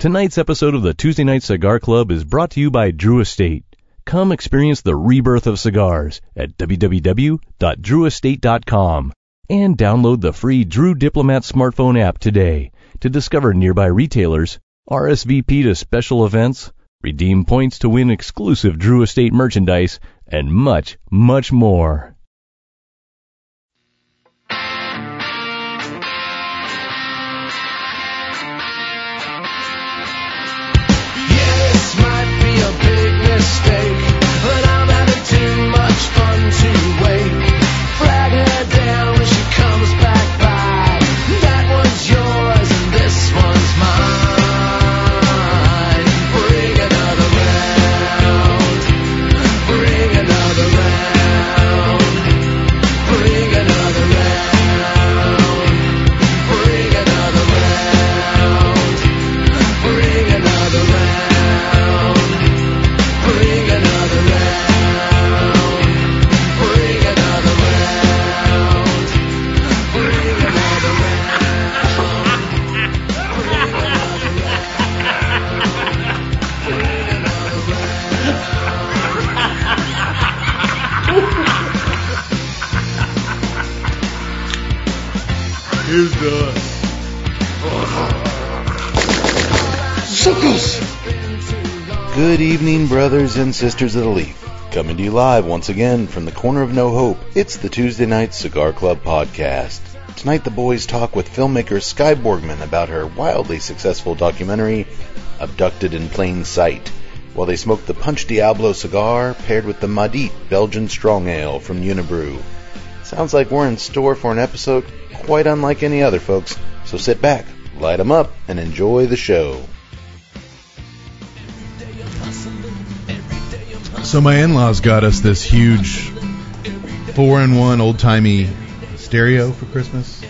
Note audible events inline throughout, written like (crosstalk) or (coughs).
Tonight's episode of the Tuesday Night Cigar Club is brought to you by Drew Estate. Come experience the rebirth of cigars at www.drewestate.com and download the free Drew Diplomat smartphone app today to discover nearby retailers, RSVP to special events, redeem points to win exclusive Drew Estate merchandise, and much, much more. Good evening, brothers and sisters of the Leaf. Coming to you live once again from the corner of No Hope. It's the Tuesday Night Cigar Club podcast. Tonight, the boys talk with filmmaker Skye Borgman about her wildly successful documentary, Abducted in Plain Sight, while they smoke the Punch Diablo cigar paired with the Maudite Belgian Strong Ale from Unibroue. Sounds like we're in store for an episode quite unlike any other, folks. So sit back, light 'em up, and enjoy the show. So my in-laws got us this huge four-in-one old-timey stereo for Christmas.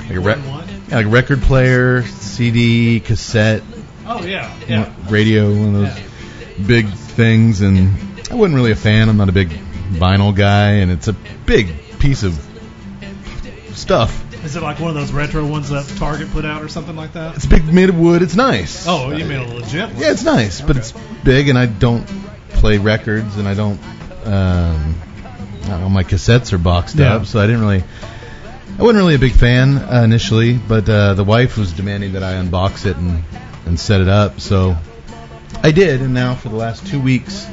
Like a, rec- yeah, like a record player, CD, cassette, Oh yeah, yeah. radio, one of those big things. And I wasn't really a fan. I'm not a big vinyl guy, and it's a big piece of stuff. Is it like one of those retro ones that Target put out or something like that? It's big, made of wood. It's nice. Oh, you mean a legit one? Yeah, it's nice, but Okay. it's big, and I don't play records, and I don't. Um, I don't know, my cassettes are boxed Yeah. up, so I didn't really. I wasn't really a big fan uh, initially, but uh, the wife was demanding that I unbox it and and set it up, so I did, and now for the last two weeks,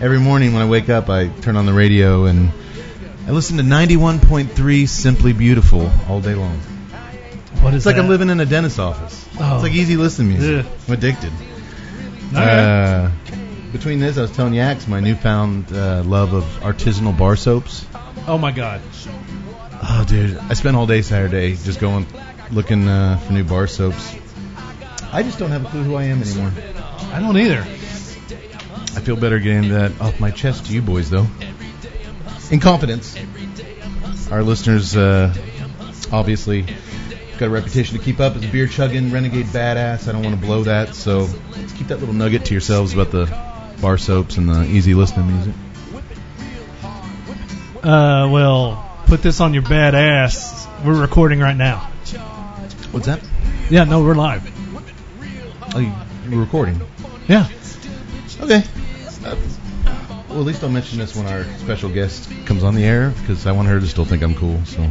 every morning when I wake up, I turn on the radio and I listen to 91.3 Simply Beautiful all day long. What is It's like that? I'm living in a dentist's office. Oh. It's like easy listening music. Ugh. I'm addicted. Uh, between this, I was telling Yax my newfound uh, love of artisanal bar soaps. oh my God. Oh, dude, I spent all day Saturday just going looking uh, for new bar soaps. I just don't have a clue who I am anymore. I don't either. I feel better getting that off my chest to you boys, though. In confidence. Our listeners, uh, obviously, got a reputation to keep up as a beer chugging renegade badass. I don't want to blow that, so let's keep that little nugget to yourselves about the bar soaps and the easy listening music. Uh, well, put this on your badass. We're recording right now. What's that? Yeah, no, we're live. Oh, you, you're recording. Yeah. Okay. Uh, well, at least I'll mention this when our special guest comes on the air because I want her to still think I'm cool. So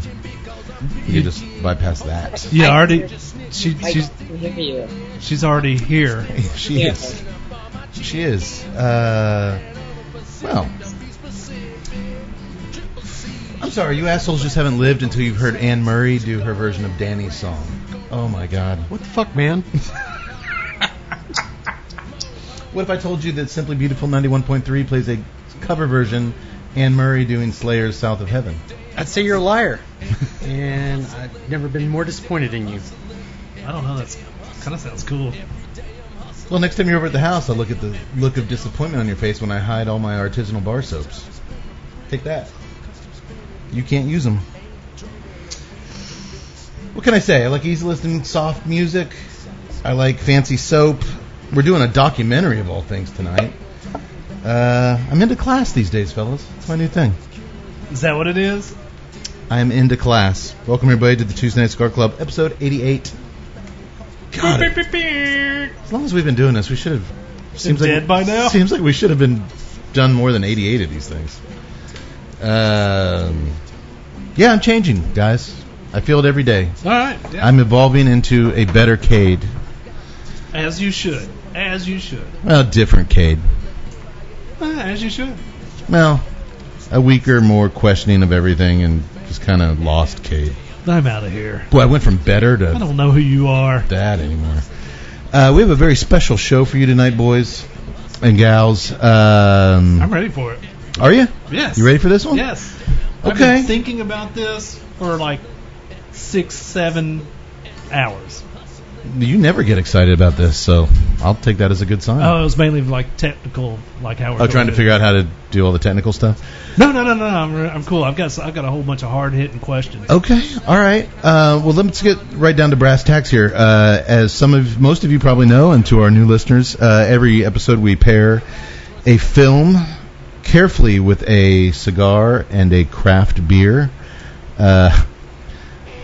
you can just bypass that. Yeah, already. She she's can hear you. she's already here. (laughs) she Yeah. is. She is. Uh, well, I'm sorry, you assholes just haven't lived until you've heard Anne Murray do her version of Danny's song. Oh my God. What the fuck, man? (laughs) What if I told you that Simply Beautiful 91.3 plays a cover version, Anne Murray doing Slayer's South of Heaven? I'd say you're a liar, and I've never been more disappointed in you. I don't know. That's kind of sounds cool. Well, next time you're over at the house, I'll look at the look of disappointment on your face when I hide all my artisanal bar soaps. Take that. You can't use them. What can I say? I like easy listening, soft music. I like fancy soap. We're doing a documentary of all things tonight. Uh, I'm into class these days, fellas. It's my new thing. Is that what it is? I am into class. Welcome everybody to the Tuesday Night Cigar Club, episode 88. God, as long as we've been doing this, we should have. Seems like dead by now? Seems like we should have been done more than 88 of these things. Um, yeah, I'm changing, guys. I feel it every day. All right. Yeah. I'm evolving into a better Cade. as you should. As you should. Well, different Cade. As you should. Well, a weaker, more questioning of everything, and just kind of lost Cade. I'm out of here. Boy, I went from better to. I don't know who you are. that anymore. Uh, we have a very special show for you tonight, boys and gals. Um, I'm ready for it. are you? Yes. You ready for this one? Yes. Okay. I've been thinking about this for like six, seven hours. You never get excited about this, so I'll take that as a good sign. Oh, it was mainly like technical, like how we're oh, trying to figure out how to do all the technical stuff. No, no, no, no. I'm, I'm cool. I've got I've got a whole bunch of hard hitting questions. Okay, all right. Uh, well, let's get right down to brass tacks here. Uh, as some of most of you probably know, and to our new listeners, uh, every episode we pair a film carefully with a cigar and a craft beer. Uh,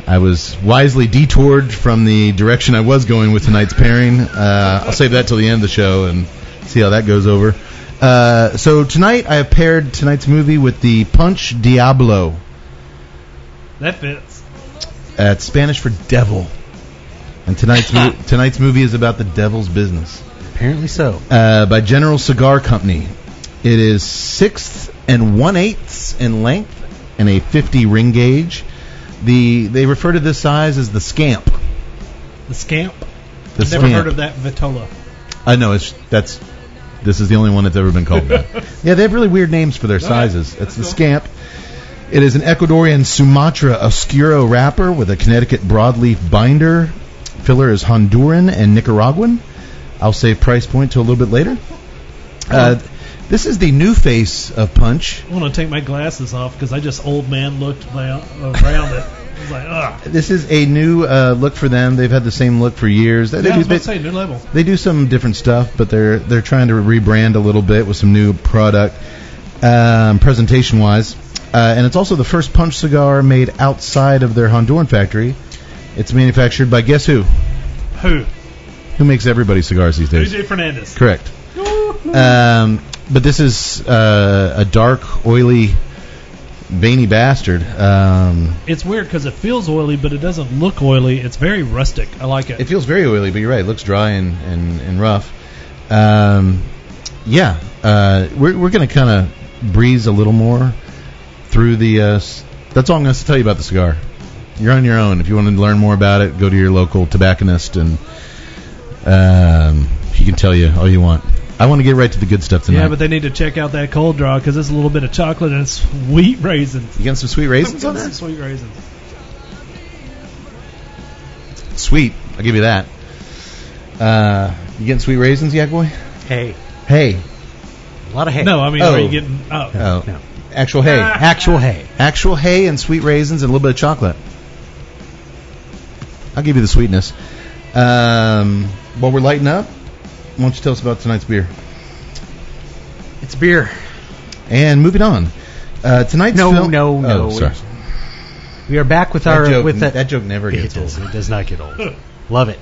I was wisely detoured from the direction I was going with tonight's pairing. Uh, I'll save that till the end of the show and see how that goes over. Uh, so tonight I have paired tonight's movie with the Punch Diablo. That fits. Uh, it's Spanish for devil. And tonight's mo- (laughs) tonight's movie is about the devil's business. Apparently so. Uh, by General Cigar Company. It is sixth and one eighths in length and a 50 ring gauge. The they refer to this size as the scamp. The scamp. The I've never scamp. heard of that Vitola. I know it's that's this is the only one that's ever been called that. (laughs) yeah, they have really weird names for their sizes. It's the scamp. It is an Ecuadorian Sumatra Oscuro wrapper with a Connecticut broadleaf binder. Filler is Honduran and Nicaraguan. I'll save price point till a little bit later. Uh, this is the new face of Punch. I want to take my glasses off because I just old man looked around it. I was like, ugh. This is a new uh, look for them. They've had the same look for years. They, Yeah, I do, they, say new level. they do some different stuff, but they're they're trying to rebrand a little bit with some new product, um, presentation wise. Uh, and it's also the first punch cigar made outside of their Honduran factory. It's manufactured by guess who? Who? Who makes everybody cigars these days? AJ Fernandez. Correct. Um, but this is uh, a dark, oily, veiny bastard. Um, It's weird because it feels oily, but it doesn't look oily. It's very rustic. I like it. It feels very oily, but you're right. It looks dry and, and, and rough. Um, yeah, uh, we're, we're going to kind of breeze a little more through the. Uh, s- that's all I'm going to tell you about the cigar. You're on your own. If you want to learn more about it, go to your local tobacconist and um, he can tell you all you want. I want to get right to the good stuff tonight. yeah, but they need to check out that cold draw because it's a little bit of chocolate and sweet raisins. you got some sweet raisins on Some sweet raisins. Sweet. I'll give you that. Uh, you getting sweet raisins yet, boy? Hey, Hey. a lot of hay. No, I mean, Oh. are you getting? Oh, Oh, no. actual hay. Actual hay. Actual hay and sweet raisins and a little bit of chocolate. I'll give you the sweetness. Um, while we're lighting up, why don't you tell us about tonight's beer? It's beer. And moving on. Uh, tonight's No, film- no, no. Oh, sorry. We are back with That our joke, with that. that joke never it gets does. old. It does not get old. (laughs) Love it.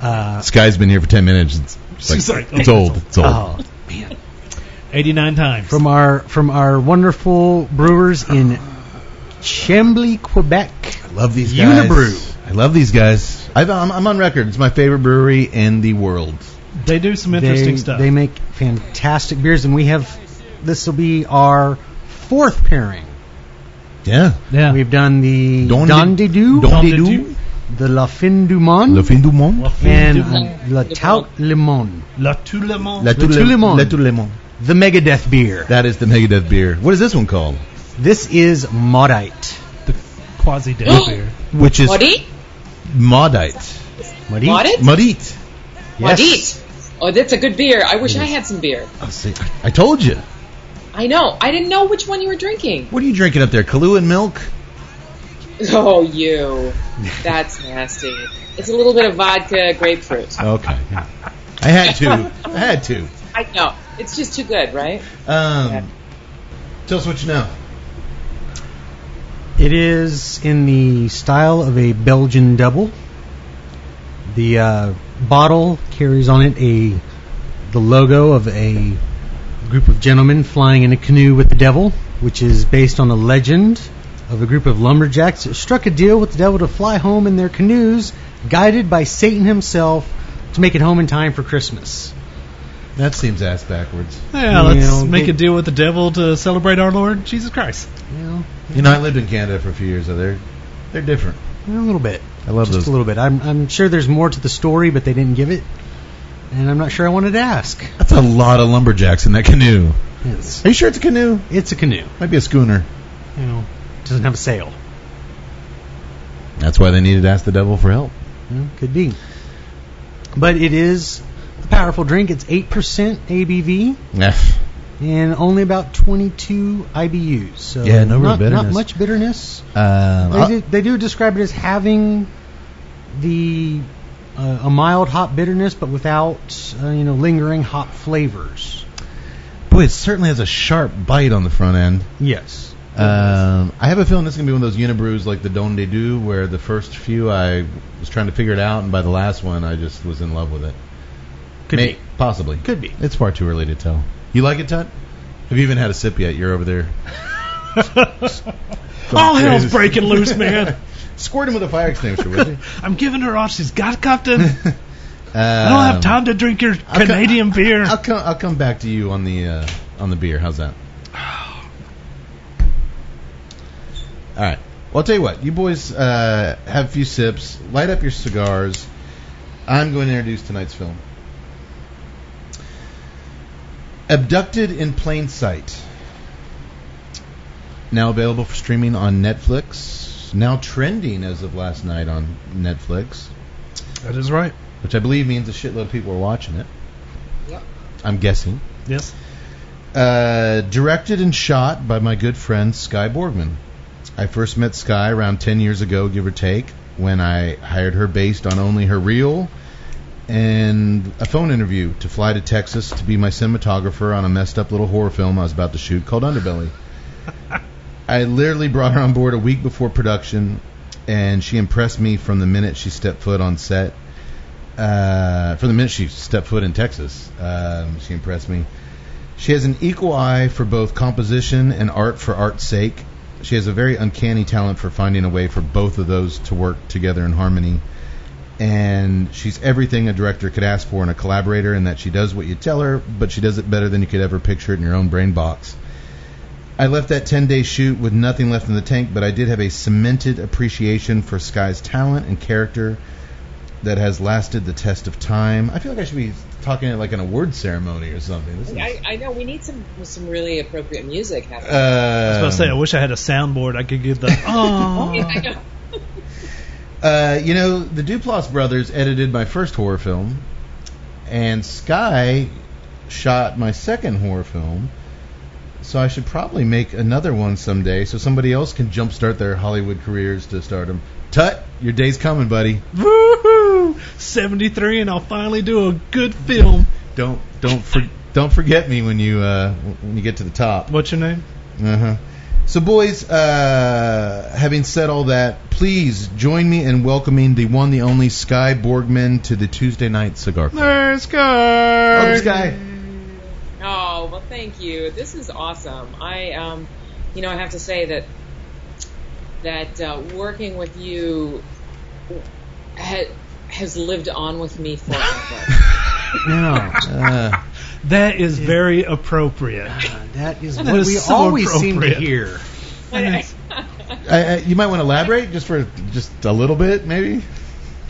Uh, This guy's been here for 10 minutes. It's, it's like- She's it's old. It's old. oh man. 89 times. From our from our wonderful brewers in Chambly, Quebec. I love these guys. Unibroue. I love these guys. I've, I'm, I'm on record. It's my favorite brewery in the world. They do some interesting they, stuff. They make fantastic beers, and we have this will be our fourth pairing. Yeah. yeah. We've done the Don Don de- de Du, Don Don de de Du. Du. the La Fin du Monde, La fin du monde. La fin and du uh, monde. La Tout Le Monde, La tout le monde. La Le Tout le monde. Le Tout le monde. the Megadeth beer. That is the Megadeth beer. What is this one called? This is Maudite. The quasi dead beer. Which is Maudit? Maudite. Maudite? Maudit? Maudite. Yes. Maudit. Oh, that's a good beer. I wish I had some beer. Oh, see, I told you. I know. I didn't know which one you were drinking. What are you drinking up there? Kahlua and milk? (laughs) Oh, you. That's nasty. It's a little bit of vodka, grapefruit. Okay. I had to. I had to. (laughs) I know. It's just too good, right? Um, tell us what you know. It is in the style of a Belgian double. The uh, bottle carries on it a the logo of a group of gentlemen flying in a canoe with the devil, which is based on a legend of a group of lumberjacks that struck a deal with the devil to fly home in their canoes, guided by Satan himself, to make it home in time for Christmas. That seems ass backwards. Yeah, let's You know, make they- a deal with the devil to celebrate our Lord Jesus Christ. You know, You know, I lived in Canada for a few years, so they're they're different. a little bit. I love Just those. a little bit. I'm, I'm sure there's more to the story, but they didn't give it. And I'm not sure I wanted to ask. That's a lot of lumberjacks in that canoe. It's, Are you sure it's a canoe? it's a canoe. Might be a schooner. You know, doesn't have a sail. That's why they needed to ask the devil for help. You know, could be. But it is a powerful drink. It's 8% ABV and only about 22 IBUs. So Yeah, no real not, bitterness. Not much bitterness. Um, They do, they do describe it as having the uh, a mild hop bitterness, but without uh, you know lingering hop flavors. boy, it certainly has a sharp bite on the front end. Yes. Um, I have a feeling this is gonna be one of those Unibroues like the Don de Dieu, where the first few I was trying to figure it out, and by the last one I just was in love with it. Could May- be. possibly. Could be. It's far too early to tell. You like it, Tut? Have you even had a sip yet? You're over there. (laughs) All hell's breaking loose, man. (laughs) Squirt him with a fire extinguisher, would you? (laughs) I'm giving her all she's got, Captain. I I don't have time to drink your I'll co- Canadian beer. I'll come. I'll come back to you on the uh, on the beer. How's that? (sighs) All right. Well, I'll tell you what. You boys uh, have a few sips. Light up your cigars. I'm going to introduce tonight's film. Abducted in Plain Sight. Now available for streaming on Netflix. Now trending as of last night on Netflix, that is right. which I believe means a shitload of people are watching it. Yep. I'm guessing. Yes. Uh, directed and shot by my good friend Skye Borgman. I first met Skye around 10 years ago, give or take, when I hired her based on only her reel and a phone interview to fly to Texas to be my cinematographer on a messed up little horror film I was about to shoot called Underbelly. (laughs) I literally brought her on board a week before production, and she impressed me from the minute she stepped foot on set. Uh, from the minute she stepped foot in Texas, um, she impressed me. She has an equal eye for both composition and art for art's sake. She has a very uncanny talent for finding a way for both of those to work together in harmony. And she's everything a director could ask for in a collaborator, in that she does what you tell her, but she does it better than you could ever picture it in your own brain box. I left that 10 day shoot with nothing left in the tank, but I did have a cemented appreciation for Skye's talent and character that has lasted the test of time. I feel like I should be talking at like an award ceremony or something. This is, I, I know we need some some really appropriate music uh, I was about to say, I wish I had a soundboard. I could get the. (laughs) Oh. Yeah, I know. Uh, you know, the Duplass brothers edited my first horror film, and Skye shot my second horror film. So I should probably make another one someday, so somebody else can jumpstart their Hollywood careers to stardom. Tut, your day's coming, buddy. Woohoo! 73, and I'll finally do a good film. Don't don't for, don't forget me when you uh, when you get to the top. What's your name? Uh-huh. So, boys, uh, having said all that, please join me in welcoming the one, the only Skye Borgman to the Tuesday night cigar club. There's Skye. Welcome, Skye. Oh well, thank you. This is awesome. I, um, you know, I have to say that that uh, working with you ha- has lived on with me forever. (laughs) Yeah. Uh, (laughs) That is very appropriate. that is That what is we so always seem to hear. I, I, you might want to elaborate just for just a little bit, maybe.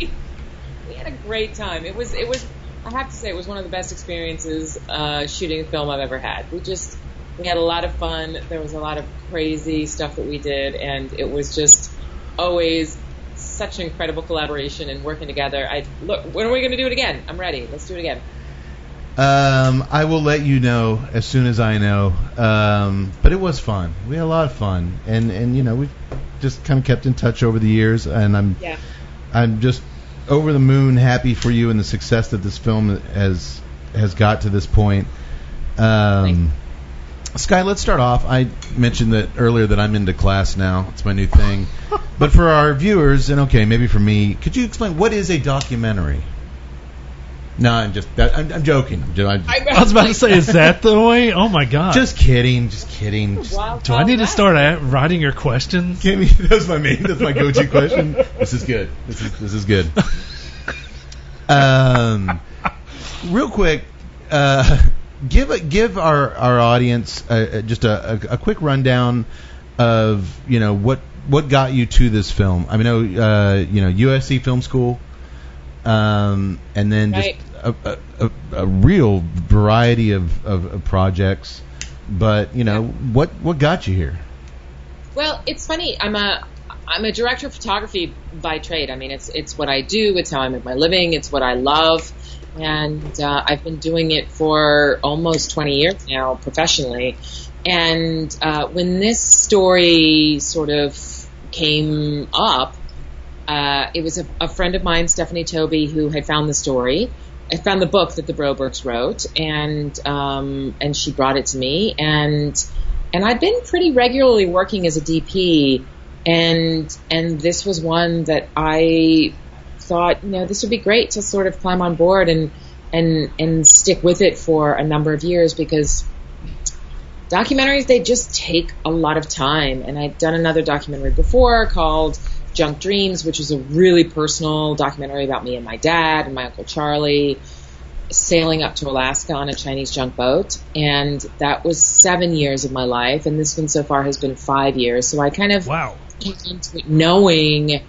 we had a great time. It was it was I have to say it was one of the best experiences uh, shooting a film I've ever had. We just we had a lot of fun. There was a lot of crazy stuff that we did, and it was just always such an incredible collaboration and working together. I look when are we going to do it again? I'm ready. Let's do it again. Um, I will let you know as soon as I know. Um, but it was fun. We had a lot of fun, and and you know we've just kind of kept in touch over the years, and I'm Yeah. I'm just over the moon happy for you and the success that this film has has got to this point. Um, Skye, let's start off. I mentioned that earlier that I'm into class now. It's my new thing. (laughs) but for our viewers, and okay, maybe for me, could you explain what is a documentary? No, I'm just that, I'm, I'm joking. I'm, jo- I'm I was about to say, is that the way? (laughs) Oh my god! just kidding. Just kidding. Just, Wild, do I wild need to start a- writing your questions? Give me (laughs) that's my main that's my go-to question. This is good. This is this is good. Um, real quick, uh, give a, give our our audience uh, just a, a, a quick rundown of you know what what got you to this film. I mean, uh, you know USC Film School, um, and then just Right. a, a, a, a real variety of, of, of projects. But you know what what got you here? Well, it's funny. I'm a I'm a director of photography by trade. I mean, it's it's what I do. It's how I make my living. It's what I love, and uh, I've been doing it for almost 20 years now professionally. And uh, when this story sort of came up, uh, it was a, a friend of mine, Stephanie Toby, who had found the story. I found the book that the Brobergs wrote, and um, and she brought it to me, and and I'd been pretty regularly working as a DP, and and this was one that I thought, you know, this would be great to sort of climb on board and and and stick with it for a number of years because documentaries they just take a lot of time. And I'd done another documentary before called Junk Dreams which is a really personal documentary about me and my dad and my uncle Charlie sailing up to Alaska on a Chinese junk boat. And that was 7 years of my life. And this one so far has been 5 years. So I kind of Wow. came into it knowing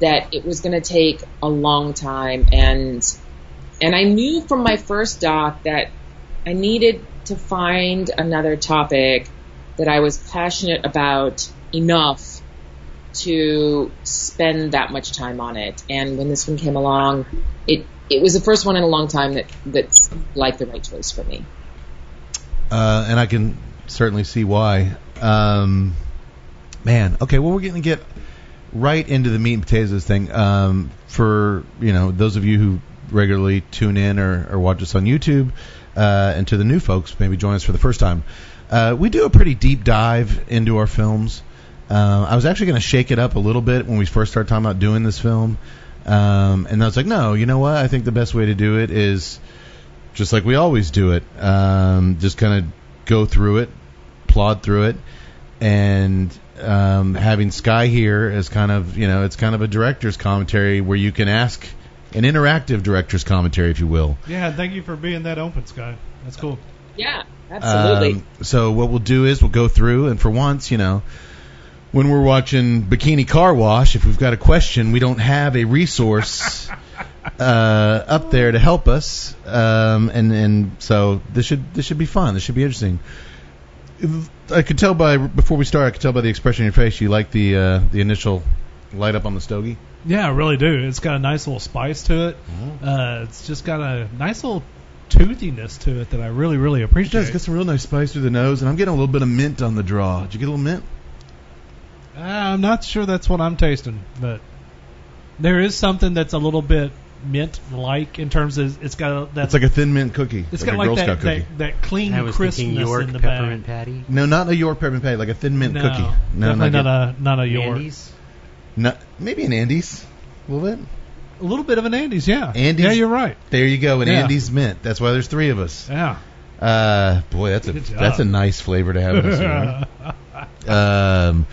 that it was going to take a long time and and I knew from my first doc that I needed to find another topic that I was passionate about enough to spend that much time on it. And when this one came along, it it was the first one in a long time that that's like the right choice for me. uh, and I can certainly see why. Um, man, okay, well, we're going to get right into the meat and potatoes thing. Um, for you know those of you who regularly tune in or, or watch us on YouTube, uh, and to the new folks, maybe join us for the first time. Uh, we do a pretty deep dive into our films. Uh, I was actually going to shake it up a little bit when we first started talking about doing this film, um, and I was like, no, you know what? I think the best way to do it is just like we always do it. Um, just kind of go through it, plod through it, and um, having Skye here as kind of you know it's kind of a director's commentary where you can ask an interactive director's commentary, if you will. Yeah, thank you for being that open, Skye. That's cool. Yeah, absolutely. Um, so what we'll do is we'll go through, and for once, you know, when we're watching Bikini Car Wash, if we've got a question, we don't have a resource (laughs) uh, up there to help us, um, and and so this should this should be fun. This should be interesting. I could tell by before we start, I could tell by the expression on your face you like the uh, the initial light up on the stogie. Yeah, I really do. It's got a nice little spice to it. Uh, it's just got a nice little toothiness to it that I really, really appreciate. It does get some real nice spice through the nose, and I'm getting a little bit of mint on the draw. Did you get a little mint? Uh, I'm not sure that's what I'm tasting, but there is something that's a little bit mint-like in terms of it's got a, that It's like a thin mint cookie. it's like got a like Girl that, Scout cookie. that that clean I was crispness York in the peppermint bag. patty. No, not a York peppermint patty, like a thin mint No, cookie. No, definitely not, not a not a York. Andes. not maybe an Andes. A little bit. A little bit of an Andes, yeah. Andes? Yeah, you're right. There you go, an Yeah. Andes mint. That's why there's three of us. Yeah. Uh, boy, that's a that's a nice flavor to have in a (laughs) cigar. um,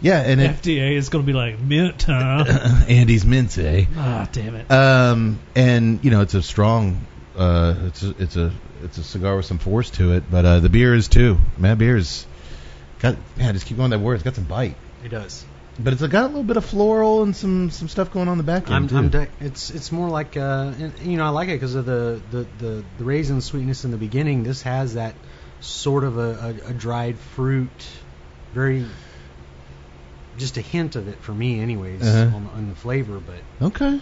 yeah, and it, FDA is going to be like mint, huh? (laughs) Andes mints, eh? ah, damn it. Um, and you know, it's a strong, uh, it's a, it's a it's a cigar with some force to it, but uh, the beer is too. Man, beer is got man, just keep going that word. It's got some bite, It does. but it's got a little bit of floral and some some stuff going on the back end I'm, too. I'm de- it's it's more like uh, and, you know I like it because of the, the, the, the raisin sweetness in the beginning. This has that sort of a, a, a dried fruit, very just a hint of it for me, anyways, Uh-huh. on, on the flavor. But Okay.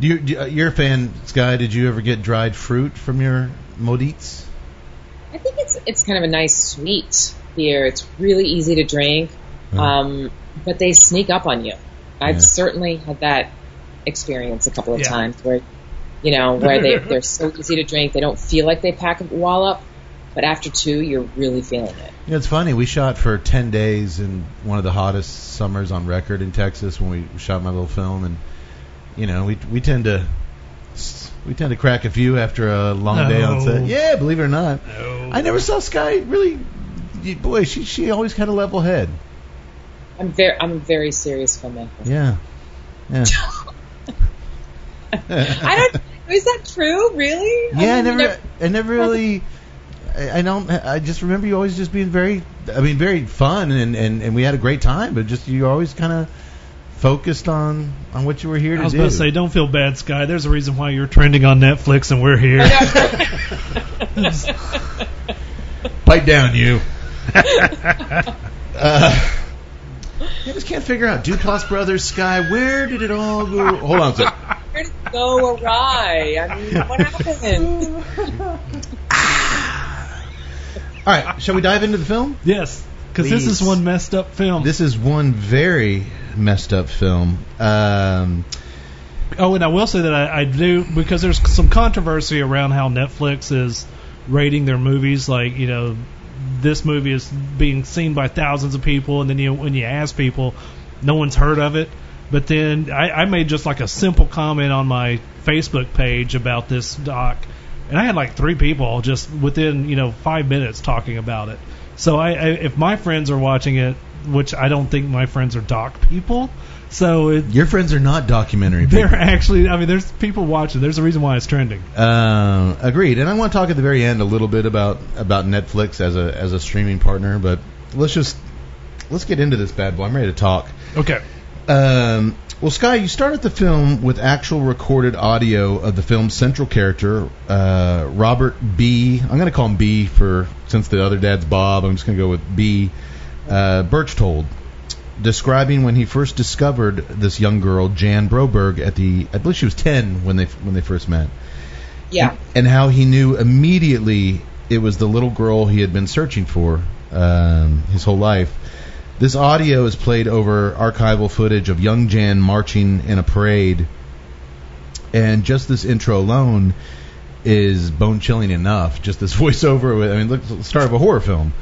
Do you, do you- uh, you're a fan, Skye? Did you ever get dried fruit from your Maudites? I think it's it's kind of a nice sweet beer. It's really easy to drink, Uh, um, but they sneak up on you. I've Yeah. certainly had that experience a couple of Yeah. times where, you know, where they they're so easy to drink. They don't feel like they pack a wallop, but after two, you're really feeling it. You know, it's funny. We shot for ten days in one of the hottest summers on record in Texas when we shot my little film, and you know, we we tend to We tend to crack a few after a long day on set. Yeah, believe it or not. No. I never saw Skye really. Boy, she she always had a level head. I'm very I'm a very serious filmmaker. Yeah. Yeah. (laughs) (laughs) I don't. Is that true? Really? Yeah, I mean, never, you know- I never really, I, I don't, I just remember you always just being very, I mean, very fun, and and, and we had a great time, but just you always kind of focused on on what you were here to I was do. about to say, don't feel bad, Skye. There's a reason why you're trending on Netflix and we're here. (laughs) Pipe down, you. (laughs) uh, I just can't figure out Duplass Brothers, Skye. Where did it all go? Hold on a second. Where did it go awry? I mean, what happened? (laughs) All right, shall we dive into the film? yes, because this is Please. one messed up film. This is one very messed up film. Um, Oh, and I will say that I, I do because there's some controversy around how Netflix is rating their movies. Like, you know, this movie is being seen by thousands of people, and then you when you ask people, no one's heard of it. But then I, I made just like a simple comment on my Facebook page about this doc, and I had like three people just within you know five minutes talking about it. So I, I if my friends are watching it, which I don't think my friends are doc people, so it, your friends are not documentary people. they're actually, I mean, there's people watching. There's a reason why it's trending. Um, agreed. And I want to talk at the very end a little bit about about Netflix as a as a streaming partner, but let's just let's get into this bad boy. I'm ready to talk. Okay. Um, well, Skye, you started the film with actual recorded audio of the film's central character, uh, Robert B. I'm going to call him B for since the other dad's Bob. I'm just going to go with B. Uh, Berchtold, describing when he first discovered this young girl, Jan Broberg, at the I believe she was 10 when they when they first met Yeah. and how he knew immediately it was the little girl he had been searching for um, his whole life. This audio is played over archival footage of young Jan marching in a parade, and just this intro alone is bone chilling enough. Just this (laughs) voiceover, with- I mean, look, start of a horror film.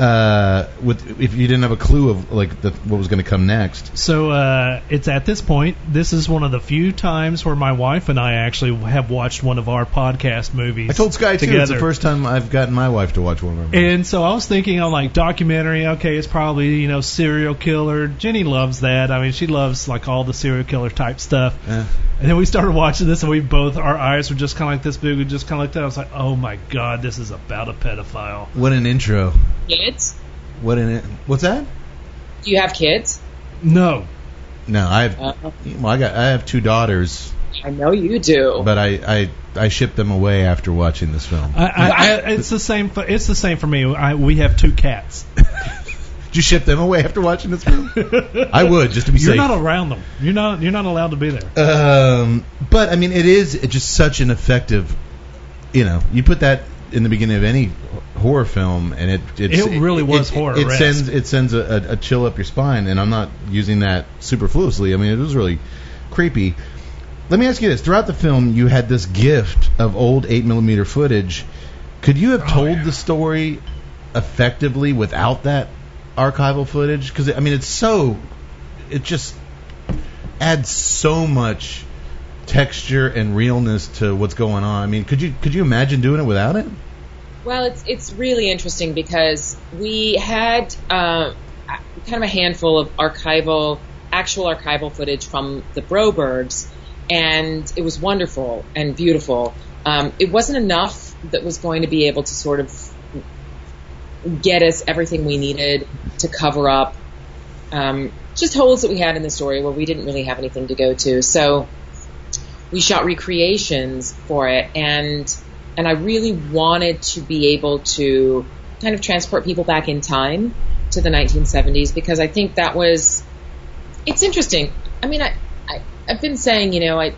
Uh, with if you didn't have a clue of like the, what was going to come next. So uh, it's at this point. This is one of the few times where my wife and I actually have watched one of our podcast movies. I told Sky too. together. It's the first time I've gotten my wife to watch one of our movies. And so I was thinking I'm like documentary. Okay, it's probably you know serial killer. Jenny loves that. I mean, she loves like all the serial killer type stuff. Eh. And then we started watching this, and we both our eyes were just kind of like this big. We just kind of like that. it. I was like, oh my god, this is about a pedophile. What an intro! Kids? What it? what's that? Do you have kids? No, No, I have. Uh, Well, I got. I have two daughters, I know you do. but I I, I shipped them away after watching this film. I, I, I, it's the same. For, it's the same for me. I, we have two cats. (laughs) Did you ship them away after watching this film? (laughs) I would just to be sure. You're safe. not around them. You're not. You're not allowed to be there. um, but I mean, it is it is just such an effective. You know, you put that in the beginning of any horror film, and it it's, It really was it, horror-esque. It sends it sends a, a, chill up your spine, and I'm not using that superfluously. I mean, it was really creepy. Let me ask you this: throughout the film, you had this gift of old eight millimeter footage. Could you have Oh, told yeah. the story effectively without that archival footage? Because I mean, it's so it just adds so much texture and realness to what's going on. I mean, could you could you imagine doing it without it? Well, it's it's really interesting because we had uh, kind of a handful of archival, actual archival footage from the Brobergs, and it was wonderful and beautiful. Um, it wasn't enough that was going to be able to sort of get us everything we needed to cover up um, just holes that we had in the story where we didn't really have anything to go to. So we shot recreations for it, and and I really wanted to be able to kind of transport people back in time to the 1970s because I think that was it's interesting. I mean, I, I I've been saying, you know, I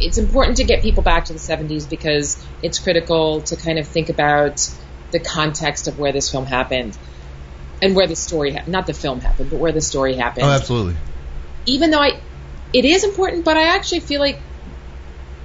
it's important to get people back to the 70s because it's critical to kind of think about the context of where this film happened and where the story ha- not the film happened, but where the story happened Oh, absolutely. even though I, it is important, but I actually feel like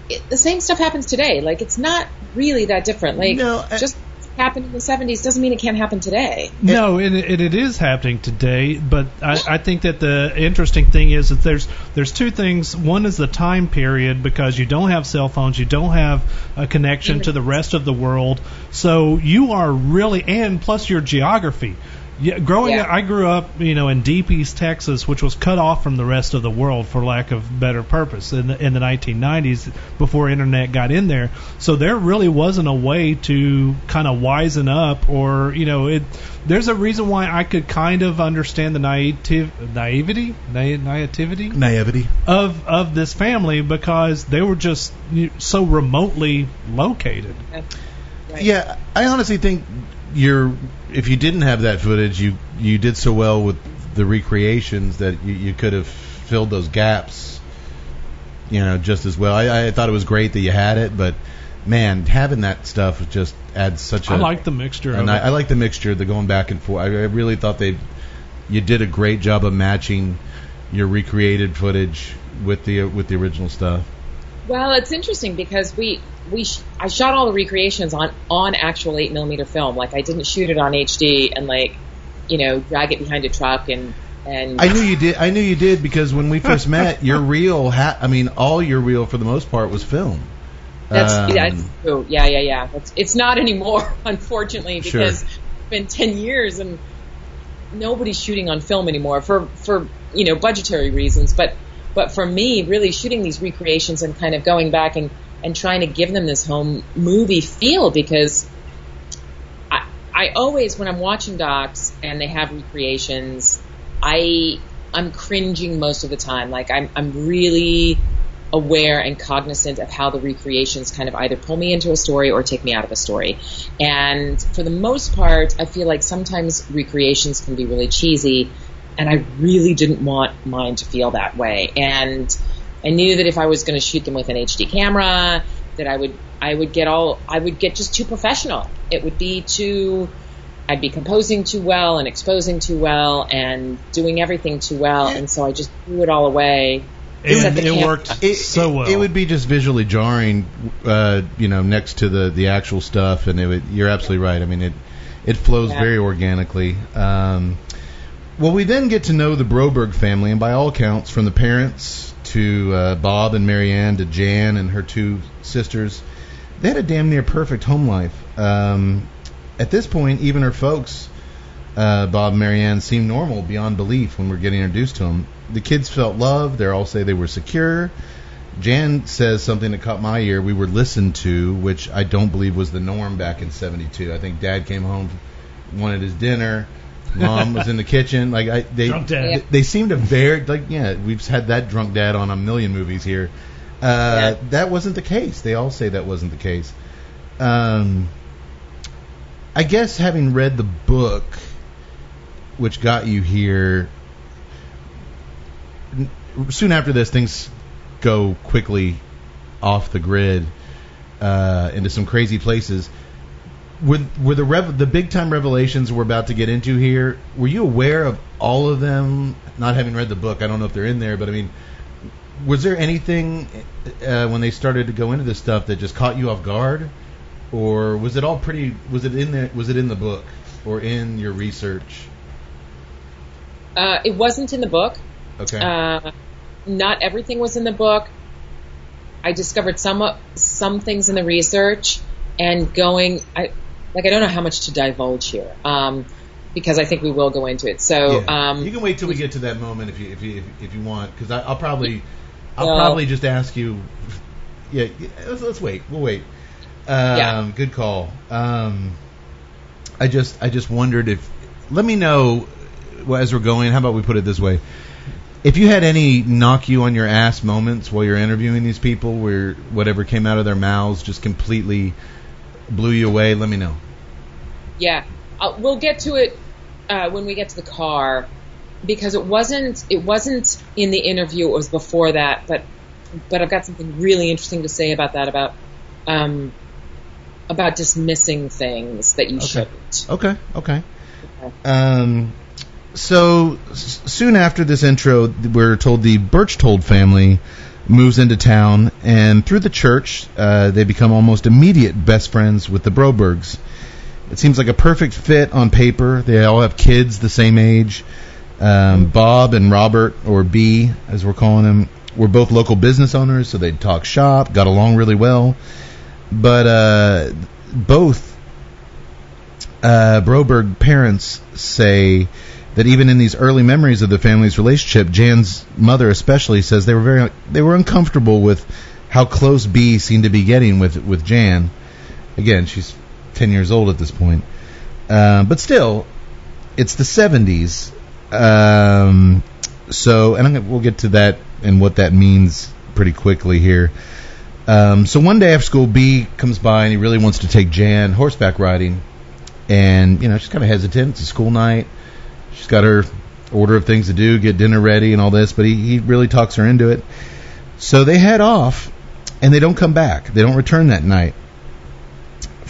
it, the same stuff happens today. Like it's not really that different. Like No, I- just happened in the 70s doesn't mean it can't happen today. No, and it, it is happening today. But I, I think that the interesting thing is that there's there's two things. One is the time period because you don't have cell phones, you don't have a connection to the rest of the world, so you are really and plus your geography. Yeah, growing Yeah. up, I grew up, you know, in Deep East Texas, which was cut off from the rest of the world for lack of better purpose in the, in the 1990s before internet got in there. So there really wasn't a way to kind of wisen up, or you know, it. There's a reason why I could kind of understand the naive, naivety, na- naivety Naivety. of of this family because they were just you- so remotely located. Right. Yeah, I honestly think you're. If you didn't have that footage, you you did so well with the recreations that you, you could have filled those gaps. You know, just as well. I, I thought it was great that you had it, but man, having that stuff just adds such a. I like the mixture of and. I, I like the mixture, the going back and forth. I, I really thought they, you did a great job of matching your recreated footage with the with the original stuff. Well, it's interesting because we we sh- I shot all the recreations on on actual eight millimeter film. Like I didn't shoot it on HD and like you know drag it behind a truck and and I knew you did. I knew you did because when we first met, (laughs) your reel ha- I mean, all your reel for the most part was film. that's Um, yeah, true. yeah yeah yeah. It's, it's not anymore, (laughs) unfortunately, Sure. because it's been ten years and nobody's shooting on film anymore for for you know budgetary reasons. But but for me, really shooting these recreations and kind of going back and and trying to give them this home movie feel because I, I always, when I'm watching docs and they have recreations, I I'm cringing most of the time. Like I'm I'm really aware and cognizant of how the recreations kind of either pull me into a story or take me out of a story. And for the most part, I feel like sometimes recreations can be really cheesy, and I really didn't want mine to feel that way. And I knew that if I was going to shoot them with an HD camera, that I would I would get all I would get just too professional. It would be too I'd be composing too well and exposing too well and doing everything too well, and so I just threw it all away. Set and it cam- worked It, so it- well. It would be just visually jarring, uh, you know, next to the the actual stuff, and it would. You're absolutely right. I mean, it it flows Yeah. very organically. Um, well, we then get to know the Broberg family, and by all accounts, from the parents to uh, Bob and Marianne to Jan and her two sisters, they had a damn near perfect home life. Um, at this point, even her folks, uh, Bob and Marianne, seemed normal beyond belief when we're getting introduced to them. The kids felt loved. They all say they were secure. Jan says something that caught my ear. We were listened to, which I don't believe was the norm back in '72. I think Dad came home, wanted his dinner. Mom was in the kitchen. Like I, they, Drunk dad. Yeah. they seemed to very like yeah. We've had that drunk dad on a million movies here. Uh, Yeah. That wasn't the case. They all say that wasn't the case. Um, I guess having read the book, which got you here, n- soon after this, things go quickly off the grid uh, into some crazy places. Were, were the rev- the big time revelations we're about to get into here? Were you aware of all of them? Not having read the book, I don't know if they're in there, but I mean, was there anything uh, when they started to go into this stuff that just caught you off guard, or was it all pretty? Was it in there? Was it in the book or in your research? Uh, it wasn't in the book. Okay. Uh, not everything was in the book. I discovered some some things in the research, and going, I like I don't know how much to divulge here, um, because I think we will go into it. So, Yeah. um, you can wait till we get to that moment if you if you if you want, because I'll probably I'll Well- probably just ask you. Yeah, yeah, let's, let's wait. We'll wait. Um, Yeah. Good call. Um, I just I just wondered if let me know well, as we're going. How about we put it this way? If you had any knock you on your ass moments while you're interviewing these people, where whatever came out of their mouths just completely blew you away, let me know. Yeah, uh, we'll get to it uh, when we get to the car, because it wasn't it wasn't in the interview. It was before that, but but I've got something really interesting to say about that about um, about dismissing things that you shouldn't. Okay, okay. Um, so s- soon after this intro, we're told the Berchtold family moves into town, and through the church, uh, they become almost immediate best friends with the Brobergs. It seems like a perfect fit on paper. They all have kids the same age. Um, Bob and Robert, or B, as we're calling them, were both local business owners, so they'd talk shop, got along really well. But uh, both uh, Broberg parents say that even in these early memories of the family's relationship, Jan's mother especially says they were very they were uncomfortable with how close B seemed to be getting with with Jan. Again, she's 10 years old at this point. Uh, but still, it's the 70s. Um, so, and gonna, we'll get to that and what that means pretty quickly here. Um, so one day after school, B comes by and he really wants to take Jan horseback riding, and you know she's kind of hesitant. It's a school night. She's got her order of things to do, get dinner ready, and all this. But he, he really talks her into it. So they head off, and they don't come back. They don't return that night.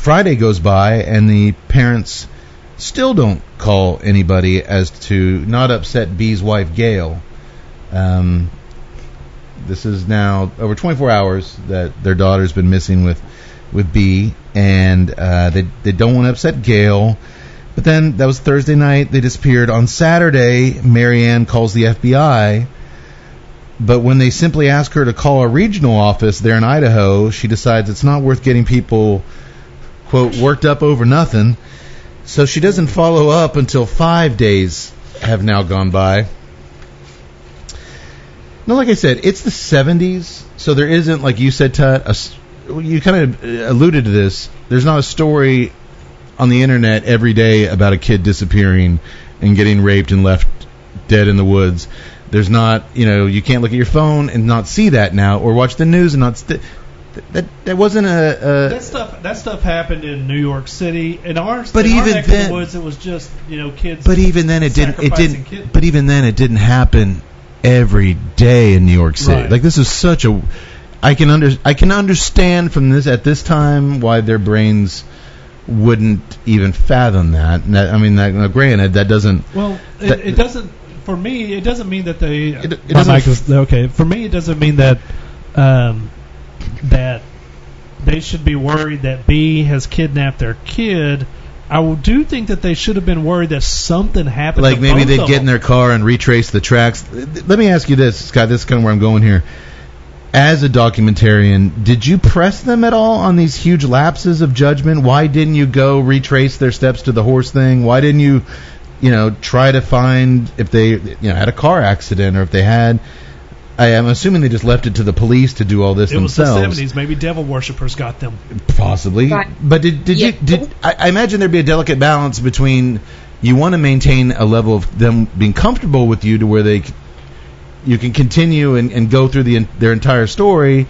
Friday goes by, and the parents still don't call anybody as to not upset B's wife Gail. Um, this is now over 24 hours that their daughter's been missing with with B, and uh, they they don't want to upset Gail. But then that was Thursday night. They disappeared. On Saturday, Mary Ann calls the FBI. But when they simply ask her to call a regional office there in Idaho, she decides it's not worth getting people, quote, worked up over nothing. So she doesn't follow up until five days have now gone by. No, like I said, it's the 70s, so there isn't, like you said, Tut, a you kind of uh, alluded to this. There's not a story on the internet every day about a kid disappearing and getting raped and left dead in the woods. There's not, you know, you can't look at your phone and not see that now, or watch the news and not. St- that that wasn't a, a, That stuff that stuff happened in New York City. In our But in our even neck of then- the woods, it was just you know kids. But even then, it didn't. It didn't. kids. But even then, it didn't happen every day in New York City. Right. Like this is such a. I can under. I can understand from this at this time why their brains wouldn't even fathom that. And that I mean, that, now, granted, that doesn't. Well, it, That- it doesn't. For me, it doesn't mean that they. It- it doesn't mic f- okay. For me, it doesn't mean that um, that they should be worried that B has kidnapped their kid. I do think that they should have been worried that something happened. Like maybe they'd get in their car and retrace the tracks. Let me ask you this, Scott. This is kind of where I'm going here. As a documentarian, did you press them at all on these huge lapses of judgment? Why didn't you go retrace their steps to the horse thing? Why didn't you, you know, try to find if they, you know, had a car accident or if they had? I am assuming they just left it to the police to do all this It was the 70s. Maybe devil worshippers got them. Possibly, Right. but did did Yeah. you did I, I imagine there'd be a delicate balance between you want to maintain a level of them being comfortable with you to where they c- you can continue and, and go through the their entire story,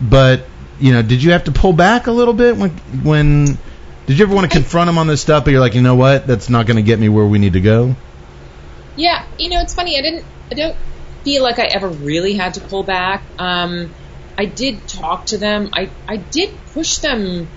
but you know, did you have to pull back a little bit when when did you ever want to confront them on this stuff? But you're like, you know what, that's not going to get me where we need to go. Yeah, you know, it's funny. I didn't. I don't feel like I ever really had to pull back. Um, I did talk to them. I I did push them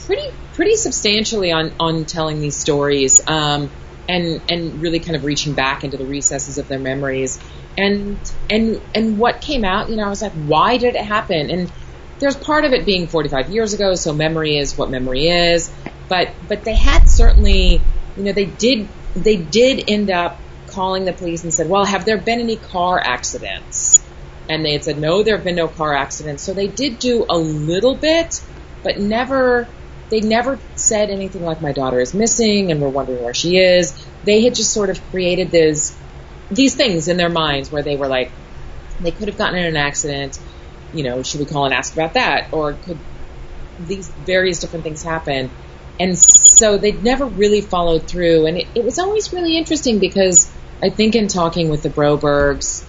pretty pretty substantially on on telling these stories. Um, and and really kind of reaching back into the recesses of their memories. And and and what came out, you know, I was like, why did it happen? And there's part of it being 45 years ago, so memory is what memory is. But but they had certainly, you know, they did they did end up calling the police and said, well, have there been any car accidents? And they had said, no, there have been no car accidents. So they did do a little bit, but never they never said anything like my daughter is missing and we're wondering where she is. They had just sort of created those these things in their minds where they were like they could have gotten in an accident, you know, should we call and ask about that? Or could these various different things happen? And so they never really followed through and it, it was always really interesting because I think in talking with the Brobergs,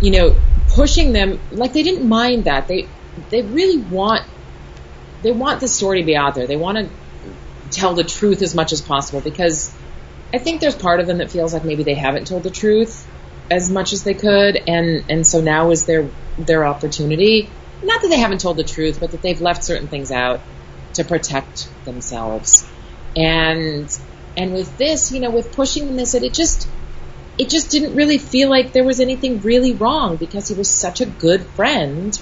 you know, pushing them like they didn't mind that. They they really want they want the story to be out there. They want to tell the truth as much as possible because I think there's part of them that feels like maybe they haven't told the truth as much as they could, and and so now is their their opportunity. Not that they haven't told the truth, but that they've left certain things out to protect themselves. And and with this, you know, with pushing they said it just it just didn't really feel like there was anything really wrong because he was such a good friend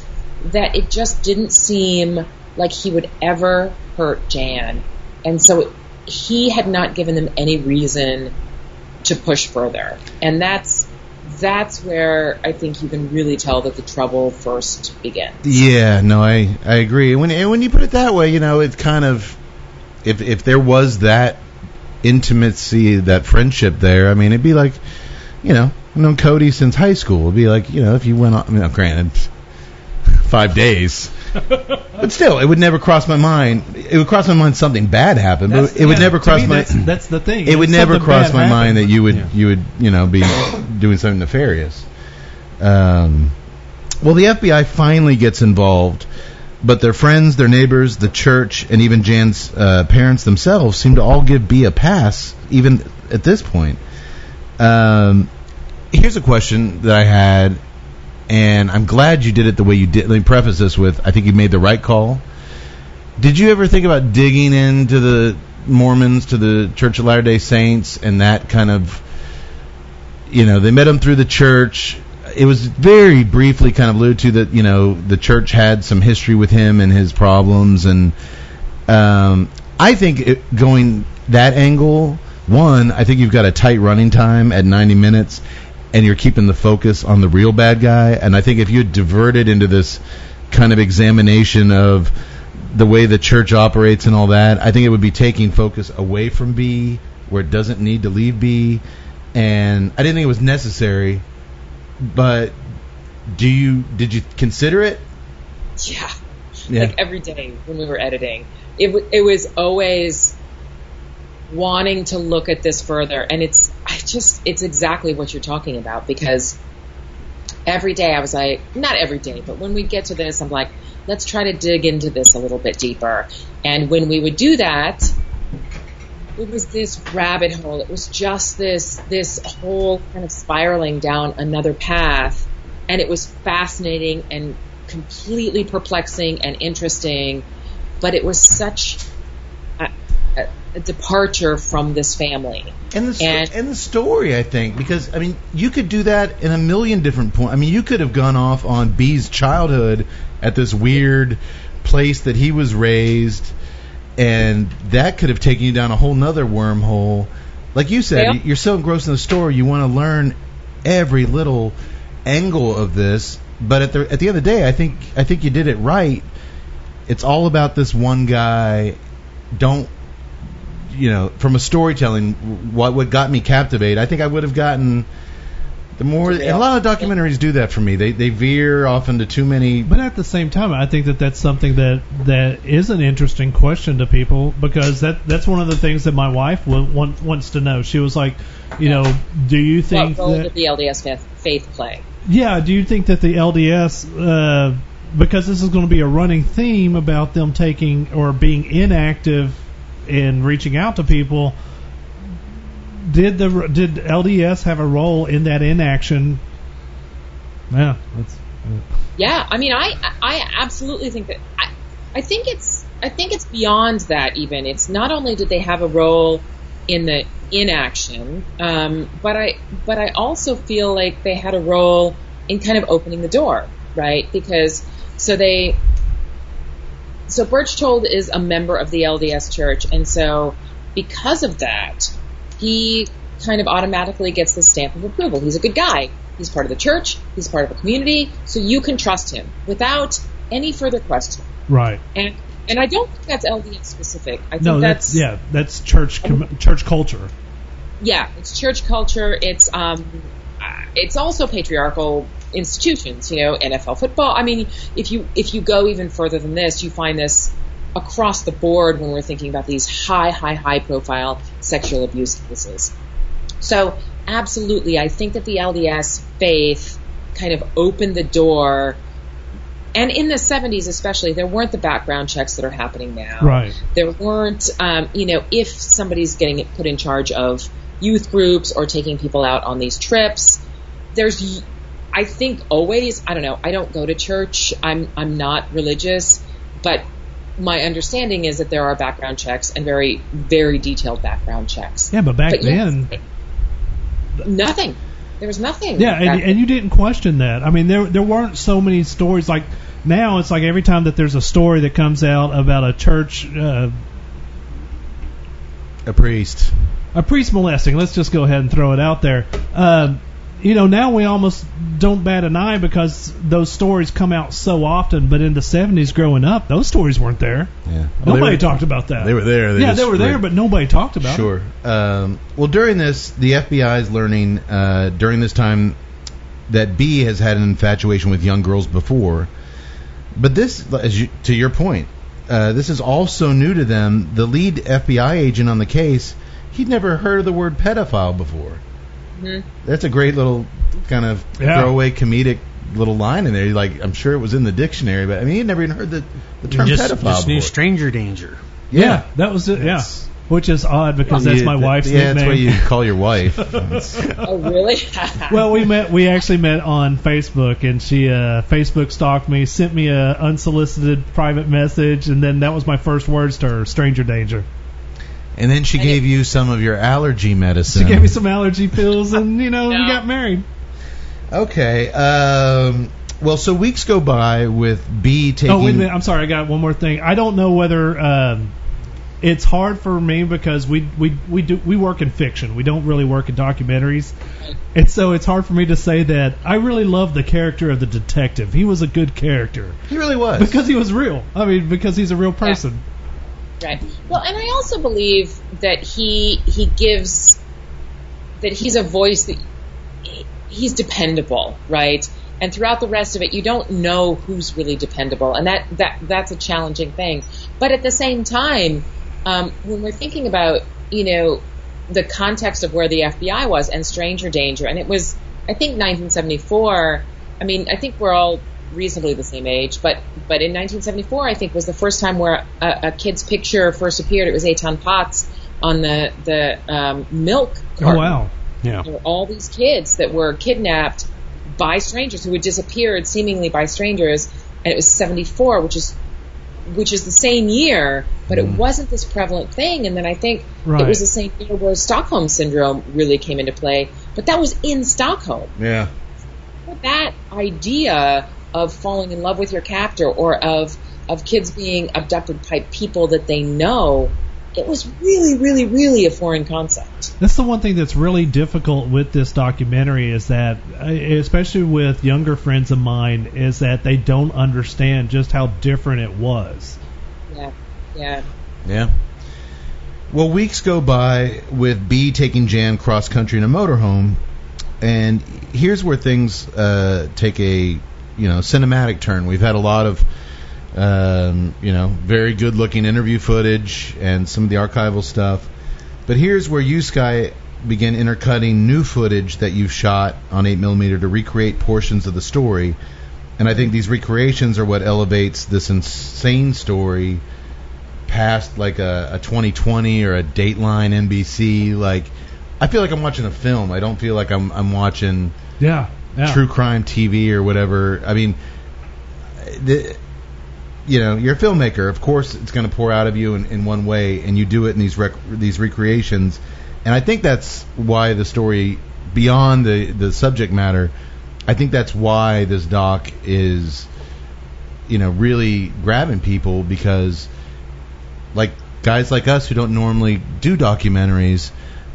that it just didn't seem like he would ever hurt Jan. and so he had not given them any reason to push further, and that's that's where I think you can really tell that the trouble first begins. Yeah, no, I I agree. And when and when you put it that way, you know, it's kind of if if there was that intimacy, that friendship there, I mean, it'd be like, you know, I've known Cody since high school. It'd be like, you know, if you went on, I mean, granted, (laughs) five days. but still, it would never cross my mind. It would cross my mind something bad happened, but That's- it would never cross me, my. That's, that's the thing. it would never cross my mind that you would Yeah. you would you know be (coughs) doing something nefarious. Um, well, the FBI finally gets involved, but their friends, their neighbors, the church, and even Jan's uh, parents themselves seem to all give B a pass, even at this point. Um, here's a question that I had, and I'm glad you did it the way you did. Let me preface this with I think you made the right call. Did you ever think about digging into the Mormons, to the Church of Latter day Saints, and that kind of, you know, they met him through the church. It was very briefly kind of alluded to that, you know, the church had some history with him and his problems, and um, I think it, going that angle, one, I think you've got a tight running time at 90 minutes, and you're keeping the focus on the real bad guy. And I think if you diverted into this kind of examination of the way the church operates and all that, I think it would be taking focus away from B, where it doesn't need to leave B. And I didn't think it was necessary. But do you did you consider it? Yeah. Yeah. Like every day when we were editing, it w- it was always wanting to look at this further, and it's I just it's exactly what you're talking about because every day I was like, not every day, but when we get to this, I'm like, let's try to dig into this a little bit deeper, and when we would do that. It was this rabbit hole. It was just this this whole kind of spiraling down another path, and it was fascinating and completely perplexing and interesting, but it was such a, a, a departure from this family. And the sto- And- and the story, I think, because I mean, you could do that in a million different points. I mean, you could have gone off on B's childhood at this weird place that he was raised, and that could have taken you down a whole nother wormhole. Like you said, Yeah. you're so engrossed in the story, you want to learn every little angle of this. But at the at the end of the day, I think I think you did it right. It's all about this one guy. Don't you know, from a storytelling, what what got me captivated, I think I would have gotten the more. And a lot of documentaries do that for me. They they veer off into too many. But at the same time, I think that that's something that that is an interesting question to people because that that's one of the things that my wife w- want, wants to know. She was like, you know, do you think What role that did the LDS faith, faith play? yeah, do you think that the LDS uh, because this is going to be a running theme about them taking or being inactive in reaching out to people? Did the did LDS have a role in that inaction? Yeah, that's Yeah, I mean, I I absolutely think that I, I think it's I think it's beyond that. Even it's not only did they have a role in the inaction, um, but I but I also feel like they had a role in kind of opening the door, right? Because so they so Berchtold is a member of the LDS Church, and so because of that, he kind of automatically gets the stamp of approval. He's a good guy. He's part of the church. He's part of a community, so you can trust him without any further question. right. And and I don't think that's LDS specific. I think No, that's, that's yeah, that's church com- church culture. yeah, it's church culture. It's um, it's also patriarchal institutions. You know, NFL football. I mean, if you if you go even further than this, you find this across the board when we're thinking about these high, high, high profile sexual abuse cases. So, absolutely, I think that the LDS faith kind of opened the door. And in the 70s, especially, there weren't the background checks that are happening now Right. there weren't, um, you know, if somebody's getting put in charge of youth groups or taking people out on these trips, there's, I think always, I don't know, I don't go to church, I'm, I'm not religious, but my understanding is that there are background checks and very, very detailed background checks. Yeah, but back But yes, then, nothing. There was nothing. yeah, and, and you didn't question that. I mean, there there weren't so many stories like now. It's like every time that there's a story that comes out about a church uh, A priest. a priest molesting. Let's just go ahead and throw it out there. Um, you know, now we almost don't bat an eye because those stories come out so often. But in the '70s, growing up, those stories weren't there. Yeah. nobody talked about that. They were there. They yeah, they were there, were- but nobody talked about it. Sure. Um, well, during this, the FBI is learning uh, during this time that B has had an infatuation with young girls before. But this, as you, to your point, uh, this is also new to them. The lead FBI agent on the case, he'd never heard of the word pedophile before. Mhm. That's a great little kind of Yeah. throwaway comedic little line in there. Like I'm sure it was in the dictionary, but I mean he'd never even heard the, the term just, pedophile just knew stranger danger. Yeah, that was it. Yeah, which is odd because that's You- my wife's name. Yeah, nickname. that's what you call your wife. (laughs) Oh, really? (laughs) well, we met. We actually met on Facebook, and she uh, Facebook stalked me, sent me a unsolicited private message, and then that was my first words to her: stranger danger. And then she gave you some of your allergy medicine. She gave me some allergy pills, and you know we got married. Okay. Um, well, so weeks go by with B taking. Oh wait a minute! I'm sorry. I got one more thing. I don't know whether um, it's hard for me because we we we do we work in fiction. We don't really work in documentaries, and so it's hard for me to say that I really love the character of the detective. He was a good character He really was. because he was real. I mean, because he's a real person. Right. Well, and I also believe that he he gives that he's a voice that he's dependable, right? And throughout the rest of it, you don't know who's really dependable, and that that that's a challenging thing. But at the same time, um, when we're thinking about you know the context of where the FBI was and stranger danger, and it was I think 1974. I mean, I think we're all reasonably the same age, but but in 1974, I think was the first time where a, a kid's picture first appeared. It was Etan Patz on the the um, milk. Oh wow! Yeah. There were all these kids that were kidnapped by strangers who had disappeared seemingly by strangers, and it was 74, which is which is the same year, but it wasn't this prevalent thing. And then I think Right. it was the same year where Stockholm syndrome really came into play, but that was in Stockholm. yeah. That idea of falling in love with your captor or of of kids being abducted by people that they know, it was really, really, really a foreign concept. That's the one thing that's really difficult with this documentary is that, uh, especially with younger friends of mine, is that they don't understand just how different it was. Yeah, yeah. Yeah. Well, weeks go by with B taking Jan cross country in a motorhome, and here's where things uh, take a you know cinematic turn. We've had a lot of um, you know very good looking interview footage and some of the archival stuff, but here's where you Skye begin intercutting new footage that you've shot on 8mm to recreate portions of the story. And I think these recreations are what elevates this insane story past like a, a 2020 or a Dateline NBC. Like, I feel like I'm watching a film. I don't feel like I'm I'm watching Yeah, yeah. true crime TV or whatever. I mean, the, you know, you're a filmmaker. Of course, it's going to pour out of you in, in one way, and you do it in these rec- these recreations. And I think that's why the story, beyond the the subject matter, I think that's why this doc is, you know, really grabbing people because, like guys like us who don't normally do documentaries,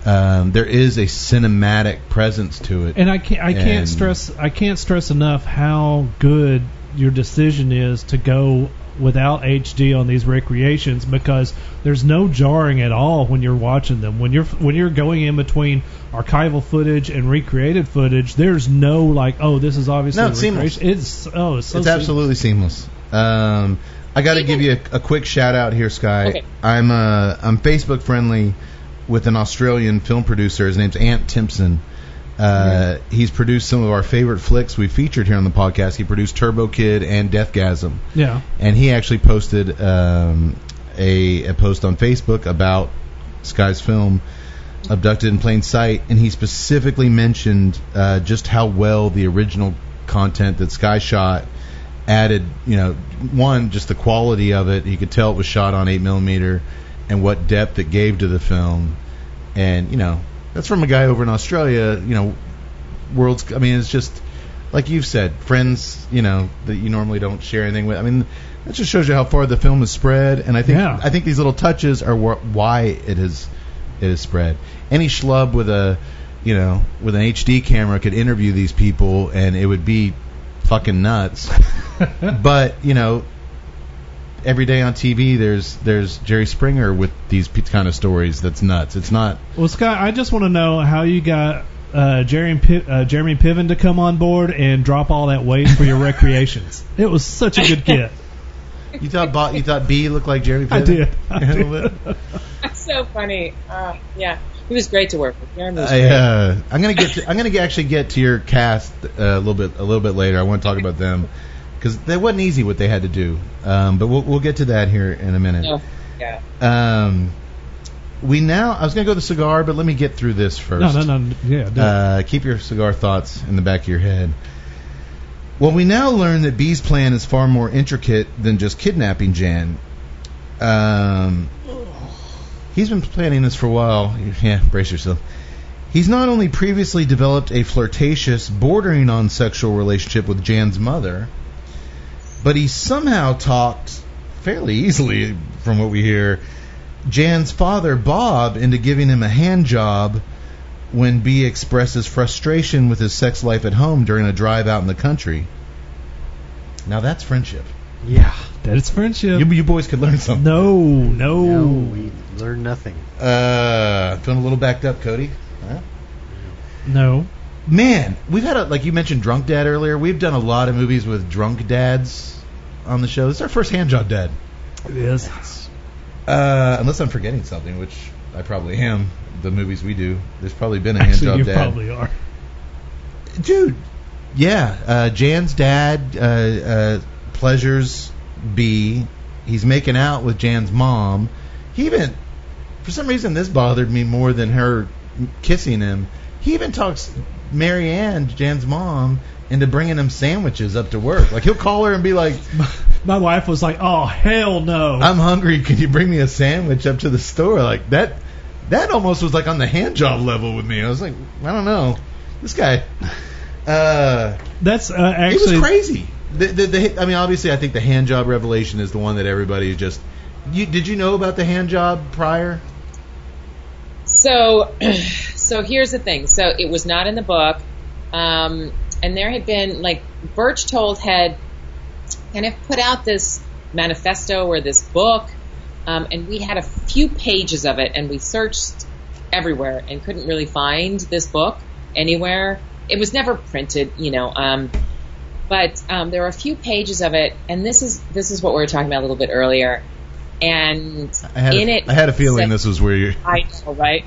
um, there is a cinematic presence to it. And I can't I can't stress I can't stress enough how good your decision is to go without HD on these recreations because there's no jarring at all when you're watching them. When you're when you're going in between archival footage and recreated footage, there's no like, oh, this is obviously No, a it's seamless. It's oh, it's so it's seamless. absolutely seamless. Um, I got to give you a, a quick shout out here, Skye. Okay. I'm uh, I'm Facebook friendly with an Australian film producer. His name's Ant Timpson. Uh, He's produced some of our favorite flicks we featured here on the podcast. He produced Turbo Kid and Deathgasm, Yeah. and he actually posted um, a, a post on Facebook about Skye's film Abducted in Plain Sight, and he specifically mentioned uh, just how well the original content that Skye shot added, you know, one just the quality of it. You could tell it was shot on eight millimeter, and what depth it gave to the film. And you know, that's from a guy over in Australia. You know, worlds. I mean, it's just like you've said, friends. You know that you normally don't share anything with. I mean, that just shows you how far the film has spread. And I think Yeah. I think these little touches are wh- why it has it has spread. Any schlub with a, you know, with an HD camera could interview these people, and it would be fucking nuts. (laughs) but you know, every day on TV, there's there's Jerry Springer with these kind of stories. That's nuts. It's not. Well, Scott, I just want to know how you got uh, Jeremy Pi- uh, Jeremy Piven to come on board and drop all that weight for your recreations. (laughs) It was such a good kit. You thought Bo- you thought B looked like Jeremy Piven? (laughs) I did. I A little did. That's so funny. Uh, yeah, he was great to work with. Jeremy was I, great. uh, I'm gonna get to, I'm gonna actually get to your cast uh, a little bit a little bit later. I want to talk about them because that wasn't easy what they had to do. Um, but we'll we'll get to that here in a minute. No, yeah. Um, we now I was gonna go to the cigar, but let me get through this first. No, no, no. Yeah, do. Uh, keep your cigar thoughts in the back of your head. Well, we now learn that B's plan is far more intricate than just kidnapping Jan. Um, he's been planning this for a while. Yeah, brace yourself. He's not only previously developed a flirtatious, bordering on sexual relationship with Jan's mother, but he somehow talked fairly easily, from what we hear, Jan's father, Bob, into giving him a hand job when B expresses frustration with his sex life at home during a drive out in the country. Now that's friendship. Yeah. that is friendship. You, you boys could learn something. no, no, No, we learned nothing. Uh, feeling a little backed up, Cody. Huh? no. Man, we've had a like you mentioned drunk dad earlier. We've done a lot of movies with drunk dads on the show. This is our first hand job dad. It is. Uh, unless I'm forgetting something, which I probably am. The movies we do, there's probably been a hand Actually, job you dad. probably are. dude. Yeah, uh, Jan's dad uh, uh, pleasures B. He's making out with Jan's mom. He even, for some reason, this bothered me more than her kissing him. He even talks Mary Ann, Jan's mom, into bringing him sandwiches up to work. Like he'll call her and be like, (laughs) My wife was like, "Oh hell no!" "I'm hungry. Can you bring me a sandwich up to the store?" Like that. That almost was like on the hand job level with me. I was like, I don't know, this guy. Uh, That's uh, it was crazy. The, the, the, I mean, obviously, I think the hand job revelation is the one that everybody is just. You, did you know about the hand job prior? So, (clears throat) so here's the thing. So it was not in the book, um, and there had been like Berchtold had kind of put out this manifesto or this book, um, and we had a few pages of it, and we searched everywhere and couldn't really find this book anywhere. It was never printed, you know. Um, but um, there were a few pages of it, and this is this is what we were talking about a little bit earlier. And I had, in a, it, I had a feeling said- this was where you. I know, right?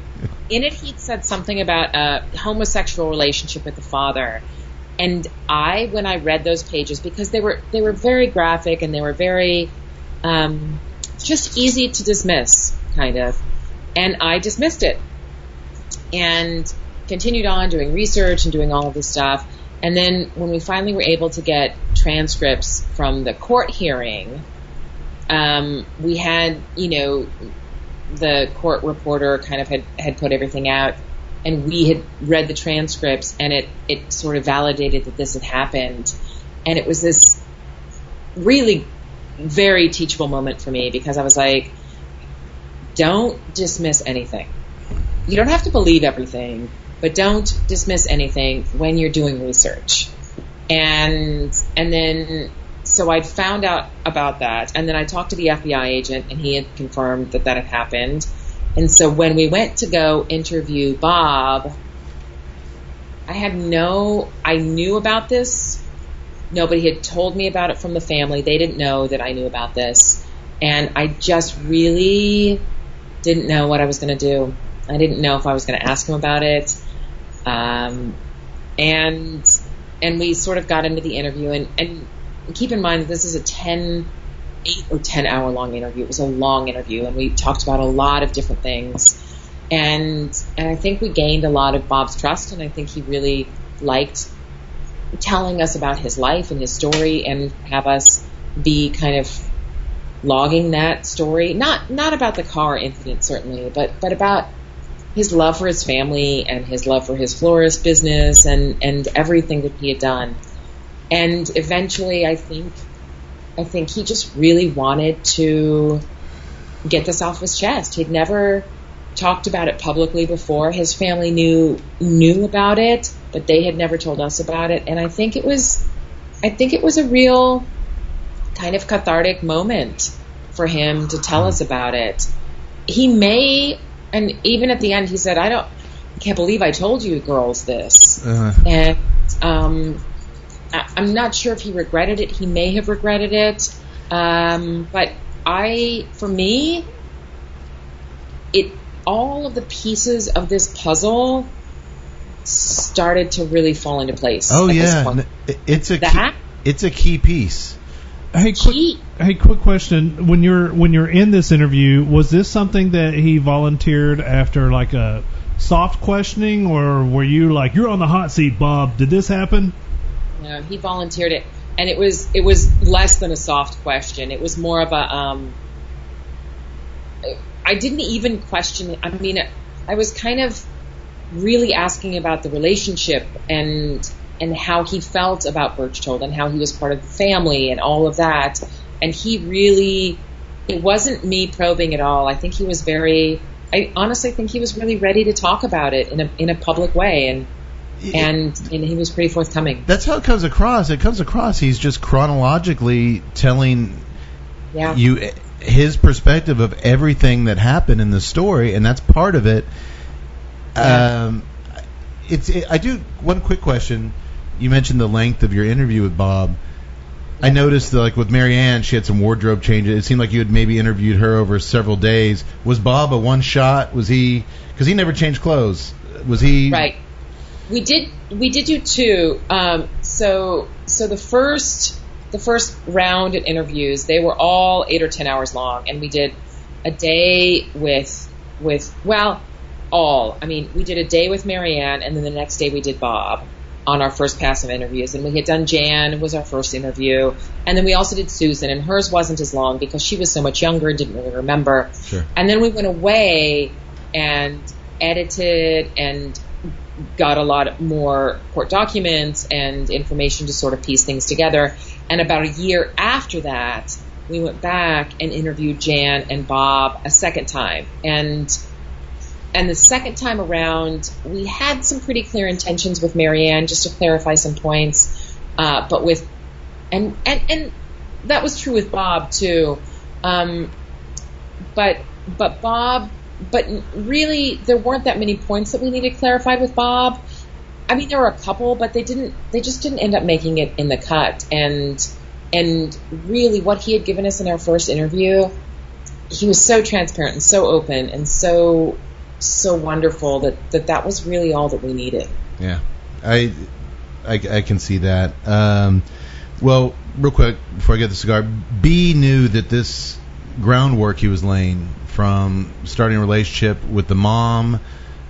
In it, he said something about a homosexual relationship with the father, and I, when I read those pages, because they were they were very graphic and they were very um, just easy to dismiss, kind of, and I dismissed it, and continued on doing research and doing all of this stuff, and then when we finally were able to get transcripts from the court hearing, um, we had you know the court reporter kind of had, had put everything out and we had read the transcripts and it, it sort of validated that this had happened. And it was this really very teachable moment for me because I was like, don't dismiss anything. You don't have to believe everything, but don't dismiss anything when you're doing research. And, and then so I'd found out about that, and then I talked to the FBI agent, and he had confirmed that that had happened. And so when we went to go interview Bob, I had no, I knew about this. Nobody had told me about it from the family. They didn't know that I knew about this. And I just really didn't know what I was going to do. I didn't know if I was going to ask him about it. Um, and, and we sort of got into the interview and, and keep in mind that this is a 10, 8 or 10 hour long interview. It was a long interview and we talked about a lot of different things. And, and I think we gained a lot of Bob's trust and I think he really liked telling us about his life and his story and have us be kind of logging that story. Not, not about the car incident certainly, but, but about his love for his family and his love for his florist business and, and everything that he had done. And eventually, I think, I think he just really wanted to get this off his chest. He'd never, talked about it publicly before. His family knew knew about it, but they had never told us about it. And I think it was, I think it was a real kind of cathartic moment for him to tell us about it. He may, and even at the end, he said, "I don't, I can't believe I told you girls this." Uh, and um, I'm not sure if he regretted it. He may have regretted it, um, but I, for me, it all of the pieces of this puzzle started to really fall into place. oh at this yeah, point. It's a key, That it's a key piece. Hey, quick, He- hey, quick question. When you're when you're in this interview, was this something that he volunteered after like a soft questioning, or were you like, "You're on the hot seat, Bob"? Did this happen? No, he volunteered it, and it was it was less than a soft question. It was more of a. Um, I didn't even question. I mean, I was kind of really asking about the relationship and and how he felt about Berchtold and how he was part of the family and all of that. And he really, it wasn't me probing at all. I think he was very. I honestly think he was really ready to talk about it in a in a public way, and and and he was pretty forthcoming. That's how it comes across. It comes across. He's just chronologically telling Yeah. you his perspective of everything that happened in the story, and that's part of it. Yeah. Um, it's. It, I do one quick question. You mentioned the length of your interview with Bob. I noticed that, like with Mary Ann, she had some wardrobe changes. It seemed like you had maybe interviewed her over several days. Was Bob a one shot? Was he? Because he never changed clothes. Was he? Right. We did we did do two. Um, so so the first the first round of interviews they were all eight or ten hours long, and we did a day with with well all. I mean, we did a day with Mary Ann, and then the next day we did Bob on our first pass of interviews. And we had done Jan was our first interview, and then we also did Susan, and hers wasn't as long because she was so much younger and didn't really remember. Sure. And then we went away and edited and got a lot more court documents and information to sort of piece things together. And about a year after that, we went back and interviewed Jan and Bob a second time. And and the second time around, we had some pretty clear intentions with Mary Ann just to clarify some points. Uh, but with and and and that was true with Bob too. Um, but but Bob, but really there weren't that many points that we needed clarified with Bob. I mean, there were a couple, but they didn't. They just didn't end up making it in the cut. And and really, what he had given us in our first interview, he was so transparent and so open and so so wonderful that that, that was really all that we needed. Yeah, I, I, I can see that. Um, well, real quick before I get the cigar, B knew that this groundwork he was laying from starting a relationship with the mom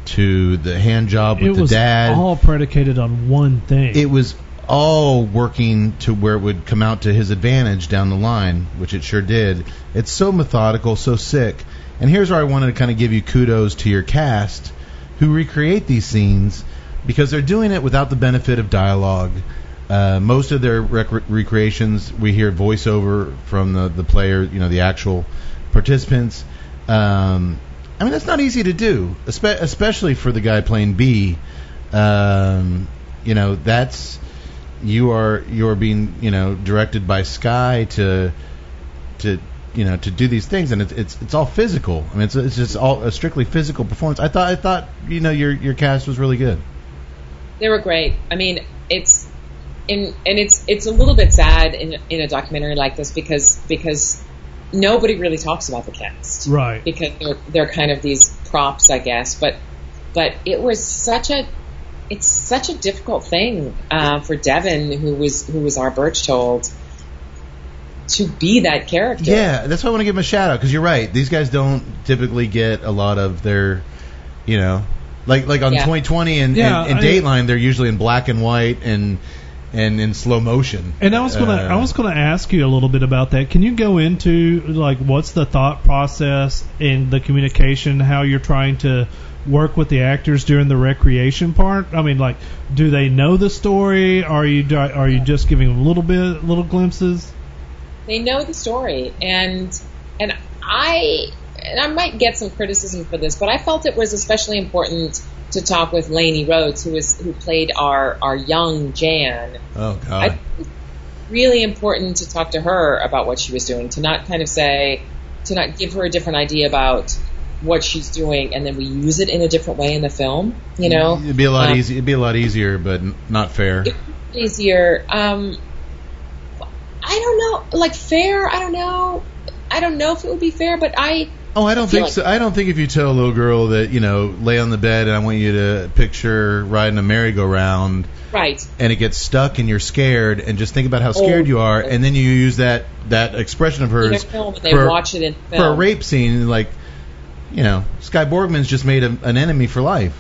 to the hand job with it the dad. all predicated on one thing. it was all working to where it would come out to his advantage down the line, which it sure did. It's so methodical, so sick. And here's where I wanted to kind of give you kudos to your cast who recreate these scenes because they're doing it without the benefit of dialogue. Uh, most of their rec- recreations, we hear voiceover from the, the player, you know, the actual participants. Um, I mean, that's not easy to do, espe- especially for the guy playing B. Um, you know, that's you are you are being you know directed by Skye to to you know to do these things, and it's it's it's all physical. I mean, it's it's just all a strictly physical performance. I thought I thought you know your your cast was really good. They were great. I mean, it's in, and it's it's a little bit sad in in a documentary like this because because nobody really talks about the cast. right. because they're they're kind of these props, I guess. But but it was such a it's such a difficult thing uh, for Devin, who was who was our Berchtold, to be that character. Yeah, that's why I want to give him a shout out because you're right. These guys don't typically get a lot of their, you know, like like on Yeah. 2020 and, Yeah, and, and I- Dateline, they're usually in black and white and and in slow motion. And I was gonna, Uh, I was gonna ask you a little bit about that. Can you go into like what's the thought process in the communication, how you're trying to work with the actors during the recreation part? I mean, like, do they know the story? Are you, are you just giving them a little bit, little glimpses? they know the story, and and I and I might get some criticism for this, but I felt it was especially important to talk with Lainey Rhodes, who was who played our our young Jan. Oh I God. think it's really important to talk to her about what she was doing, to not kind of say, to not give her a different idea about what she's doing, and then we use it in a different way in the film. You know, It'd be a lot Um, easy. It'd be a lot easier, but not fair. easier. Um, I don't know, like fair. I don't know. I don't know if it would be fair, but I Oh, I don't think like- so. I don't think if you tell a little girl that you know lay on the bed and I want you to picture riding a merry-go-round right. and it gets stuck and you're scared and just think about how scared Oh. you are and then you use that that expression of hers film, they for, watch it in film. for a rape scene like you know Skye Borgman's just made a, an enemy for life.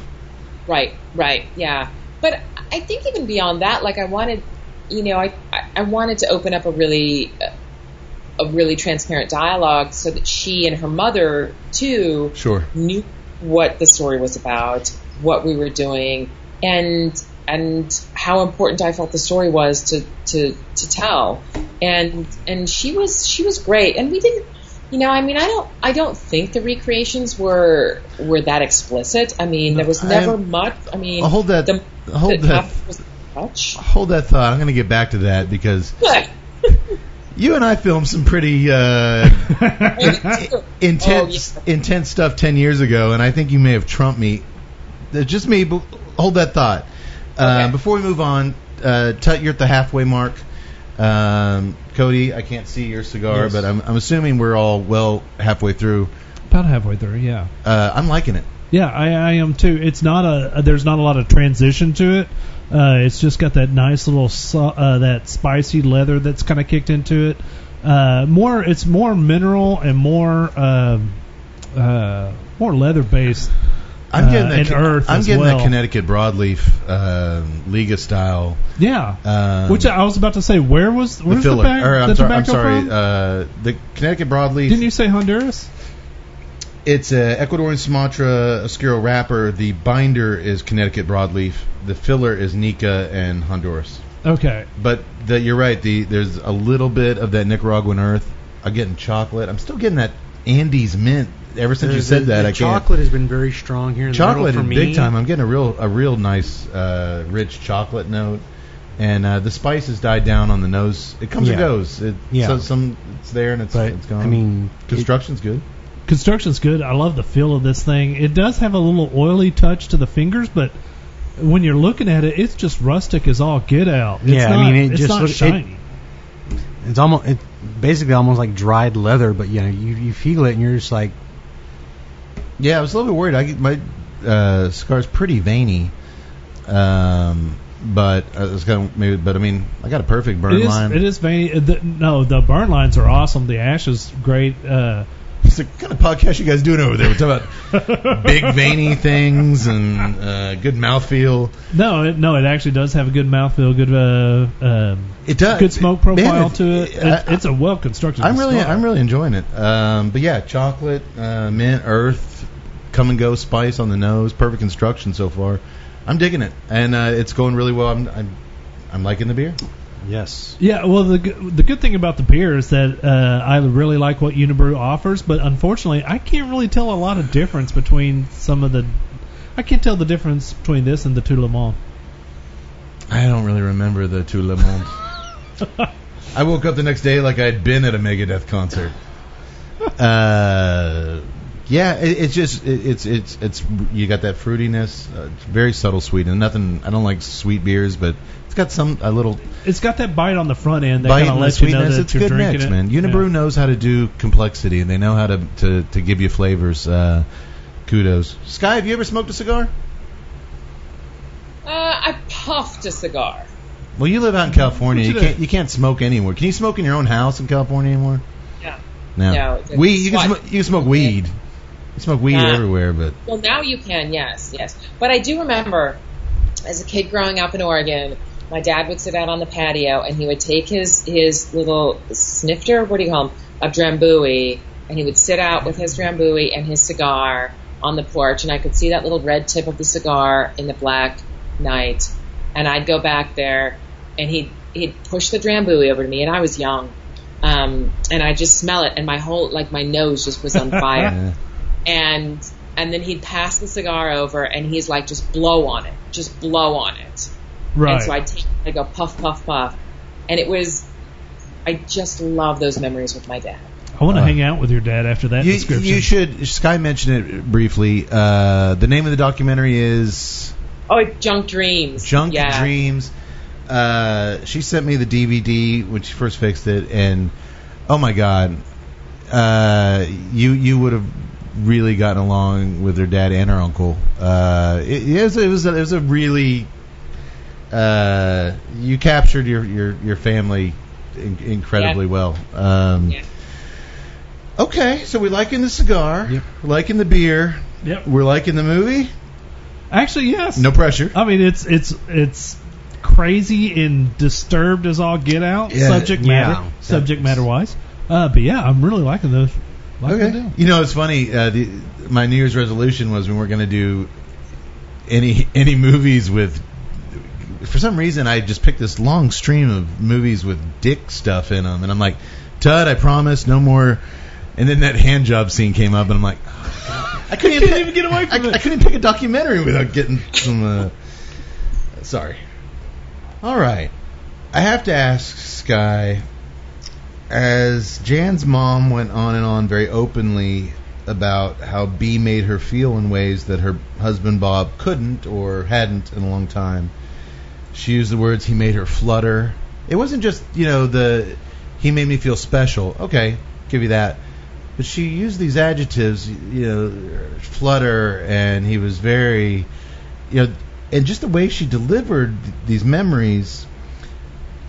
Right, right, yeah. But I think even beyond that, like I wanted, you know, I I- I wanted to open up a really uh, a really transparent dialogue so that she and her mother too Sure. knew what the story was about, what we were doing, and and how important I felt the story was to to to tell. And and she was she was great. And we didn't you know, I mean, I don't, I don't think the recreations were were that explicit. I mean, there was never I'm- much. I mean, I'll hold that- The, hold the that- touch. Hold that thought. I'm going to get back to that because Good. (laughs) you and I filmed some pretty uh, (laughs) intense Oh, yeah. intense stuff 10 years ago and I think you may have trumped me. Uh, Just me, hold that thought. Uh, Okay. before we move on, uh, Tut, you're at the halfway mark. Um, Cody, I can't see your cigar, Yes. but I'm, I'm assuming we're all well halfway through. About halfway through, yeah. Uh, I'm liking it. Yeah, I, I am too. It's not a there's not a lot of transition to it. Uh, it's just got that nice little uh, that spicy leather that's kind of kicked into it. Uh, more, it's more mineral and more um, uh, more leather based. I'm Uh, getting that. and Con- earth I'm getting well. that Connecticut broadleaf uh, Liga style. Yeah. Um, Which I was about to say, where was the filler. the, back, or, I'm the sorry, I'm sorry from? uh, the Connecticut broadleaf. Didn't you say Honduras? It's a Ecuadorian Sumatra Oscuro wrapper. The binder is Connecticut broadleaf. The filler is Nika and Honduras. Okay. But the, you're right. The there's a little bit of that Nicaraguan earth. I'm getting chocolate. I'm still getting that Andes mint. Ever since you said the- that, the I can't. chocolate has been very strong here. In Chocolate the middle for me. Chocolate, big time. I'm getting a real a real nice uh, rich chocolate note. And uh, the spice has died down on the nose. It comes and goes. It, Yeah. So some it's there and it's But it's gone. I mean, construction's good. Construction's good. I love the feel of this thing. It does have a little oily touch to the fingers, but when you're looking at it, it's just rustic as all get out. It's Yeah, I mean, it it's just not look- it- it's almost it basically almost like dried leather, but you know, you you feel it and you're just like, Yeah, I was a little bit worried. I get my uh, scar's pretty veiny, um, but I was gonna maybe. But I mean, I got a perfect burn It is. line. It is veiny. uh, The, no, the burn lines are awesome. The ash is great. Uh, It's the kind of podcast you guys doing over there? We're talking about (laughs) big veiny things and uh, good mouthfeel. no, it, no, it actually does have a good mouthfeel, good uh, um, It does good smoke Man, profile it- to it. I- it's a well constructed. I'm really, I'm really enjoying it. Um, but yeah, chocolate, uh, mint, earth, come and go spice on the nose. Perfect construction so far. I'm digging it, and uh, it's going really well. I'm, I'm, I'm liking the beer. Yes, Yeah, well, the g- the good thing about the beer is that uh, I really like what Unibroue offers, but unfortunately, I can't really tell a lot of difference between some of the. I can't tell the difference between this and the Tout Le Monde. I don't really remember the Tout Le Monde. (laughs) I woke up the next day like I'd been at a Megadeth concert. Uh, yeah, it, it's just it, it's it's it's you got that fruitiness. Uh, it's very subtle sweet and nothing. I don't like sweet beers, but it's got some a little It's got that bite on the front end that bite kind of and the lets you know that It's you're good drinking mix, it. man. Unibroue Yeah. knows how to do complexity, and they know how to to, to give you flavors. Uh, kudos. Sky, have you ever smoked a cigar? Uh, I puffed a cigar. Well, you live out in California. You you can't you can't smoke anywhere. Can you smoke in your own house in California anymore? Yeah. No. No, it's- weed. You can what? smoke, you can smoke weed. You smoke weed Nah. everywhere, but Well, now you can, yes, yes. But I do remember, as a kid growing up in Oregon, my dad would sit out on the patio and he would take his his little snifter, what do you call him, a drambuie, and he would sit out with his drambuie and his cigar on the porch, and I could see that little red tip of the cigar in the black night, and I'd go back there, and he'd he'd push the drambuie over to me, and I was young. um, and I just smell it, and my whole like my nose just was on (laughs) fire. Yeah. and and then he'd pass the cigar over, and he's like, just blow on it, just blow on it. Right. And so I take, I go puff, puff, puff, and it was, I just love those memories with my dad. I want to Uh, hang out with your dad after that You, description. you should. Skye mentioned it briefly. Uh, the name of the documentary is Oh, Junk Dreams. Junk yeah. Dreams. Uh, she sent me the DVD when she first fixed it, and oh my god, uh, you you would have really gotten along with her dad and her uncle. Uh, it, it was it was a, it was a really uh, you captured your your your family in, incredibly Yeah. well. Um, Yeah. Okay, so we're liking the cigar, Yep. we're liking the beer, Yep. we're liking the movie. Actually, yes. No pressure. I mean, it's it's it's crazy and disturbed as all get out. Yeah, subject yeah. matter, subject matter wise. Uh, but yeah, I'm really liking those. Okay. You know, it's funny. Uh, the, my New Year's resolution was we weren't going to do any any movies with. For some reason, I just picked this long stream of movies with dick stuff in them, and I'm like, Tud, I promise, no more. And then that hand job scene came up, and I'm like, (laughs) I couldn't Can't even get away from I, it. I couldn't pick a documentary without getting some. Uh, sorry. All right, I have to ask Skye as Jan's mom went on and on very openly about how B made her feel in ways that her husband Bob couldn't or hadn't in a long time. She used the words he made her flutter. It wasn't just, you know, the he made me feel special. Okay, give you that. But she used these adjectives, you know, flutter and he was very you know, and just the way she delivered these memories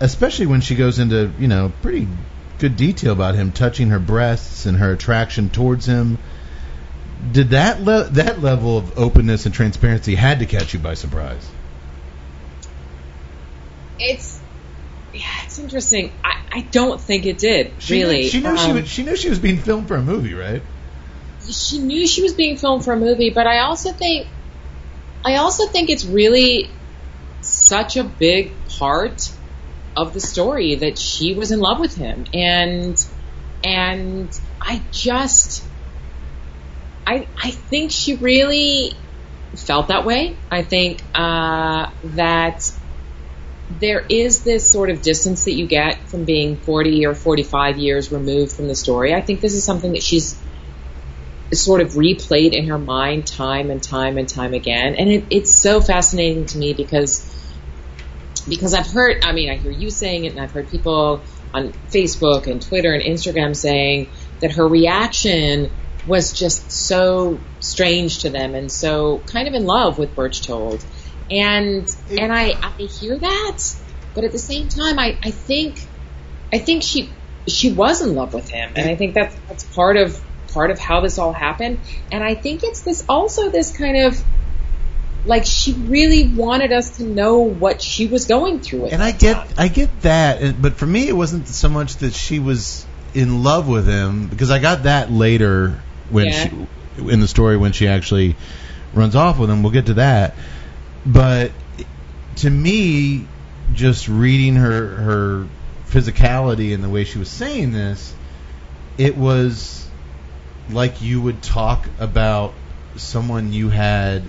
especially when she goes into you know pretty good detail about him touching her breasts and her attraction towards him. Did that le- that level of openness and transparency had to catch you by surprise? It's, yeah, it's interesting. I, I don't think it did, She really. knew, she knew she Um, was, she knew she was being filmed for a movie, right? she knew she was being filmed for a movie, but I also think I also think it's really such a big part of the story that she was in love with him and and I just I I think she really felt that way. I think uh, that there is this sort of distance that you get from being 40 or 45 years removed from the story. I think this is something that she's sort of replayed in her mind time and time and time again. And it, it's so fascinating to me because because I've heard, I mean, I hear you saying it, and I've heard people on Facebook and Twitter and Instagram saying that her reaction was just so strange to them and so kind of in love with Berchtold. And and I, I hear that, but at the same time, I, I think I think she she was in love with him, and I think that's that's part of part of how this all happened. And I think it's this also this kind of like she really wanted us to know what she was going through. And I get time. I get that, but for me it wasn't so much that she was in love with him because I got that later when Yeah. she in the story when she actually runs off with him. We'll get to that. But to me, just reading her her physicality and the way she was saying this, it was like you would talk about someone you had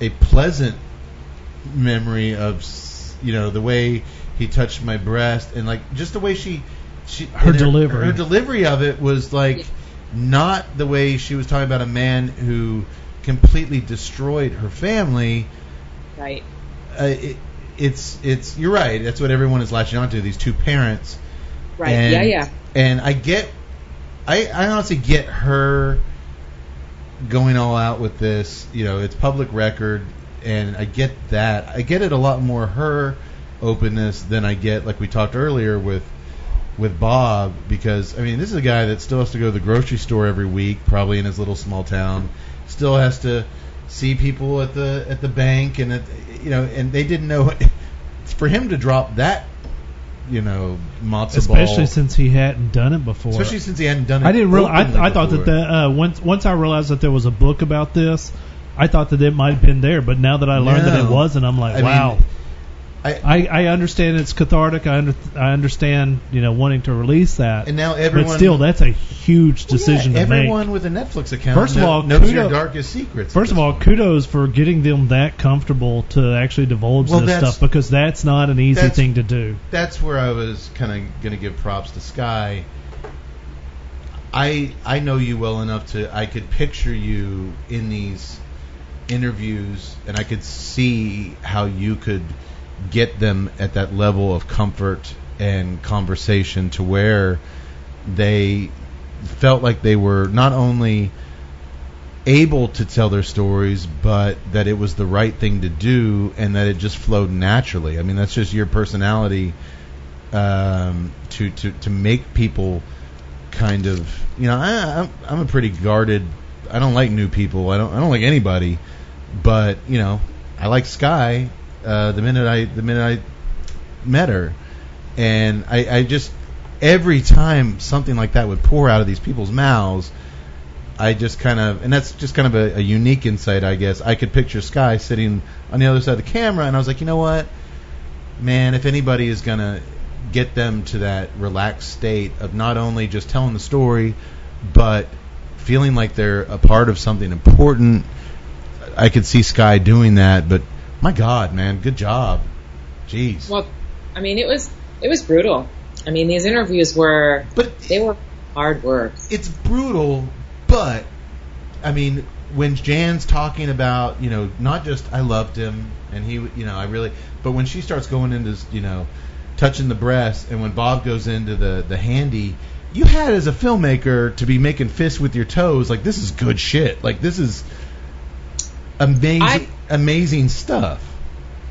a pleasant memory of you know the way he touched my breast and like just the way she she Her and delivery. her delivery of it was like Yeah. not the way she was talking about a man who completely destroyed her family right. uh, it, it's it's you're right that's what everyone is latching onto these two parents Right. and, yeah, yeah. And I get, I, I honestly get her going all out with this. You know, it's public record, and I get that. I get it a lot more her openness than I get, like we talked earlier with with Bob, because I mean, this is a guy that still has to go to the grocery store every week, probably in his little small town. Still has to see people at the at the bank, and at, you know, and they didn't know. (laughs) For him to drop that, you know, matzo Especially ball, since he hadn't done it before. especially since he hadn't done it. I didn't real. I, I thought that the, uh, once once I realized that there was a book about this, I thought that it might have been there. But now that I learned that it wasn't, I'm like, I mean, wow. I, I, I understand it's cathartic. I under, I understand you know wanting to release that. and now everyone. but still, that's a huge decision Well, yeah, to make. everyone with a Netflix account First of all, knows your darkest secrets. First of all, point. kudos for getting them that comfortable to actually divulge Well, this stuff because that's not an easy thing to do. that's where I was kind of going to give props to Skye. I I know you well enough to I could picture you in these interviews and I could see how you could get them at that level of comfort and conversation to where they felt like they were not only able to tell their stories, but that it was the right thing to do, and that it just flowed naturally. I mean, that's just your personality um, to to to make people kind of you know I, I'm I'm a pretty guarded. I don't like new people. I don't I don't like anybody, but you know I like Skye. Uh, the minute I the minute I met her, and I, I just every time something like that would pour out of these people's mouths. I just kind of, and that's just kind of a, a unique insight, I guess. I could picture Skye sitting on the other side of the camera, and I was like, you know what, man, if anybody is gonna get them to that relaxed state of not only just telling the story, but feeling like they're a part of something important, I could see Skye doing that. But my God, man, good job. Jeez. Well, I mean, it was it was brutal. I mean, these interviews were but they were hard work. it's brutal, but I mean, when Jan's talking about, you know, not just I loved him and he, you know, I really, but when she starts going into, you know, touching the breast, and when Bob goes into the the handy, you had as a filmmaker to be making fists with your toes, like this is good shit, like this is amazing, I- amazing stuff.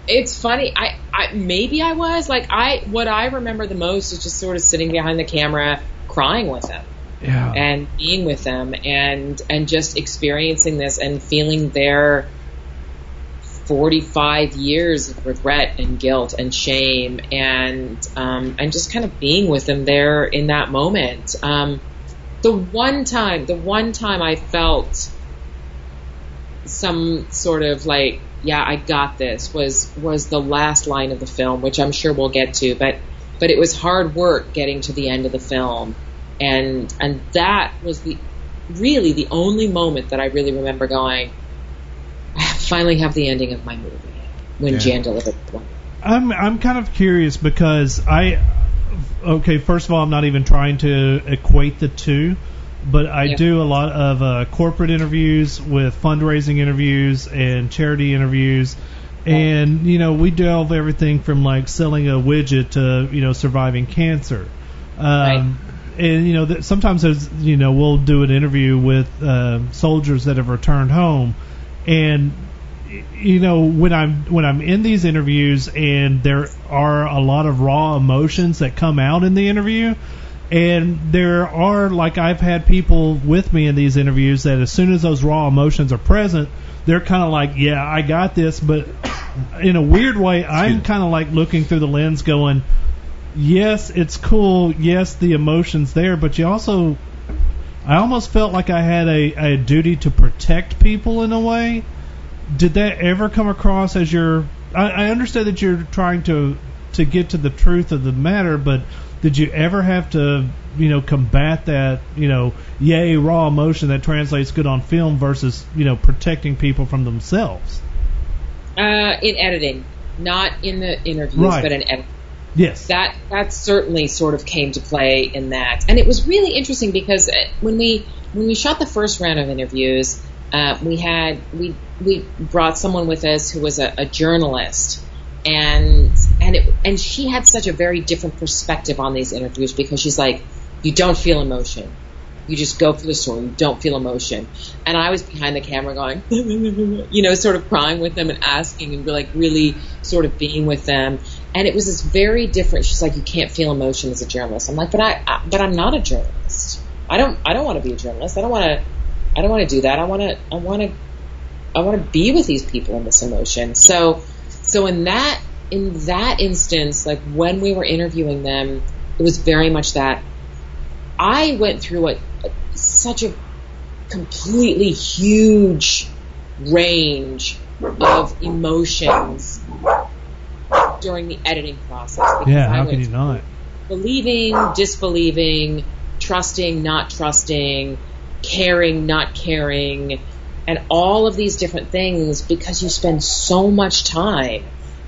It's funny. I, I maybe I was like I what I remember the most is just sort of sitting behind the camera crying with them Yeah. and being with them and and just experiencing this and feeling their 45 years of regret and guilt and shame and um, and just kind of being with them there in that moment. Um, the one time, the one time I felt some sort of like, yeah, I got this was was the last line of the film, which I'm sure we'll get to, but but it was hard work getting to the end of the film, and and that was the really the only moment that I really remember going, I finally have the ending of my movie when Yeah. Jan delivered the one. I'm I'm kind of curious because I okay first of all I'm not even trying to equate the two but I Yeah. do a lot of uh, corporate interviews with fundraising interviews and charity interviews. And you know we delve everything from like selling a widget to you know surviving cancer. Um, and you know th- sometimes there's you know we'll do an interview with uh, soldiers that have returned home. And you know when I'm when I'm in these interviews and there are a lot of raw emotions that come out in the interview and there are like I've had people with me in these interviews that as soon as those raw emotions are present they're kind of like yeah I got this. But (coughs) in a weird way I'm kind of like looking through the lens going yes it's cool. Yes the emotions there. But you also I almost felt like I had a, a duty to protect people in a way. Did that ever come across as your I, I understand that you're trying to to get to the truth of the matter but did you ever have to you know combat that you know yay raw emotion that translates good on film versus you know protecting people from themselves? Uh, in editing, not in the interviews, Right. but in editing. yes. That that certainly sort of came to play in that, and it was really interesting because uh, when we when we shot the first round of interviews, uh, we had we we brought someone with us who was a, a journalist, and and it and she had such a very different perspective on these interviews because she's like, you don't feel emotion. You just go for the story. You don't feel emotion. And I was behind the camera going, (laughs) you know, sort of crying with them and asking and like really sort of being with them. And it was this very different. She's like, you can't feel emotion as a journalist. I'm like, but I, I but I'm not a journalist. I don't, I don't want to be a journalist. I don't want to, I don't want to do that. I want to, I want to, I want to be with these people in this emotion. So, so in that, in that instance, like when we were interviewing them, it was very much that I went through a, such a completely huge range of emotions during the editing process. Yeah, how can you not? believing, disbelieving, trusting, not trusting, caring, not caring, and all of these different things because you spend so much time.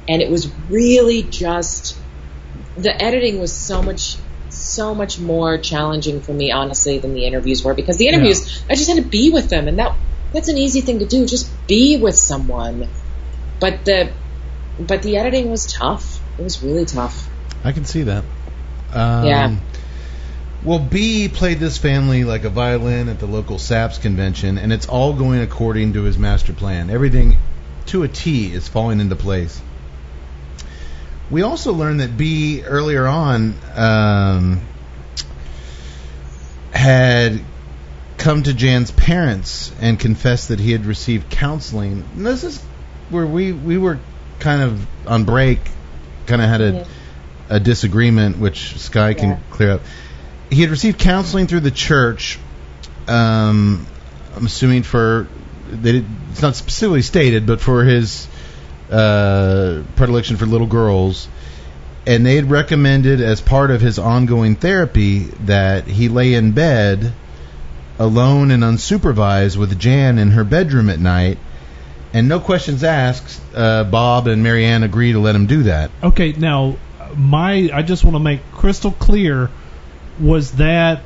And it was really just the editing was so much so much more challenging for me honestly than the interviews were because the interviews I just had to be with them and that that's an easy thing to do just be with someone but the but the editing was tough it was really tough I can see that. Um, Yeah. Well, B played this family like a violin at the local SAPS convention, and it's all going according to his master plan. Everything to a T is falling into place. We also learned that B earlier on um, had come to Jan's parents and confessed that he had received counseling. And this is where we we were kind of on break, kind of had a Yeah. a disagreement, which Skye can Yeah. clear up. He had received counseling through the church. Um, I'm assuming for they did, it's not specifically stated, but for his uh, predilection for little girls, and they had recommended as part of his ongoing therapy that he lay in bed alone and unsupervised with Jan in her bedroom at night. And no questions asked, uh, Bob and Mary Ann agree to let him do that. Okay, now my I just want to make crystal clear was that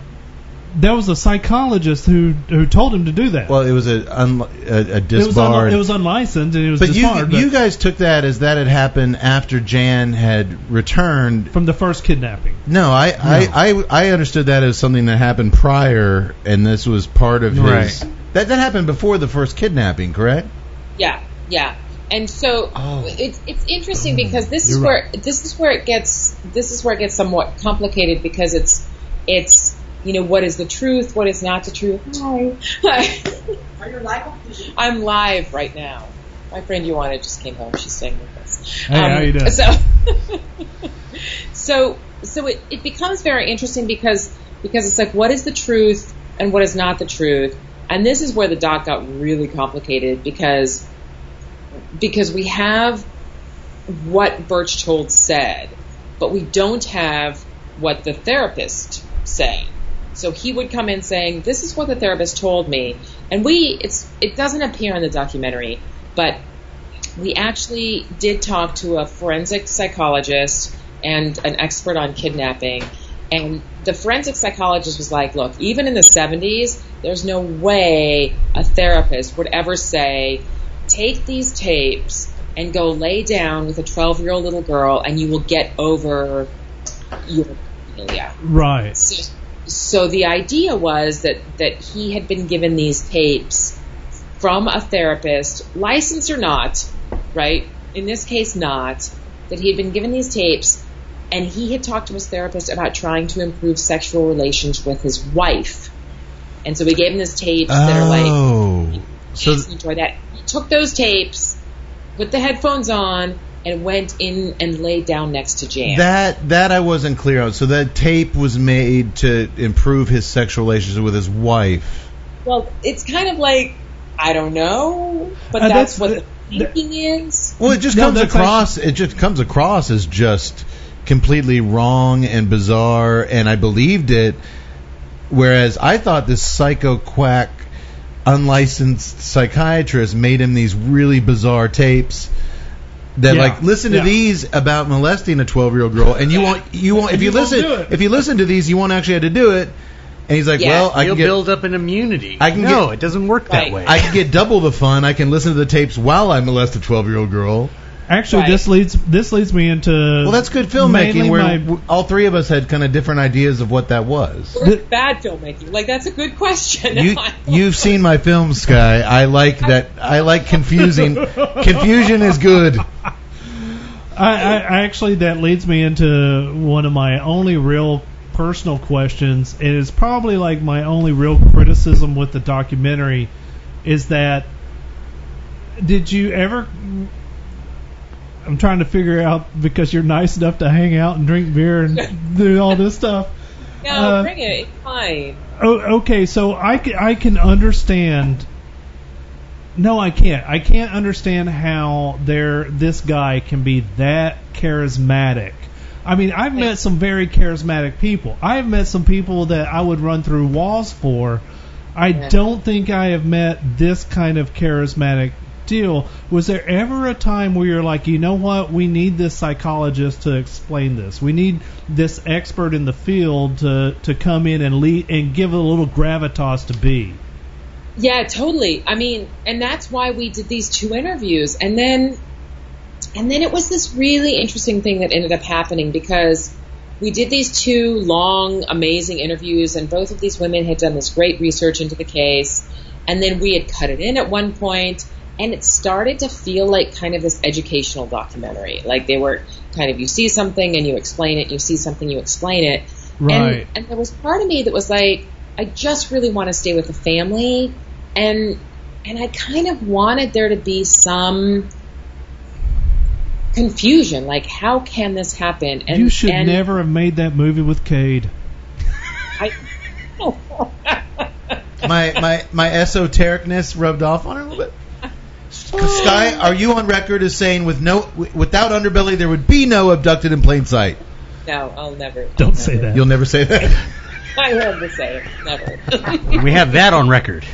that was a psychologist who who told him to do that. Well, it was a un, a, a it was disbarred. un, it was unlicensed and it was but you disbarred. you but guys took that as that had happened after Jan had returned. from the first kidnapping. No, I, I, I I understood that as something that happened prior, and this was part of his. Right. That that happened before the first kidnapping, correct? Yeah, yeah. And so Oh. it's it's interesting mm, because this is You're where this is where it gets this is where it gets somewhat complicated because it's it's you know what is the truth, what is not the truth. Hi. Are you live? I'm live right now. My friend Joanna just came home. She's staying with us. Hey, how you doing? So, (laughs) so, so it, it becomes very interesting because because it's like what is the truth and what is not the truth, and this is where the doc got really complicated because because we have what Berchtold said, but we don't have what the therapist said. So he would come in saying, "This is what the therapist told me," and we it's it doesn't appear in the documentary, but we actually did talk to a forensic psychologist and an expert on kidnapping. And the forensic psychologist was like, look, even in the 70s, there's no way a therapist would ever say, take these tapes and go lay down with a 12 year old little girl and you will get over your pedophilia. Right. So, so the idea was that, that he had been given these tapes from a therapist, licensed or not, right? In this case, not. That he had been given these tapes, and he had talked to his therapist about trying to improve sexual relations with his wife. And so we gave him these tapes that are like, Oh, so "Yes, enjoy that. He took those tapes, put the headphones on, and went in and laid down next to Jan. that that I wasn't clear on. So that tape was made to improve his sexual relationship with his wife. well, it's kind of like, I don't know, but Uh, that's, that's what the- the thinking is. Well, it just No, comes that's across. It just comes across as just completely wrong and bizarre, and I believed it. Whereas I thought this psycho quack, unlicensed psychiatrist made him these really bizarre tapes. That Yeah, like listen to yeah. these about molesting a twelve year old girl, and you won't you won't if you, you listen if you listen to these you won't actually have to do it. And he's like, Yeah. well, I can get build up an immunity. I can no, get- it doesn't work Right. that way. I can get double the fun. I can listen to the tapes while I molest a twelve year old girl. Actually, Right. this leads this leads me into Well, that's good filmmaking where my- w- all three of us had kind of different ideas of what that was. Or is bad filmmaking? Like that's a good question. You (laughs) you've seen my films, Skye. I like that. I like confusing. (laughs) Confusion is good. I, I I actually that leads me into one of my only real personal questions. It is probably like my only real criticism with the documentary is that did you ever I'm trying to figure out because you're nice enough to hang out and drink beer and (laughs) do all this stuff. no, uh, bring it. It's fine. Oh, okay, so I can, I can understand no, I can't. I can't understand how there this guy can be that charismatic. I mean, I've met some very charismatic people. I've met some people that I would run through walls for. I Yeah. don't think I have met this kind of charismatic deal. Was there ever a time where you're like, you know what, we need this psychologist to explain this. We need this expert in the field to to come in and lead and give a little gravitas to be. Yeah, totally. I mean, and that's why we did these two interviews. And then and then it was this really interesting thing that ended up happening because we did these two long, amazing interviews and both of these women had done this great research into the case. And then we had cut it in at one point and it started to feel like kind of this educational documentary. Like they were kind of you see something and you explain it, you see something, you explain it. Right. And, and there was part of me that was like, I just really want to stay with the family, and and I kind of wanted there to be some confusion, like how can this happen? And you should and never have made that movie with Cade. (laughs) I, (laughs) my my my esotericness rubbed off on her a little bit. Skye, are you on record as saying with no w- without underbelly there would be no abducted in plain sight? no, I'll never. I'll Don't say that. You'll never say that. (laughs) I heard to say it. Never. (laughs) We have that on record.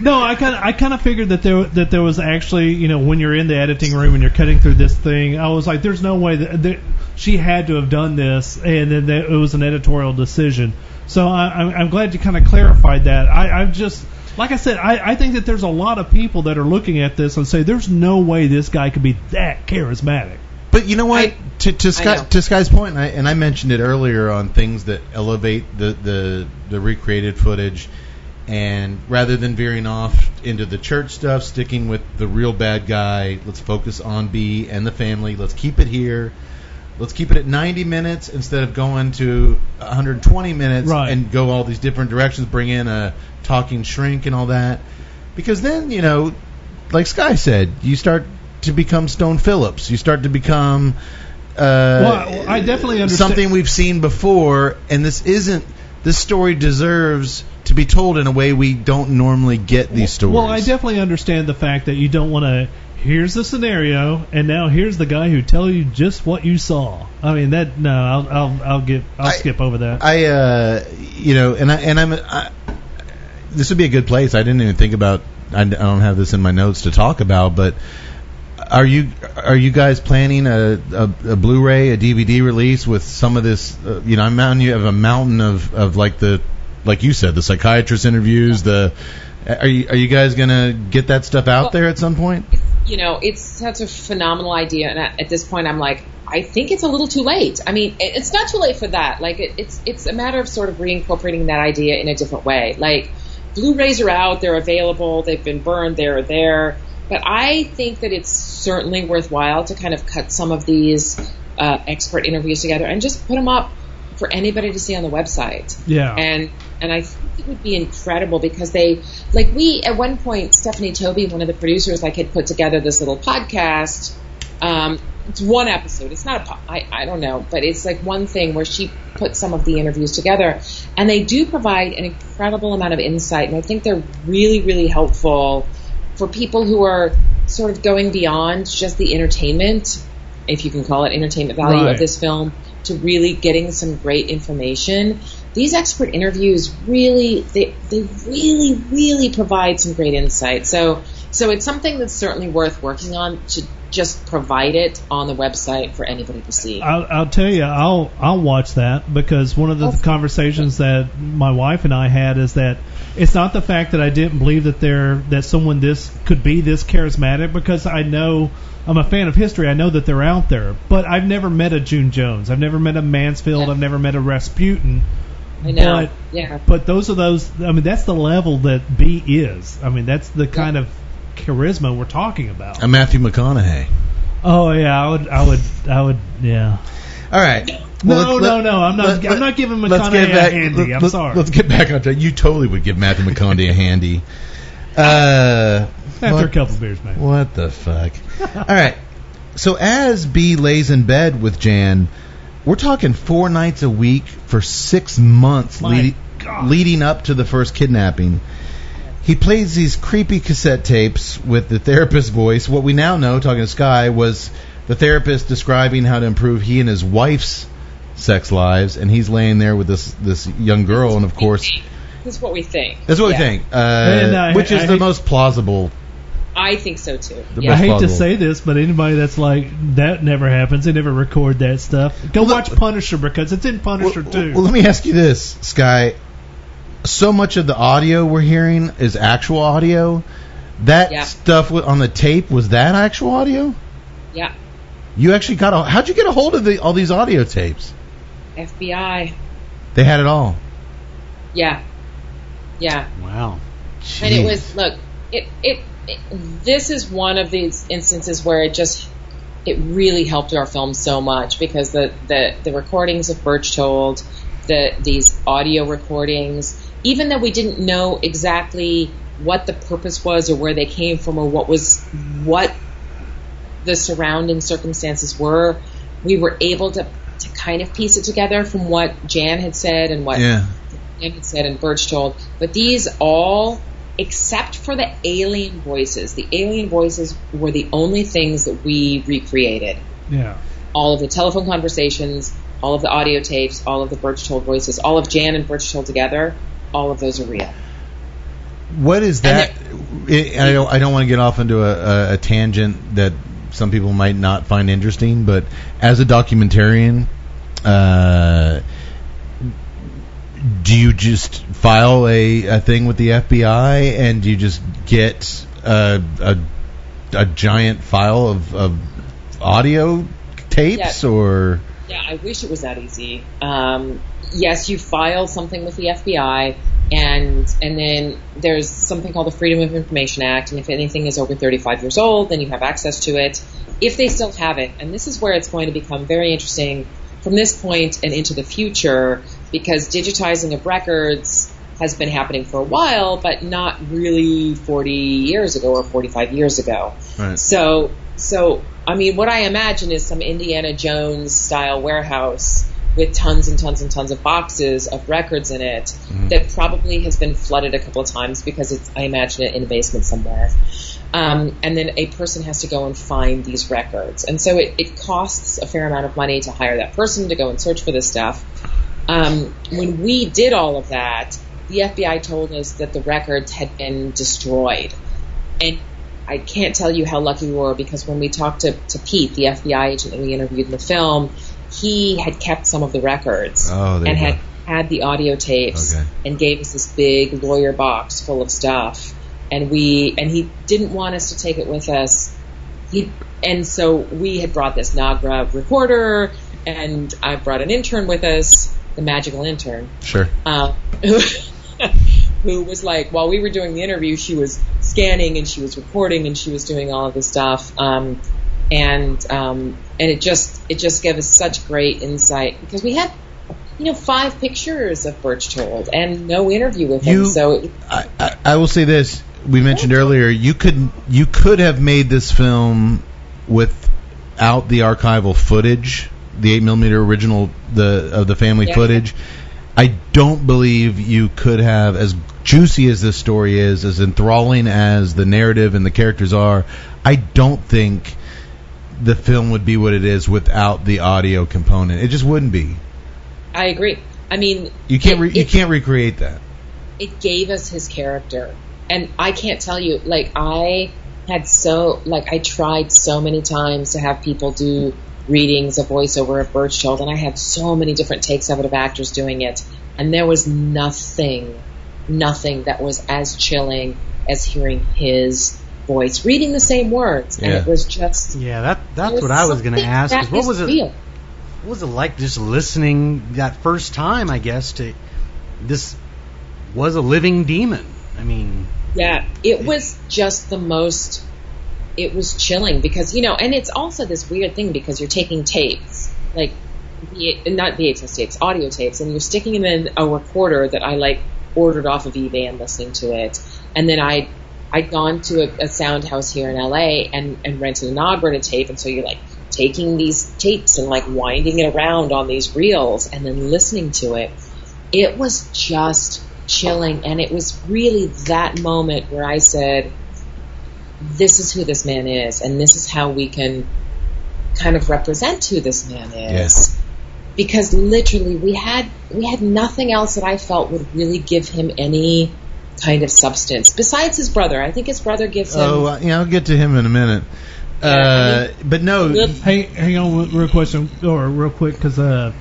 No, I kind of I kind of figured that there that there was actually you know when you're in the editing room and you're cutting through this thing, I was like, there's no way that, that she had to have done this, and then that it was an editorial decision. So I, I'm, I'm glad you kind of clarified that. I, I'm just like I said, I, I think that there's a lot of people that are looking at this and say, there's no way this guy could be that charismatic. But you know what? I- to to, Skye, know. to Skye's point, and I, and I mentioned it earlier on things that elevate the, the the recreated footage, and rather than veering off into the church stuff, sticking with the real bad guy, let's focus on B and the family. Let's keep it here. Let's keep it at 90 minutes instead of going to 120 minutes Right. and go all these different directions. Bring in a talking shrink and all that, because then you know like Skye said, you start to become Stone Phillips. You start to become uh, Well, I definitely understand- something we've seen before, and this isn't. This story deserves to be told in a way we don't normally get these stories. Well, I definitely understand the fact that you don't want to. Here's the scenario, and now here's the guy who tell you just what you saw. I mean that. No, I'll I'll, I'll get I'll I- skip over that. I, uh, you know, and I and I'm. I, this would be a good place. I didn't even think about. I, I don't have this in my notes to talk about, but are you are you guys planning a, a, a Blu-ray, a DVD release with some of this? Uh, you know, I'm mountain. You have a mountain of of like the, like you said, the psychiatrist interviews. The are you are you guys gonna get that stuff out Well- there at some point? You know, it's such a phenomenal idea, and at, at this point, I'm like, I think it's a little too late. I mean, it, it's not too late for that. Like, it, it's it's a matter of sort of reincorporating that idea in a different way. Like, Blu-rays are out, they're available, they've been burned, they're there. But I think that it's certainly worthwhile to kind of cut some of these uh, expert interviews together and just put them up for anybody to see on the website yeah. and and I think it would be incredible because they like we at one point Stephanie Toby, one of the producers, like had put together this little podcast. Um, it's one episode. It's not a po- I I don't know, but it's like one thing where she put some of the interviews together, and they do provide an incredible amount of insight, and I think they're really really helpful for people who are sort of going beyond just the entertainment, if you can call it entertainment value Right. of this film, to really getting some great information. These expert interviews really, they, they really, really provide some great insight. So, so it's something that's certainly worth working on to just provide it on the website for anybody to see. I'll, I'll tell you, I'll I'll watch that because one of the oh. conversations that my wife and I had is that it's not the fact that I didn't believe that there that someone this could be this charismatic because I know I'm a fan of history. I know that they're out there, but I've never met a June Jones. I've never met a Mansfield. Yeah. I've never met a Rasputin. I know. But yeah. but those are those. I mean, that's the level that B is. I mean, that's the kind of charisma we're talking about. A Matthew McConaughey. Oh yeah, I would, I would, I would, yeah. All right. No, Well, no, let- no. I'm not. let- I'm not giving let's McConaughey get a back- handy. let- I'm let- sorry. Let's get back on track. You totally would give Matthew McConaughey a handy. (laughs) Uh, After what, a couple beers, maybe. what the fuck? (laughs) All right. So as B lays in bed with Jan, we're talking four nights a week for six months My leading, leading up to the first kidnapping. he plays these creepy cassette tapes with the therapist's voice. What we now know, talking to Skye, was the therapist describing how to improve he and his wife's sex lives, and he's laying there with this this young girl, and of course, This is what we think. that's what Yeah. we think, uh, And I- which is I the hate- most plausible. I think so too. The Yeah. I hate to plausible. say this, but anybody that's like that never happens. They never record that stuff. Go Well, watch Punisher because it's in Punisher Well, too. well, let me ask you this, Skye. So much of the audio we're hearing is actual audio. That Yeah. stuff on the tape was that actual audio? Yeah. You actually got a how'd you get a hold of the, all these audio tapes? FBI. They had it all. Yeah. Yeah. Wow. And it was look, it, it it this is one of these instances where it just it really helped our film so much because the the the recordings of Berchtold, the these audio recordings, even though we didn't know exactly what the purpose was or where they came from or what was what the surrounding circumstances were, we were able to to kind of piece it together from what Jan had said and what yeah. Jan had said and Berchtold. But these all, except for the alien voices, the alien voices were the only things that we recreated. yeah. All of the telephone conversations, all of the audio tapes, all of the Berchtold voices, all of Jan and Berchtold together, all of those are real. What is that? I I don't, I don't want to get off into a, a, a tangent that some people might not find interesting, but as a documentarian, uh, do you just file a, a thing with the FBI and you just get a, a, a giant file of, of audio tapes Yeah. or Yeah, I wish it was that easy. Um, yes, you file something with the FBI, and and then there's something called the Freedom of Information Act, and if anything is over 35 years old, then you have access to it. If they still have it, and this is where it's going to become very interesting from this point and into the future, because digitizing of records has been happening for a while, but not really 40 years ago or 45 years ago. Right. So, so I mean, what I imagine is some Indiana Jones style warehouse with tons and tons and tons of boxes of records in it that probably has been flooded a couple of times because it's, I imagine it in a basement somewhere. Um, and then a person has to go and find these records. And so it, it costs a fair amount of money to hire that person to go and search for this stuff. Um, when we did all of that, the FBI told us that the records had been destroyed. And I can't tell you how lucky we were because when we talked to, to Pete, the FBI agent that we interviewed in the film, he had kept some of the records Oh, and had had the audio tapes Okay. and gave us this big lawyer box full of stuff. And we and he didn't want us to take it with us. He and so we had brought this Nagra recorder, and I brought an intern with us, the magical intern sure uh, who, (laughs) who was like, while we were doing the interview, she was scanning and she was recording and she was doing all of this stuff. Um, and um, and it just it just gave us such great insight because we had you know five pictures of Berchtold and no interview with You- him. So it, I, I, I will say this: we mentioned earlier you could you could have made this film without the archival footage, the eight millimeter original the of the family Yeah. footage. I don't believe you could have as juicy as this story is, as enthralling as the narrative and the characters are. I don't think the film would be what it is without the audio component. It just wouldn't be. I agree. I mean, You can't it- re- you it- can't recreate that. it gave us his character. And I can't tell you, like, I had so, like, I tried so many times to have people do readings, a voiceover of Berchtold, and I had so many different takes of it of actors doing it. And there was nothing, nothing that was as chilling as hearing his voice, reading the same words. And it was just, Yeah, that that's what I was going to ask. that is what is was it? real. What was it like just listening that first time? I guess to this was a living demon. I mean, Yeah, it was just the most. It was chilling because you know, and it's also this weird thing because you're taking tapes, like not VHS tapes, audio tapes, and you're sticking them in a recorder that I like ordered off of eBay and listening to it, and then I. I'd gone to a, a sound house here in LA and, and rented an opera tape, and so you're like taking these tapes and like winding it around on these reels and then listening to it. It was just chilling. And it was really that moment where I said, this is who this man is, and this is how we can kind of represent who this man is. Yes. Because literally, we had we had nothing else that I felt would really give him any kind of substance besides his brother. I think his brother gives him. Oh, uh, yeah, I'll get to him in a minute. Yeah, Uh, I but no, Hey, hang on, real question or real quick, because uh,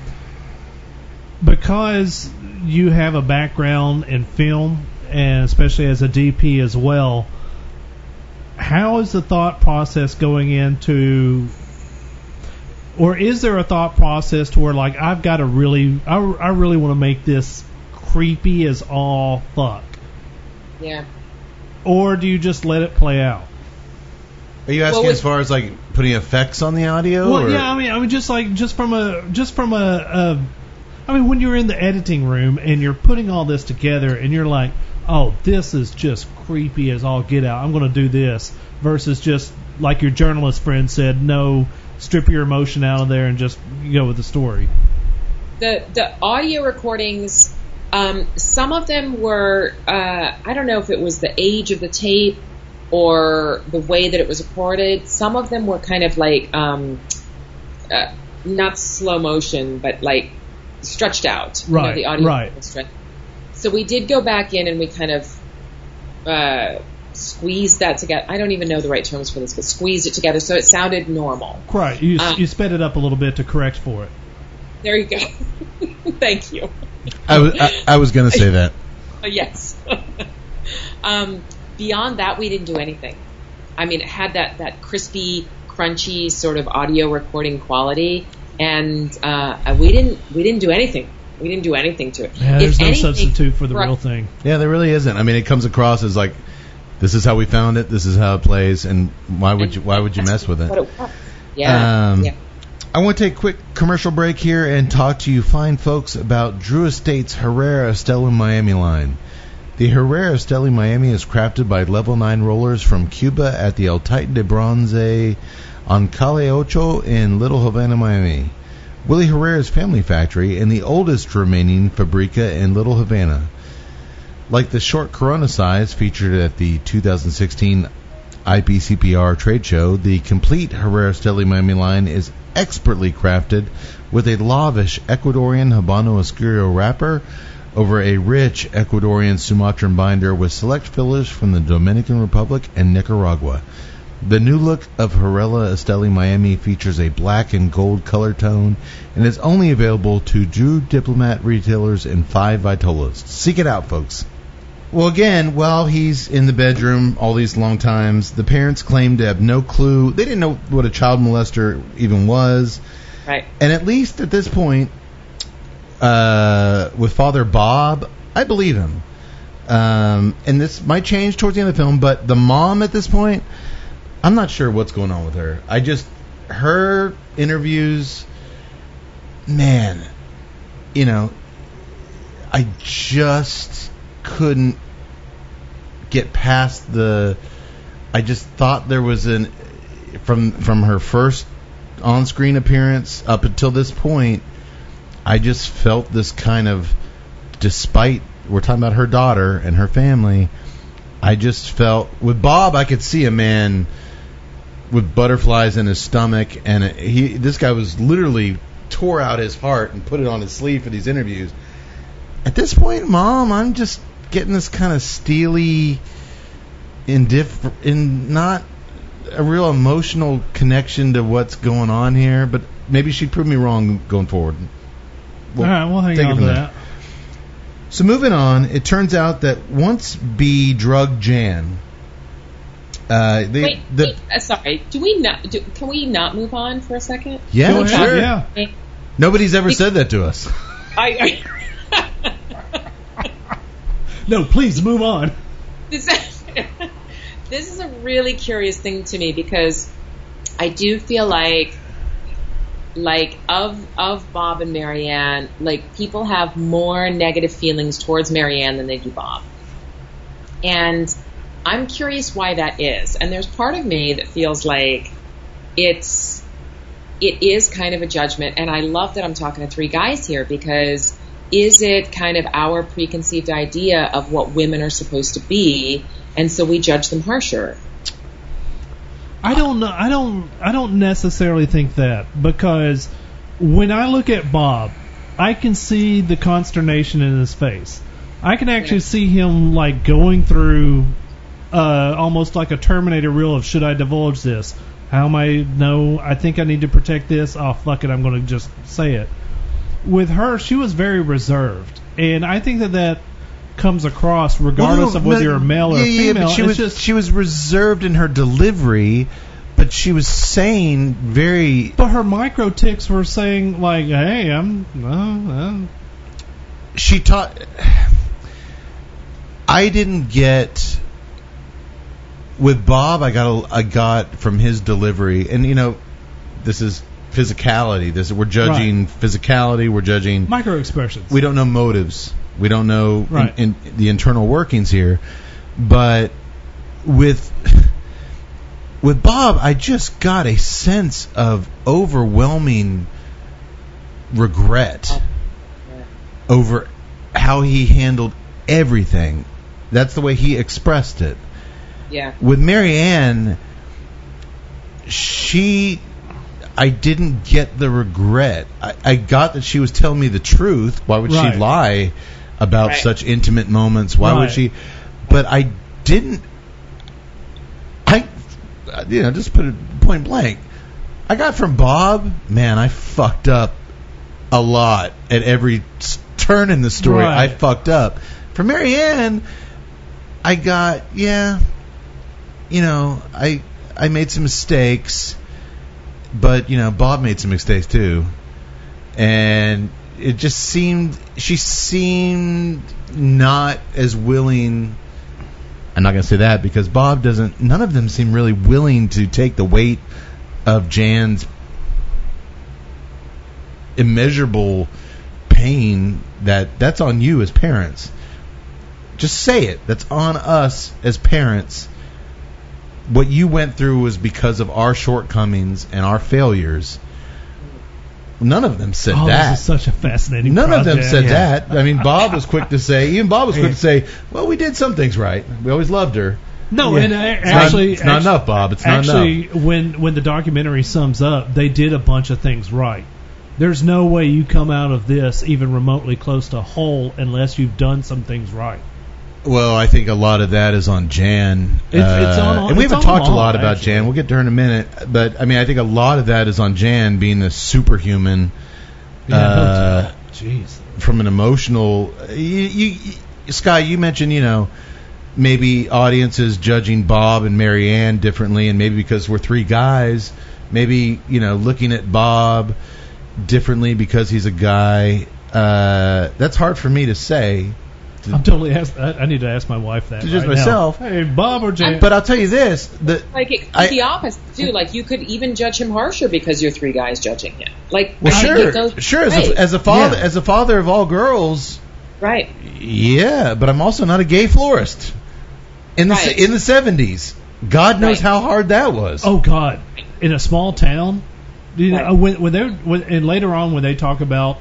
because you have a background in film and especially as a DP as well. How is the thought process going into, or is there a thought process to where like I've got to really, I, I really want to make this creepy as all fuck, yeah. or do you just let it play out? are you asking Well, as far as like putting effects on the audio? Well, or? yeah, I mean, I mean, just like just from a just from a, a, I mean, when you're in the editing room and you're putting all this together and you're like, oh, this is just creepy as all get out. I'm going to do this versus just like your journalist friend said, no, strip your emotion out of there and just go with the story. the the audio recordings um, some of them were uh, I don't know if it was the age of the tape or the way that it was recorded. Some of them were kind of like um, uh, not slow motion, but like stretched out. You know, Right, the audio right. was stretched. So we did go back in and we kind of uh, squeezed that together. I don't even know the right terms for this, but squeezed it together so it sounded normal. Right. You Uh, you sped it up a little bit to correct for it. There you go. (laughs) Thank you. I was I, I was gonna say that. (laughs) Yes. (laughs) um, beyond that, we didn't do anything. I mean, it had that, that crispy, crunchy sort of audio recording quality, and uh, we didn't we didn't do anything. We didn't do anything to it. Yeah, If there's no anything- substitute for the Right. real thing. Yeah, there really isn't. I mean, it comes across as like, this is how we found it. This is how it plays, and why would you why would you mess with it? It. Yeah. Um, yeah. I want to take a quick commercial break here and talk to you fine folks about Drew Estates Herrera Esteli Miami line. The Herrera Esteli Miami is crafted by Level 9 rollers from Cuba at the El Titan de Bronce on Calle Ocho in Little Havana, Miami. Willie Herrera's family factory and the oldest remaining fabrica in Little Havana. Like the short Corona size featured at the 2016 IPCPR trade show, the complete Herrera Esteli Miami line is expertly crafted with a lavish Ecuadorian Habano Oscuro wrapper over a rich Ecuadorian Sumatran binder with select fillers from the Dominican Republic and Nicaragua. The new look of Herrera Esteli Miami features a black and gold color tone and is only available to Drew Diplomat retailers in five Vitolas. Seek it out, folks. Well, again, while he's in the bedroom all these long times, the parents claim to have no clue. They didn't know what a child molester even was. Right. And at least at this point, uh, with Father Bob, I believe him. Um, and this might change towards the end of the film, but the mom at this point, I'm not sure what's going on with her. I just, her interviews, man, you know, I just couldn't get past the. I just thought there was an from from her first on-screen appearance up until this point. I just felt this kind of, despite we're talking about her daughter and her family, I just felt with Bob I could see a man with butterflies in his stomach, and he this guy was literally tore out his heart and put it on his sleeve for these interviews. At this point, Mom, I'm just getting this kind of steely, indifferent, in not a real emotional connection to what's going on here. But maybe she'd prove me wrong going forward. We'll All right, we'll hang on to there. that. So moving on, it turns out that once B drug Jan, uh, they, Wait, the wait uh, sorry. Do we not? Do, can we not move on for a second? yeah, Go sure. Yeah. Nobody's ever said that to us. I, (laughs) No, please move on. this, this is a really curious thing to me because I do feel like like of of Bob and Mary Ann, like people have more negative feelings towards Mary Ann than they do Bob. And I'm curious why that is. And there's part of me that feels like it's it is kind of a judgment and I love that I'm talking to three guys here because is it kind of our preconceived idea of what women are supposed to be, and so we judge them harsher? I don't know. I don't. I don't necessarily think that because when I look at Bob, I can see the consternation in his face. I can actually see him like going through uh, almost like a Terminator reel of should I divulge this? How am I? No, I think I need to protect this. Oh fuck it, I'm going to just say it. With her, she was very reserved, and I think that that comes across regardless Well, of whether no, you're a male or yeah, yeah, female. but she it's was just she was reserved in her delivery, but she was saying very. But her micro ticks were saying like, "Hey, I'm." Uh, uh. She taught. (sighs) I didn't get with Bob. I got a, I got from his delivery, and you know, this is physicality. This we're judging physicality. We're judging. Micro expressions. we don't know motives. We don't know Right. in, in the internal workings here. But with (laughs) with Bob, I just got a sense of overwhelming regret over how he handled everything. That's the way he expressed it. Yeah. With Marianne, she I didn't get the regret. I, I got that she was telling me the truth. Why would Right. she lie about Right. such intimate moments? Why would she? But I didn't. I, you know, just put it point blank. I got from Bob, man, I fucked up a lot at every turn in the story. I fucked up. From Marianne, I got yeah, you know, I I made some mistakes, but you know, Bob made some mistakes too, and it just seemed she seemed not as willing. I'm not going to say that because Bob doesn't. None of them seem really willing to take the weight of Jan's immeasurable pain. That that's on you as parents. Just say it. That's on us as parents. What you went through was because of our shortcomings and our failures. None of them said oh, that. this is such a fascinating. None of them project. said that. I mean, Bob was quick to say. Even Bob was quick to say, (laughs) "Well, we did some things right. We always loved her." No, Yeah. and uh, It's actually, not, it's not actu- enough, Bob. It's not actually, enough. when when the documentary sums up, they did a bunch of things right. There's no way you come out of this even remotely close to whole unless you've done some things right. Well, I think a lot of that is on Jan. It's- it's Uh, on- and we haven't talked a lot about actually. Jan. We'll get to her in a minute. But I mean, I think a lot of that is on Jan being a superhuman. Yeah, uh. Jeez. from an emotional. You, you, you- Skye, you mentioned you know maybe audiences judging Bob and Marianne differently, and maybe because we're three guys, maybe you know looking at Bob differently because he's a guy. Uh, that's hard for me to say. (laughs) I'm totally ask, I, I need to ask my wife that. Just right now. myself. Hey, Bob or Jan? But I'll tell you this: the Like it I- the opposite too. Like you could even judge him harsher because you're three guys judging him. Like well, sure, goes- sure. As right, a, as a father, Yeah. as a father of all girls, right. yeah. But I'm also not a gay florist. In the Right. in the 70s, God knows Right. how hard that was. Oh God, in a small town, you know, Right. when when they when, and later on when they talk about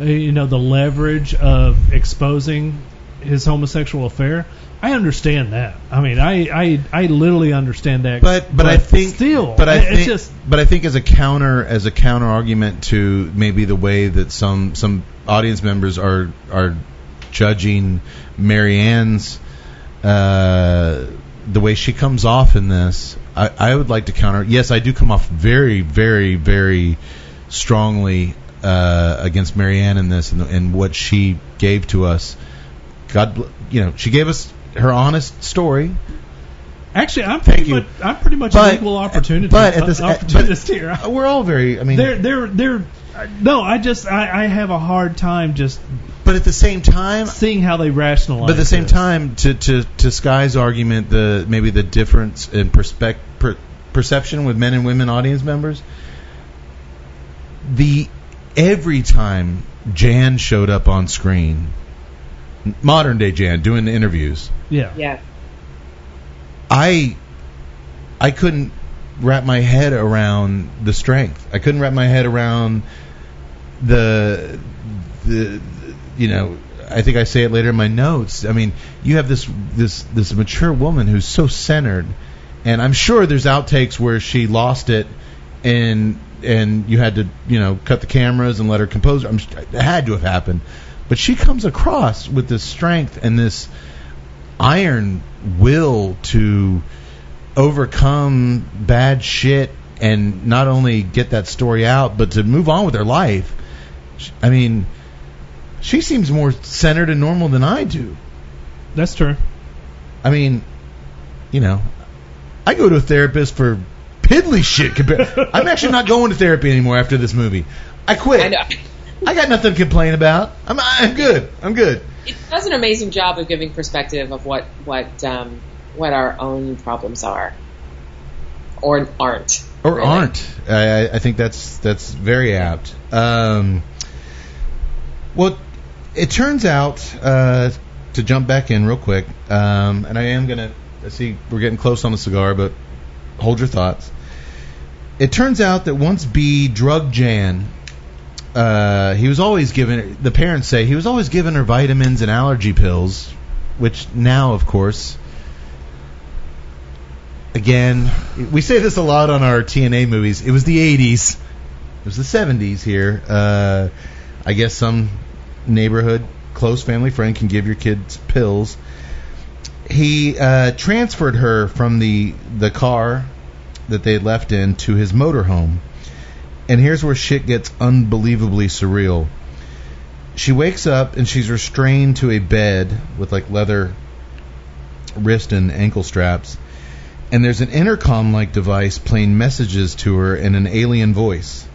you know the leverage of exposing his homosexual affair, I understand that. I mean, I I, I literally understand that. but but I think still, but I it's think just but I think as a counter as a counter argument to maybe the way that some some audience members are are judging Marianne's uh, the way she comes off in this, I, I would like to counter. Yes, I do come off very very very strongly uh, against Marianne in this and, and what she gave to us. God, you know, she gave us her honest story. actually I'm Thank pretty you. much I'm pretty much But- an equal opportunity. but at this- uh, opportunist but- here. We're all very. I mean, They're they're they're no. I just I, I have a hard time just but at the same time, seeing how they rationalize. but at the same this. time, to to to Skye's argument, the maybe the difference in perspec per, perception with men and women audience members. The every time Jan showed up on screen, modern day Jan doing the interviews, yeah. Yeah. I I couldn't wrap my head around the strength. I couldn't wrap my head around the the you know, I think I say it later in my notes. I mean, you have this this this mature woman who's so centered, and I'm sure there's outtakes where she lost it, and and you had to you know cut the cameras and let her compose. I'm, it had to have happened, but she comes across with this strength and this iron will to overcome bad shit and not only get that story out, but to move on with her life. I mean, she seems more centered and normal than I do. That's true. I mean, you know, I go to a therapist for piddly shit. Compared, (laughs) I'm actually not going to therapy anymore after this movie. I quit. I know. I got nothing to complain about. I'm I'm good. I'm good. It does an amazing job of giving perspective of what what um, what our own problems are, or aren't. Or really. aren't. I, I- I think that's that's very apt. Um, well, it turns out uh, to jump back in real quick, um, and I am gonna I see we're getting close on the cigar, but hold your thoughts. It turns out that once B drugged Jan, uh, he was always given. The parents say he was always giving her vitamins and allergy pills, which now, of course, again, we say this a lot on our TNA movies. It was the 80s. It was the 70s here. Uh, I guess some neighborhood close family friend can give your kids pills. He uh, transferred her from the the car that they left in to his motorhome. And here's where shit gets unbelievably surreal. She wakes up and she's restrained to a bed with like leather wrist and ankle straps and there's an intercom like device playing messages to her in an alien voice.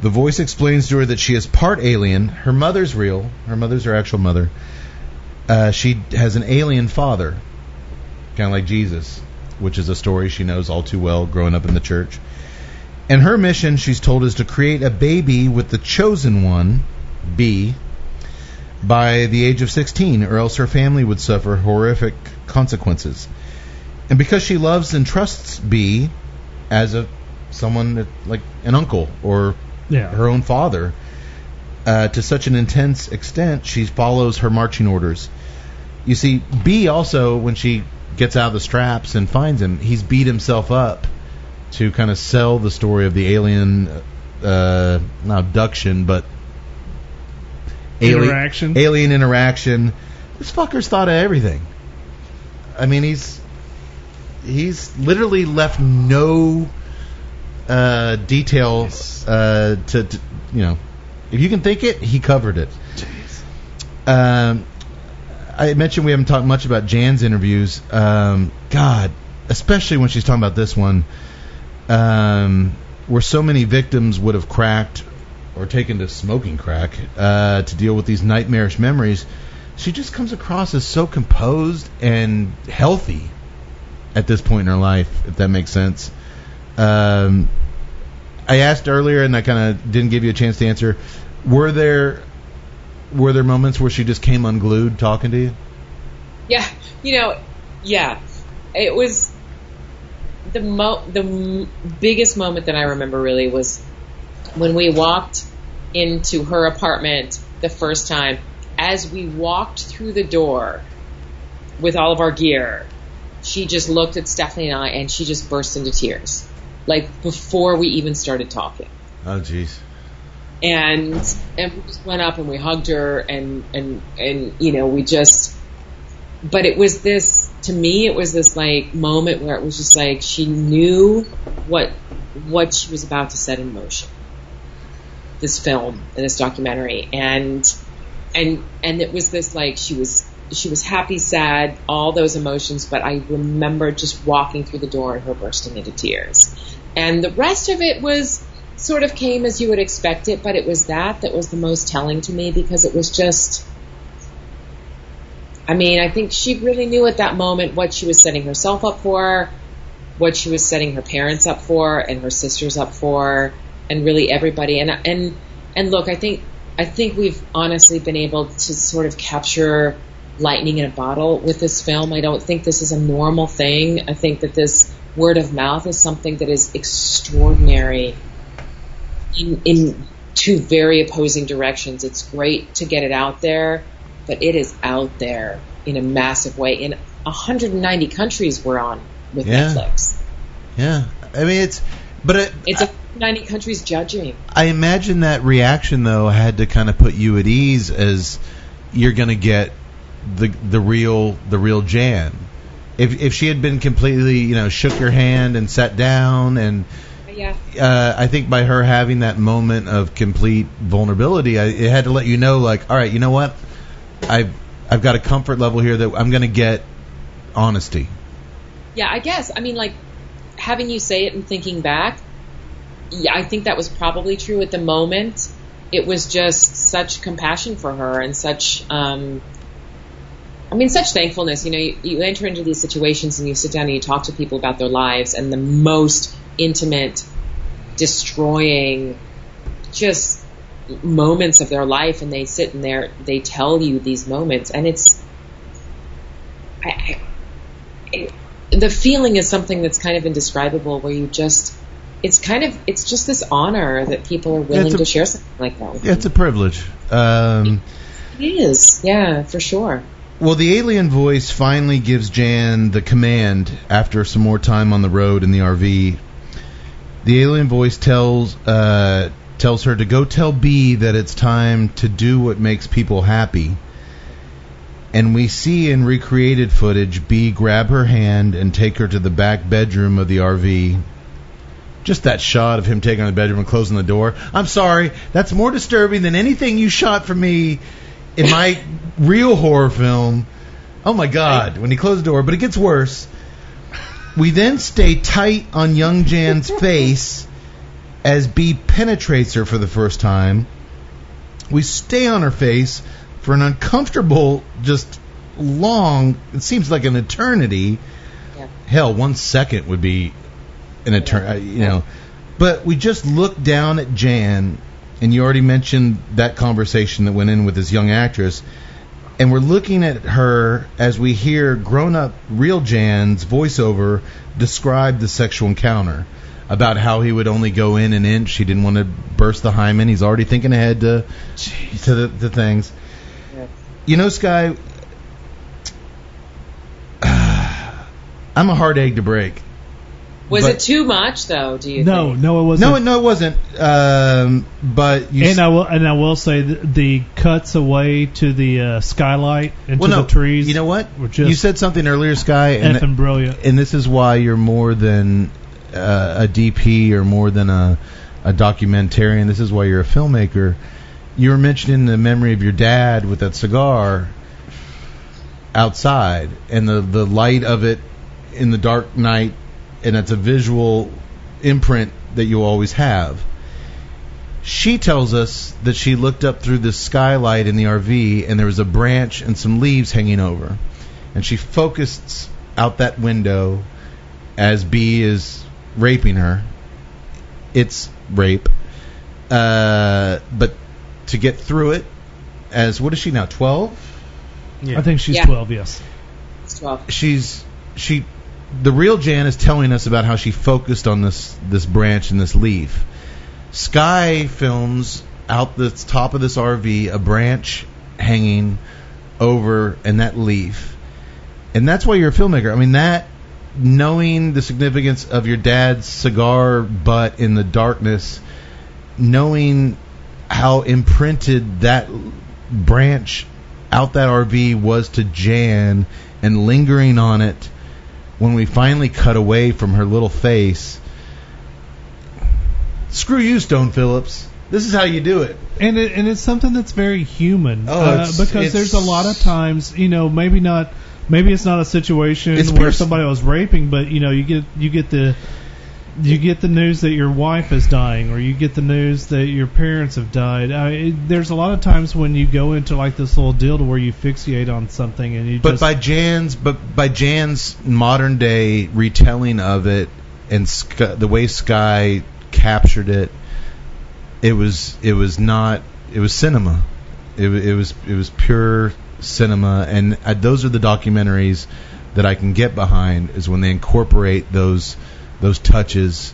The voice explains to her that she is part alien. Her mother's real. Her mother's her actual mother. Uh, she has an alien father, kind of like Jesus, which is a story she knows all too well growing up in the church. And her mission, she's told, is to create a baby with the chosen one, B, by the age of 16, or else her family would suffer horrific consequences. And because she loves and trusts B as a someone like an uncle or Yeah. her own father, uh, to such an intense extent, she follows her marching orders. You see, B also, when she gets out of the straps and finds him, he's beat himself up to kind of sell the story of the alien, uh, not abduction, but alien Interaction. Alien interaction. This fucker's thought of everything. I mean, he's he's literally left no uh, details uh, to, to you know. If you can think it, he covered it. Um, I mentioned we haven't talked much about Jan's interviews. Um, God, especially when she's talking about this one, um, where so many victims would have cracked or taken to smoking crack uh, to deal with these nightmarish memories. She just comes across as so composed and healthy at this point in her life, if that makes sense. Um, I asked earlier, and I kind of didn't give you a chance to answer. Were there were there moments where she just came unglued talking to you? Yeah, you know, yeah, it was the mo the m- biggest moment that I remember really was when we walked into her apartment the first time. As we walked through the door with all of our gear, she just looked at Stephanie and I, and she just burst into tears, like before we even started talking Oh, jeez. And and we just went up and we hugged her and and and you know we just but it was this to me it was this like moment where it was just like she knew what what she was about to set in motion. This film and this documentary. And and and it was this like she was she was happy sad all those emotions but i remember just walking through the door and her bursting into tears. And the rest of it was sort of came as you would expect it, but it was that that was the most telling to me because it was just. I mean, I think she really knew at that moment what she was setting herself up for, what she was setting her parents up for, and her sisters up for, and really everybody. And and and look, I think I think we've honestly been able to sort of capture lightning in a bottle with this film. I don't think this is a normal thing. I think that this word of mouth is something that is extraordinary in in two very opposing directions. It's great to get it out there, but it is out there in a massive way. In 190 countries we're on with Yeah. Netflix. Yeah, I mean it's, but it, It's a 90 countries judging. I imagine that reaction though had to kind of put you at ease as you're going to get the the real the real Jan. If if she had been completely you know shook your hand and sat down and Yeah. uh, I think by her having that moment of complete vulnerability, I, it had to let you know like all right you know what I've I've got a comfort level here that I'm going to get honesty. Yeah, I guess. I mean, like, having you say it and thinking back, yeah, I think that was probably true at the moment. It was just such compassion for her and such, um, I mean, such thankfulness. You know, you, you enter into these situations and you sit down and you talk to people about their lives and the most intimate, destroying, just moments of their life, and they sit in there, they tell you these moments, and it's, I, I it, the feeling is something that's kind of indescribable where you just it's kind of it's just this honor that people are willing a- to share something like that with Yeah, it's a privilege. Um, it is yeah for sure Well, the alien voice finally gives Jan the command after some more time on the road in the RV. The alien voice tells uh, tells her to go tell B that it's time to do what makes people happy. And we see in recreated footage B grab her hand and take her to the back bedroom of the RV. Just that shot of him taking her to the bedroom and closing the door. I'm sorry, that's more disturbing than anything you shot for me in my (laughs) real horror film. Oh my god, when he closed the door, but it gets worse. We then stay tight on young Jan's face as B penetrates her for the first time. We stay on her face for an uncomfortable, just long, it seems like an eternity. Yeah. Hell, one second would be an eternity, uh, you know. But we just look down at Jan, and you already mentioned that conversation that went in with this young actress, and we're looking at her as we hear grown up real Jan's voiceover describe the sexual encounter. About how he would only go in an inch, he didn't want to burst the hymen. He's already thinking ahead to to the, the things. You know, Skye, (sighs) I'm a hard egg to break. Was But- it too much though do you No, think? no, it wasn't. No, no, it wasn't. Um, but you and I will, and I will say the, the cuts away to the uh, skylight and well, to no, the trees. You know what? were just You said something earlier, Skye, and effing brilliant. and this is why you're more than uh, a DP or more than a a documentarian. This is why you're a filmmaker. You were mentioning the memory of your dad with that cigar outside, and the the light of it in the dark night, and it's a visual imprint that you always have. She tells us that she looked up through the skylight in the RV and there was a branch and some leaves hanging over. And she focused out that window as B is raping her. It's rape. Uh, but to get through it, as what is she now? 12? Yeah. I think she's Yeah. 12. Yes. It's 12. she's she the real Jan is telling us about how she focused on this this branch and this leaf. Skye films out the top of this RV a branch hanging over and that leaf. And that's why you're a filmmaker. I mean that knowing the significance of your dad's cigar butt in the darkness, knowing how imprinted that branch out that RV was to Jan and lingering on it when we finally cut away from her little face. Screw you, Stone Phillips. This is how you do it. and it, and it's something that's very human Oh, uh, because it's- there's a lot of times you know maybe not maybe it's not a situation where somebody was raping but you know you get you get the you get the news that your wife is dying or you get the news that your parents have died I, it, there's a lot of times when you go into like this little deal to where you fixate on something and you But just by Jan's, but by Jan's modern day retelling of it, and Skye, the way Skye captured it, it was it was not it was cinema. It, it was it was pure cinema, and uh, those are the documentaries that I can get behind. Is when they incorporate those those touches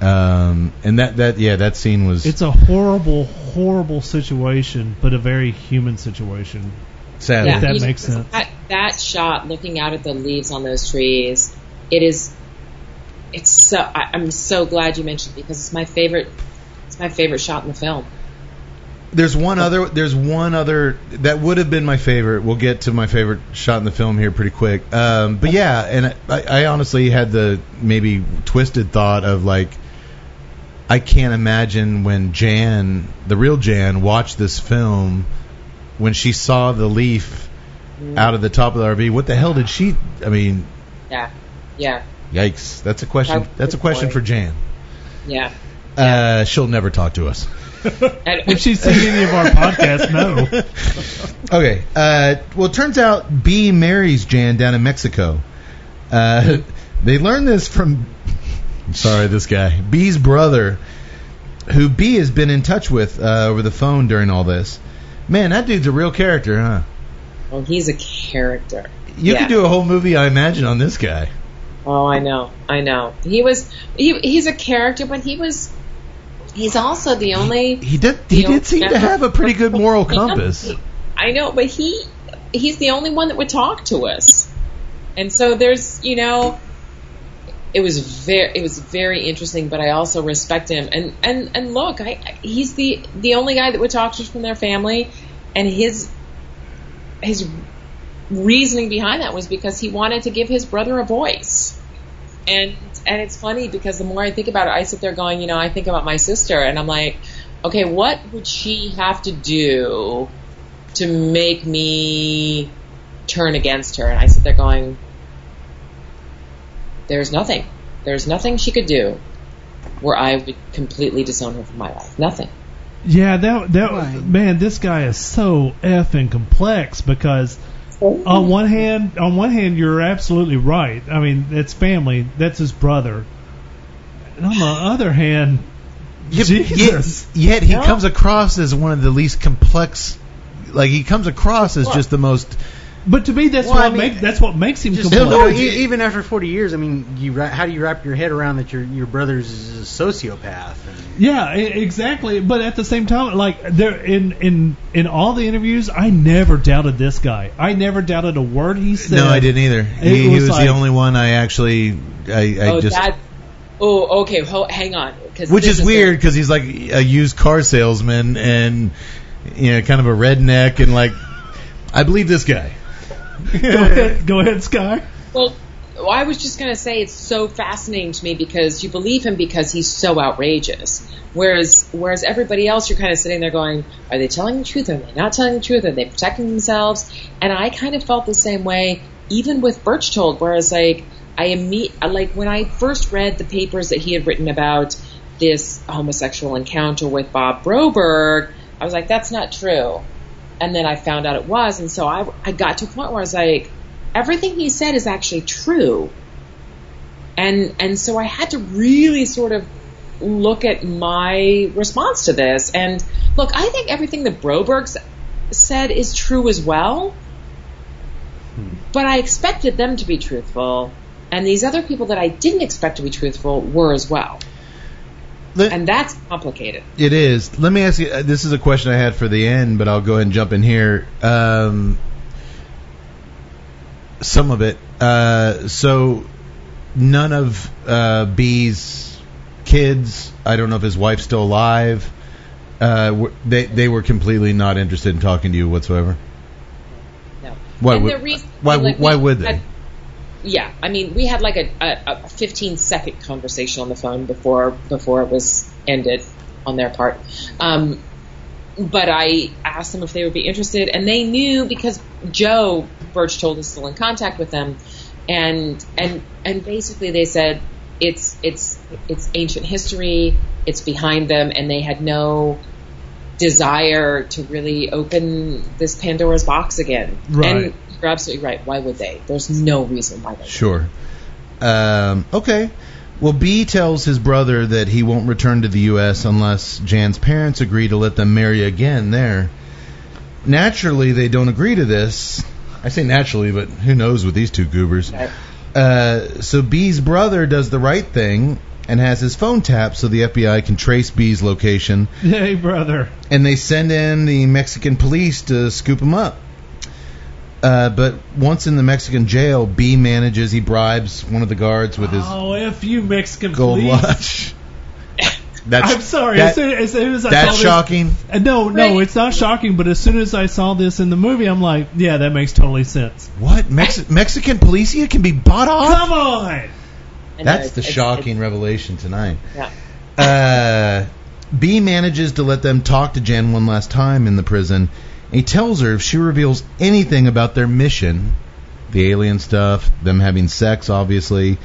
Um, and that that yeah, that scene was It's a horrible, horrible situation, but a very human situation. sad. Yeah, that you- makes sense. That, that shot, looking out at the leaves on those trees, it is. It's so. I, I'm so glad you mentioned it because it's my favorite. It's my favorite shot in the film. There's one other. There's one other that would have been my favorite. We'll get to my favorite shot in the film here pretty quick. Um, but yeah, and I, I honestly had the maybe twisted thought of like, I can't imagine when Jan, the real Jan, watched this film when she saw the leaf out of the top of the RV. What the hell did she? I mean, Yeah, yeah, yikes! That's a question. That's That's a question point. for Jan. yeah. Uh, she'll never talk to us. (laughs) If she's seen any of our podcasts, no. (laughs) Okay. Uh, well, it turns out B marries Jan down in Mexico. Uh, (laughs) they learned this from. Sorry, this guy. B's brother, who B has been in touch with uh, over the phone during all this. Man, that dude's a real character, huh? well, he's a character. You Yeah. could do a whole movie, I imagine, on this guy. Oh, I know, I know. He was. He, he's a character, but he was. He's also the only. He did. He did seem to have a pretty good (laughs) moral compass. I know, but he he's the only one that would talk to us. And so there's, you know, it was very it was very interesting, but I also respect him. And and and look, I I- he's the the only guy that would talk to us from their family, and his his reasoning behind that was because he wanted to give his brother a voice. And and it's funny because the more I think about it, I sit there going, you know, I think about my sister, and I'm like, okay, what would she have to do to make me turn against her? And I sit there going, there's nothing. There's nothing she could do where I would completely disown her from my life. Nothing. Yeah, that that Right. man, this guy is so effing complex because on one hand, on one hand, you're absolutely right. I mean, it's family. That's his brother. And on the other hand, Yet, Jesus. yet, yet he comes across as one of the least complex. Like he comes across as just the most. But to me, that's Well, I what mean, make, that's what makes him Just, complex. no, even after 40 years, I mean, you how do you wrap your head around that your your brother's a sociopath? And, Yeah, exactly. But at the same time, like there in in in all the interviews, I never doubted this guy. I never doubted a word he said. No, I didn't either. He, It he was was like- the only one I actually. I, I oh, just. that. Oh, okay. Ho- hang on. 'cause Which is weird because he's like a used car salesman and you know kind of a redneck and like I believe this guy. (laughs) Go ahead, go ahead, Skye. Well, I was just going to say it's so fascinating to me because you believe him because he's so outrageous. Whereas, whereas everybody else, you're kind of sitting there going, are they telling the truth? Are they not telling the truth? Are they protecting themselves? And I kind of felt the same way, even with Berchtold, whereas like, I imme- like when I first read the papers that he had written about this homosexual encounter with Bob Broberg, I was like, that's not true. And then I found out it was, and so I, I got to a point where I was like, everything he said is actually true. And and so I had to really sort of look at my response to this. And look, I think everything that Broberg said is true as well. But I expected them to be truthful, and these other people that I didn't expect to be truthful were as well. Let- And that's complicated. It is. Let me ask you. uh, This is a question I had for the end, but I'll go ahead and jump in here. Um, some of it. Uh, so none of uh, B's kids. I don't know if his wife's still alive. Uh, they they were completely not interested in talking to you whatsoever. No. Why And would the reason- why like, why would they? had- yeah, I mean, we had like a, a, a 15 second conversation on the phone before before it was ended on their part. Um, but I asked them if they would be interested, and they knew because Joe Berchtold us still in contact with them, and and and basically they said it's it's it's ancient history, it's behind them, and they had no desire to really open this Pandora's box again. Right. And you're absolutely right. Why would they? There's no reason why they. Sure. Um, okay. Well, B tells his brother that he won't return to the U.S. unless Jan's parents agree to let them marry again there. Naturally, they don't agree to this. I say naturally, but who knows with these two goobers. Right. Uh, so B's brother does the right thing and has his phone tapped so the FBI can trace B's location. Hey, brother. And they send in the Mexican police to scoop him up. Uh, but once in the Mexican jail, B manages, he bribes one of the guards with his Oh, F you Mexican gold police. watch. (laughs) That's, I'm sorry. that- as, soon, as soon as I that's saw this, shocking. Uh, no, no, Right. it's not shocking. But as soon as I saw this in the movie, I'm like, yeah, that makes totally sense. What? Mex- Mexican policia can be bought off? Come on. That's the it's- shocking revelation tonight. Yeah. Uh, B manages to let them talk to Jen one last time in the prison. He tells her if she reveals anything about their mission, the alien stuff, them having sex, obviously,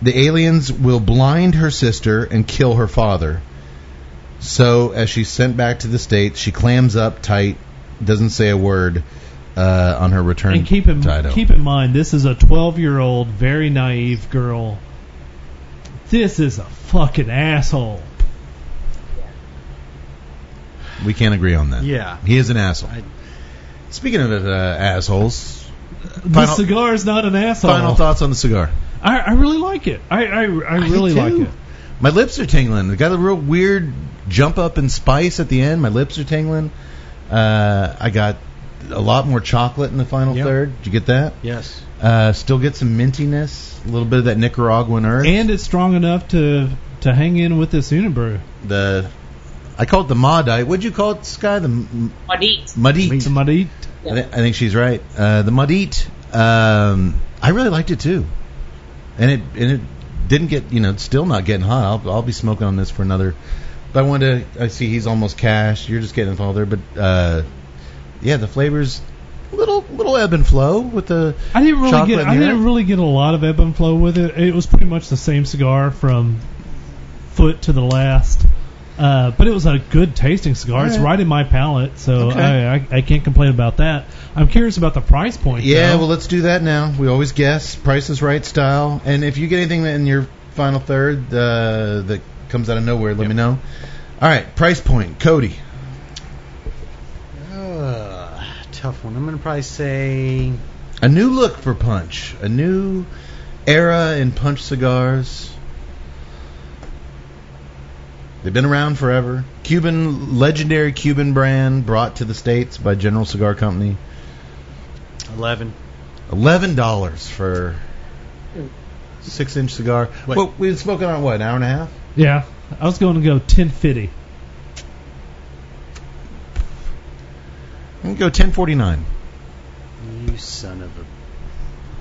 the aliens will blind her sister and kill her father. So, as she's sent back to the States, she clams up tight, doesn't say a word uh, on her return And keep in keep in mind, this is a 12 year old, very naive girl. This is a fucking asshole. We can't agree on that. Yeah. He is an asshole. I- Speaking of uh, assholes, The Final- cigar is not an asshole. final thoughts on the cigar. I, I really like it. I I, I really like it. My lips are tingling. It got a real weird jump up in spice at the end. My lips are tingling. Uh, I got a lot more chocolate in the final Yep. third. Did you get that? Yes. Uh, still get some mintiness, a little bit of that Nicaraguan earth. And it's strong enough to to hang in with this Unibroue. the I call it the Maudite. What'd you call it, Skye? The m- Audit. Mudite. Somebody, I, thi- I think she's right. Uh, the Mudite. Um, I really liked it too, and it and it didn't get you know it's still not getting hot. I'll I'll be smoking on this for another. But I wanted to. I see he's almost cash. You're just getting involved there, but uh, yeah, the flavors little little ebb and flow with the. I didn't really get I didn't really get a lot of ebb and flow with it. It was pretty much the same cigar from foot to the last. Uh, but it was a good tasting cigar. It's right in my palate, so Okay. I, I I can't complain about that. I'm curious about the price point. Yeah, though. well, let's do that now. We always guess Price is Right style, and if you get anything in your final third uh, that comes out of nowhere, let me know. All right, price point, Cody. Uh, tough one. I'm gonna probably say A new look for Punch. A new era in Punch cigars. They've been around forever. Cuban, legendary Cuban brand brought to the States by General Cigar Company. eleven. Eleven dollars for six inch cigar. Wait. Well, we've been spoken on what, an hour and a half? yeah. I was going to go 1050. I'm gonna go ten forty nine. You son of a.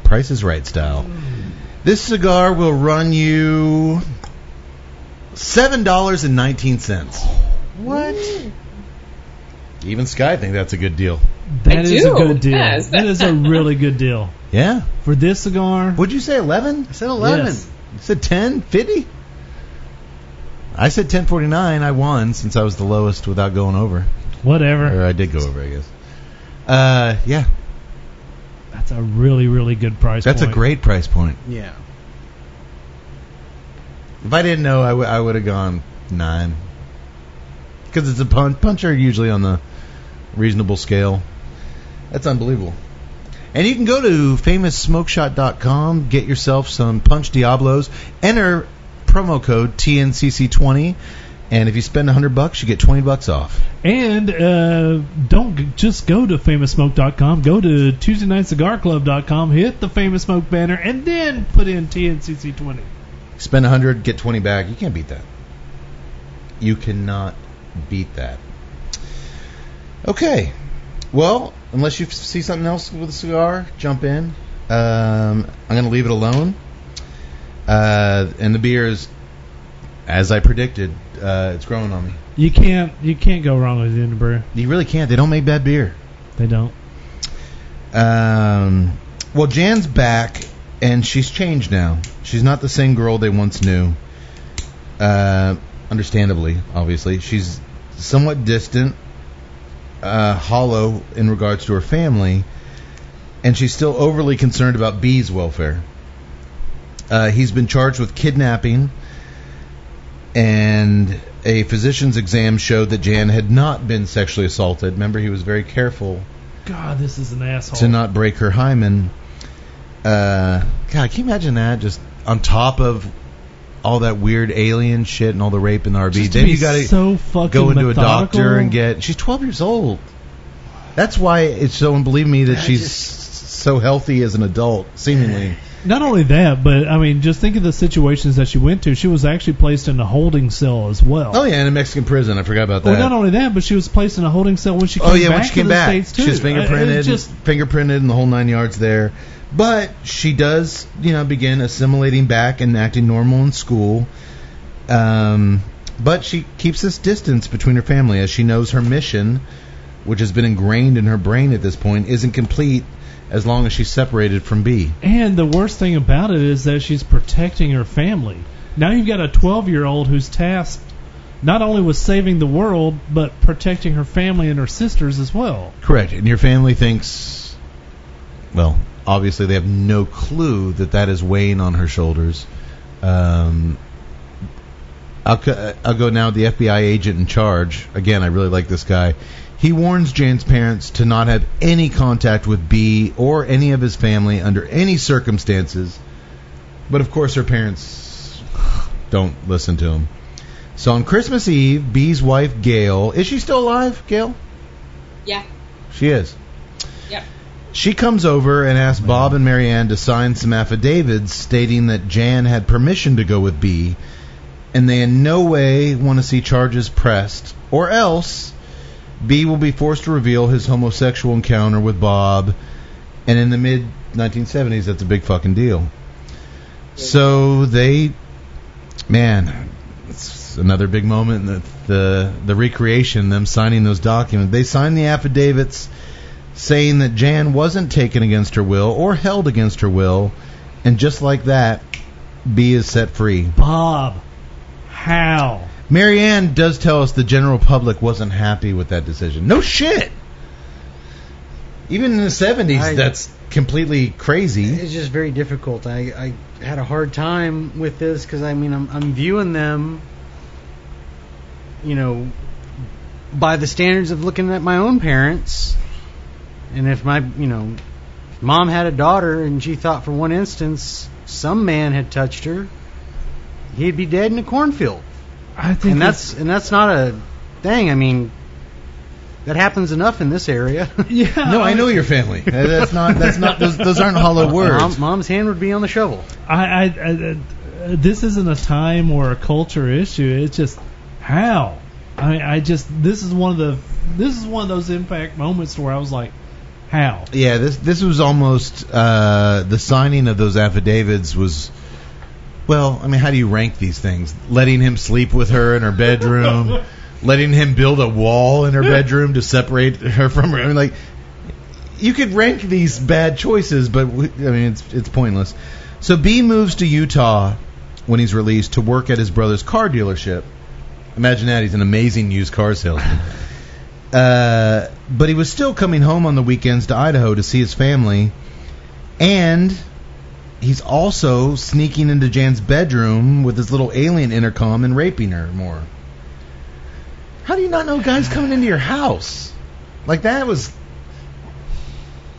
Price is right style. Mm. This cigar will run you seven dollars and nineteen cents. What? Even Skye think that's a good deal. That I is do, a good deal. yes. That is a really good deal (laughs) Yeah. for this cigar. Would you say eleven? I said eleven. Yes. You said ten fifty. I said ten forty nine. I won since I was the lowest without going over, Whatever. or I did go over, I guess. Uh, yeah, That's a really really good price. that's a point. great price point. Yeah. If I didn't know, I, w- I would have gone nine. Because it's a punch. Punch are usually on the reasonable scale. That's unbelievable. And you can go to famoussmokeshop.com, get yourself some Punch Diablos, enter promo code TNCC20, and if you spend 100 bucks, you get 20 bucks off. And uh, don't g- just go to famoussmoke.com. Go to TuesdayNightCigarClub.com. Hit the Famous Smoke banner, and then put in TNCC20. Spend 100, get 20 back. You can't beat that. You cannot beat that. Okay. Well, unless you see something else with a cigar, jump in. Um, I'm going to leave it alone. Uh, and the beer is, as I predicted, uh, it's growing on me. You can't you can't go wrong with the Unibroue. You really can't. They don't make bad beer. They don't. Um, well, Jan's back, and she's changed now. She's not the same girl they once knew. Uh, understandably, obviously, she's somewhat distant, uh, hollow in regards to her family, and she's still overly concerned about B's welfare. Uh, he's been charged with kidnapping, and a physician's exam showed that Jan had not been sexually assaulted. Remember, he was very careful God, this is an asshole. to not break her hymen. Uh, God, can you imagine that? Just on top of all that weird alien shit and all the rape in the RV. Just to then be you got to so fucking go into a methodical. doctor and get. She's 12 years old. That's why it's so unbelievable me that I she's just- so healthy as an adult, seemingly. Not only that, but I mean, just think of the situations that she went to. She was actually placed in a holding cell as well. Oh yeah, in a Mexican prison. I forgot about that. Well, not only that, but she was placed in a holding cell when she came Oh yeah, back when she came to the back, states too. she was Uh, fingerprinted, just fingerprinted, and the whole nine yards there. But she does, you know, begin assimilating back and acting normal in school. Um, but she keeps this distance between her family as she knows her mission, which has been ingrained in her brain at this point, isn't complete as long as she's separated from B. And the worst thing about it is that she's protecting her family. Now you've got a 12 year old who's tasked not only with saving the world, but protecting her family and her sisters as well. Correct. And your family thinks, well, obviously they have no clue that that is weighing on her shoulders. Um, I'll, I'll go now. The FBI agent in charge. Again, I really like this guy. He warns Jan's parents to not have any contact with B or any of his family under any circumstances. But of course, her parents don't listen to him. So on Christmas Eve, B's wife Gail is she still alive? Gail, Yeah. she is. Yep. She comes over and asks Bob and Marianne to sign some affidavits stating that Jan had permission to go with B, and they in no way want to see charges pressed, or else B will be forced to reveal his homosexual encounter with Bob, and in the mid 1970s, that's a big fucking deal. So they, man, it's another big moment in the the, the recreation, them signing those documents. They signed the affidavits saying that Jan wasn't taken against her will or held against her will, and just like that, B is set free. Bob, how? Marianne does tell us the general public wasn't happy with that decision. No shit. Even in the 70s, I- that's completely crazy. It's just very difficult. I, I had a hard time with this because I mean I'm I'm viewing them, you know, by the standards of looking at my own parents, and if my you know, mom had a daughter and she thought for one instance some man had touched her, he'd be dead in a cornfield, I think and that's and that's not a thing. I mean. That happens enough in this area. (laughs) yeah. (laughs) No, I know your family. (laughs) That's not. That's not. Those, those aren't hollow words. Mom, mom's hand would be on the shovel. I, I, I, uh, this isn't a time or a culture issue. It's just how. I mean, I just this is one of the this is one of those impact moments where I was like, how? Yeah, this this was almost uh, the signing of those affidavits was. Well, I mean, how do you rank these things? Letting him sleep with her in her bedroom, (laughs) letting him build a wall in her bedroom to separate her from her. I mean, like, you could rank these bad choices, but we, I mean, it's it's pointless. So B moves to Utah when he's released to work at his brother's car dealership. Imagine that he's an amazing used car salesman. (laughs) Uh, but he was still coming home on the weekends to Idaho to see his family, and he's also sneaking into Jan's bedroom with his little alien intercom and raping her more. How do you not know guys coming into your house? Like that was.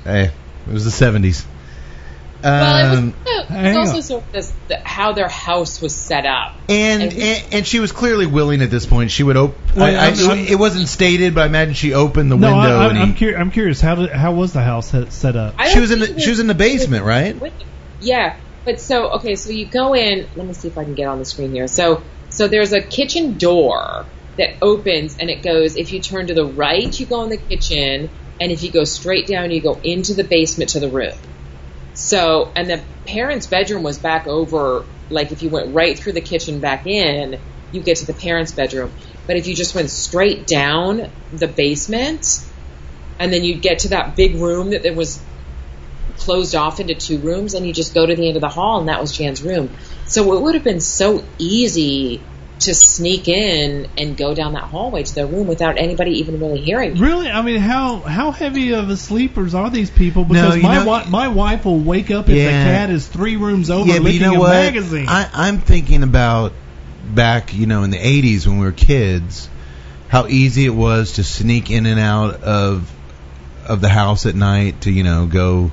Hey, it was the seventies. Well, it Um, was, it hang was also sort of this, the, how their house was set up. and, And- and and she was clearly willing at this point. She would open. Well, I, I, I'm- I'm- it wasn't stated, but I imagine she opened the No, window. I, and I'm, he, I'm, cur- I'm curious. How did how was the house set- set up? She was in the- she was in the basement, right? Yeah, but so okay, so you go in. Let me see if I can get on the screen here. So so there's a kitchen door that opens and it goes. If you turn to the right, you go in the kitchen, and if you go straight down, you go into the basement to the room. So and the parents' bedroom was back over. Like if you went right through the kitchen back in, you get to the parents' bedroom. But if you just went straight down the basement, and then you'd get to that big room that there was closed off into two rooms and you just go to the end of the hall and that was Jan's room. So it would have been so easy to sneak in and go down that hallway to their room without anybody even really hearing you. Really? I mean, how how heavy of a sleepers are these people? Because you my know- wi- my wife will wake up if the cat is three rooms over yeah, but licking you know a what? magazine. I, I'm thinking about back, you know, in the '80s when we were kids, how easy it was to sneak in and out of of the house at night to, you know, go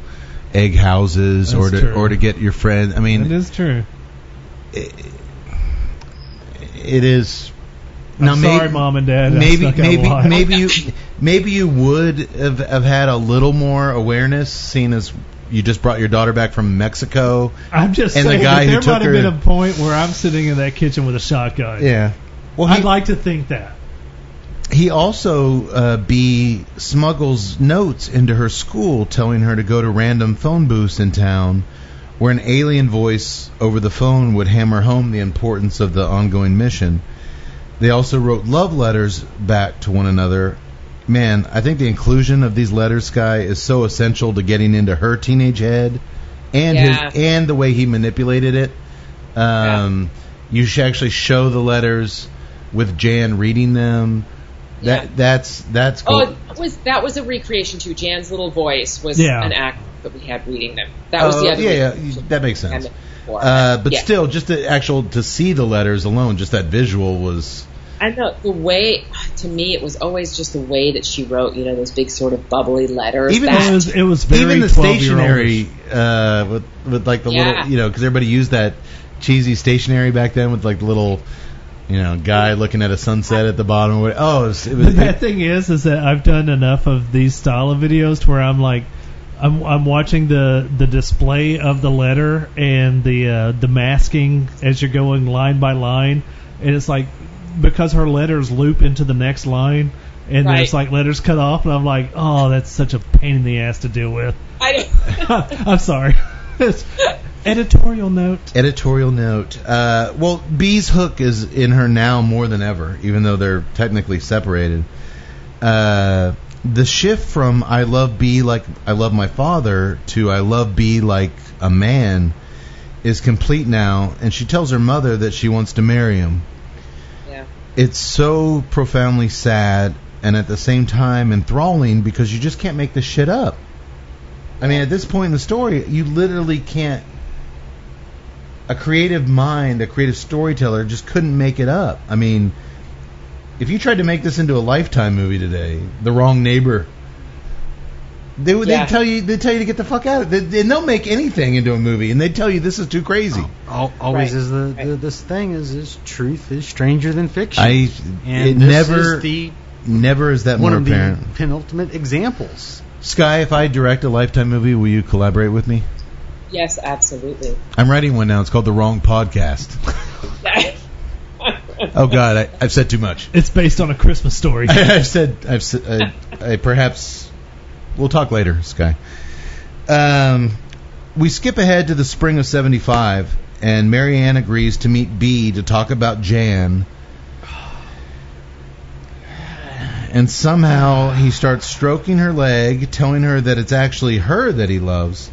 egg houses or to true. or to get your friend. I mean, it is true. it is. I'm Now, sorry, mom and dad. Maybe snuck out a maybe maybe you maybe you would have, have had a little more awareness, seeing as you just brought your daughter back from Mexico. I'm just and the saying guy that who there took might have her- been a point where I'm sitting in that kitchen with a shotgun. Yeah. Well, I'd like to think that. He also uh, B smuggles notes into her school, telling her to go to random phone booths in town, where an alien voice over the phone would hammer home the importance of the ongoing mission. They also wrote love letters back to one another. Man, I think the inclusion of these letters, Skye, is so essential to getting into her teenage head, and Yeah. his and the way he manipulated it. Um, You should actually show the letters with Jan reading them. That Yeah. that's that's cool. Oh, that was that was a recreation too. Jan's little voice was Yeah. an act that we had reading them. That was Oh, the other. yeah, yeah, recreation that makes sense. Uh, but Yeah. still, just the actual to see the letters alone, just that visual was. I know the way to me it was always just the way that she wrote. You know those big sort of bubbly letters. Even that, It was it was very even the stationery uh, with with like the Yeah. little you know because everybody used that cheesy stationery back then with like the little you know guy looking at a sunset at the bottom. Or Oh, it was, it was The bad thing is, is that I've done enough of these style of videos to where I'm like, I'm I'm watching the the display of the letter and the uh, the masking as you're going line by line, and it's like because her letters loop into the next line, and Right. there's like letters cut off, and I'm like, oh, that's such a pain in the ass to deal with. I, (laughs) I'm sorry. (laughs) Editorial note. editorial note. Uh, well, B's hook is in her now more than ever, even though they're technically separated. Uh, the shift from I love B like I love my father to I love B like a man is complete now, and she tells her mother that she wants to marry him. yeah. It's so profoundly sad and at the same time enthralling because you just can't make this shit up. I mean, at this point in the story, you literally can't. A creative mind, a creative storyteller, just couldn't make it up. I mean, if you tried to make this into a lifetime movie today, The Wrong Neighbor, they would Yeah. they'd tell you they'd tell you to get the fuck out of it. They, they'll make anything into a movie, and they'd tell you this is too crazy. Oh, al- always Right, is the, the this thing is is truth is stranger than fiction. I and it this never is the never is that one more of apparent. the penultimate examples. Skye, if I direct a Lifetime movie, will you collaborate with me? Yes, absolutely. I'm writing one now. It's called The Wrong Podcast. (laughs) Oh God, I, I've said too much. It's based on a Christmas story. (laughs) I've said I've said I, I perhaps we'll talk later, Skye. Um, we skip ahead to the spring of '75, and Mary Ann agrees to meet B to talk about Jan. And somehow he starts stroking her leg, telling her that it's actually her that he loves,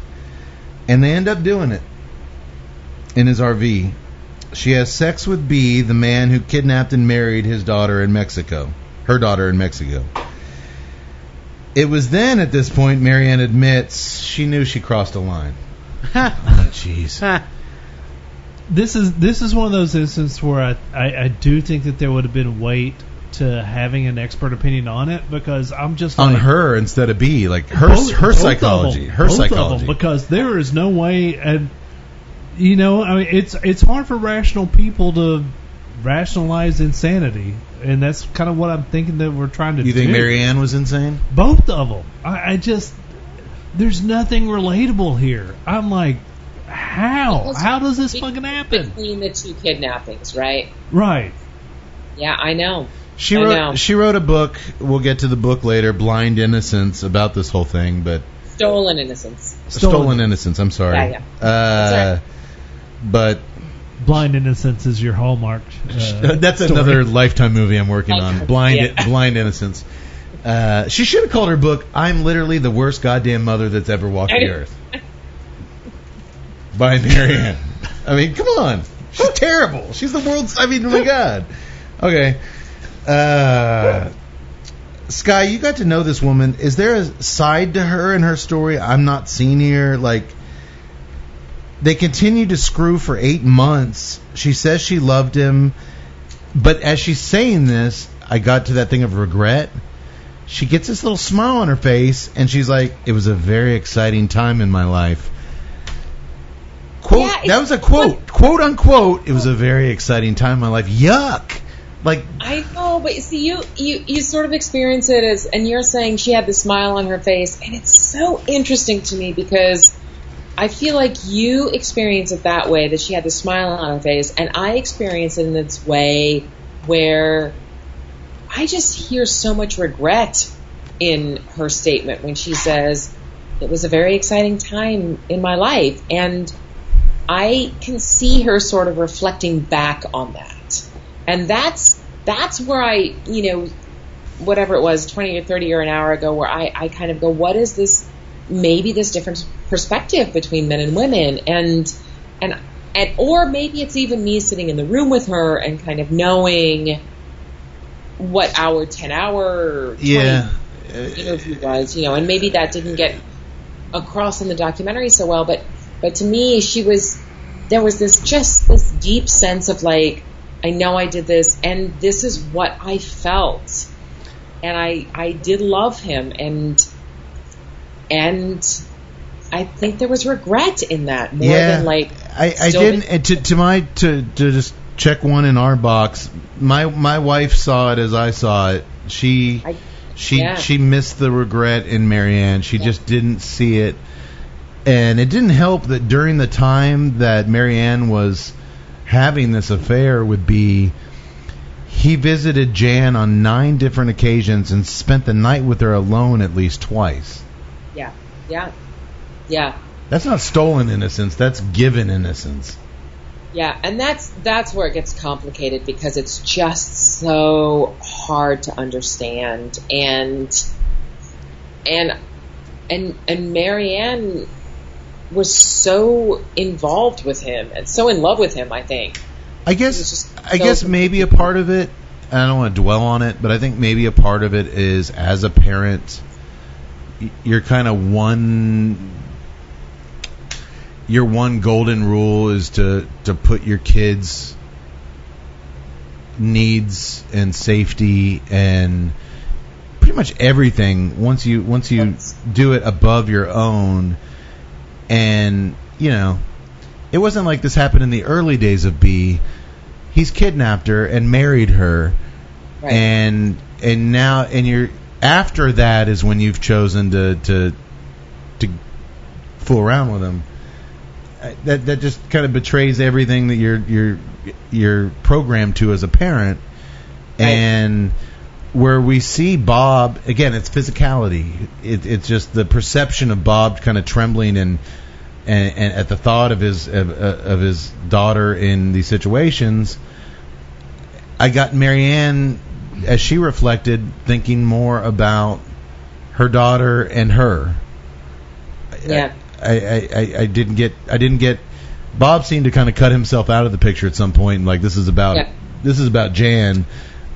and they end up doing it in his RV. She has sex with B, the man who kidnapped and married his daughter in Mexico. Her daughter in Mexico. It was then at this point Mary Ann admits she knew she crossed a line. (laughs) Oh, Jeez. (laughs) this is this is one of those instances where I, I, I do think that there would have been weight to having an expert opinion on it because I'm just On like, her instead of B, like her both- her both of psychology, them, her both of them, psychology. because there is no way and you know I mean it's it's hard for rational people to rationalize insanity and that's kind of what I'm thinking that we're trying to do. You do. think Mary Ann was insane? both of them I, I just there's nothing relatable here I'm like how how does this fucking happen Between the two kidnappings, right? right Yeah, I know. She I wrote know. she wrote a book. We'll get to the book later, Blind Innocence, about this whole thing, but Stolen innocence. Stolen, Stolen. Innocence. I'm sorry. Yeah, yeah. Uh, That's But blind innocence is your hallmark uh, (laughs) that's story. another lifetime movie I'm working on. Blind yeah. Blind Innocence. Uh, she should have called her book "I'm literally the worst goddamn mother that's ever walked the (laughs) earth" by Mary Ann. I mean, come on, she's terrible. She's the world's. I mean, oh my god. Okay, uh, Skye, you got to know this woman. Is there a side to her in her story I'm not seeing here? Like, they continued to screw for eight months. She says she loved him, but as she's saying this, I got to that thing of regret. She gets this little smile on her face, and she's like, "It was a very exciting time in my life." quote. Yeah, that was a quote, quote unquote. It was a very exciting time in my life. Yuck. Like I know, but see, you, you you sort of experience it as, and you're saying she had the smile on her face, and it's so interesting to me because I feel like you experience it that way, that she had the smile on her face, and I experience it in this way where I just hear so much regret in her statement when she says it was a very exciting time in my life, and I can see her sort of reflecting back on that and that's that's where I, you know, whatever it was, 20 or 30 or an hour ago, where I, I kind of go, what is this? Maybe this different perspective between men and women, and and and or maybe it's even me sitting in the room with her and kind of knowing what our 10 hour 20 yeah, interview was, you know, and maybe that didn't get across in the documentary so well, but but to me, she was there was this just this deep sense of like, I know I did this, and this is what I felt, and I I did love him, and and I think there was regret in that more yeah. than like I, I didn't. and to, to my to to just check one in our box. My my wife saw it as I saw it. She I- she yeah. she missed the regret in Mary Ann. She Yeah. just didn't see it, and it didn't help that during the time that Mary Ann was having this affair would be he visited Jan on nine different occasions and spent the night with her alone at least twice. yeah yeah yeah That's not stolen innocence. That's given innocence. Yeah, and that's that's where it gets complicated because it's just so hard to understand and and and and Mary Ann was so involved with him and so in love with him, I think. I guess just I so guess maybe a part of it. I don't want to dwell on it, but I think maybe a part of it is as a parent, you're kind of one. Your one golden rule is to to put your kids' needs and safety and pretty much everything once you once you do it above your own and you know it wasn't like this happened in the early days of B. He's kidnapped her and married her, Right. and and now and you're after that is when you've chosen to to to fool around with him. That that just kind of betrays everything that you're you're you're programmed to as a parent, Right. and where we see Bob again, it's physicality. It, it's just the perception of Bob kind of trembling and and, and at the thought of his of, uh, of his daughter in these situations. I got Mary Ann as she reflected, thinking more about her daughter and her. Yeah. I, I, I, I didn't get I didn't get Bob seemed to kind of cut himself out of the picture at some point and like this is about Yeah. this is about Jan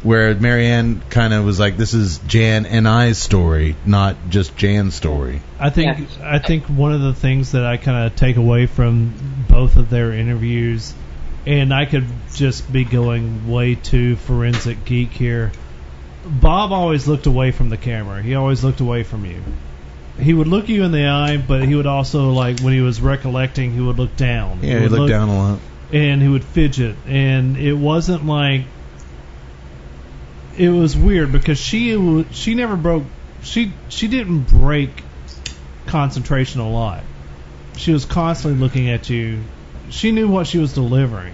where Mary Ann kind of was like this is Jan and I's story not just Jan's story. I think Yeah. I think one of the things that I kind of take away from both of their interviews, and I could just be going way too forensic geek here. Bob always looked away from the camera. He always looked away from you. He would look you in the eye, but he would also like when he was recollecting, he would look down. Yeah, he would looked look- down a lot. and he would fidget and it wasn't like it was weird because she she never broke she she didn't break concentration a lot she was constantly looking at you she knew what she was delivering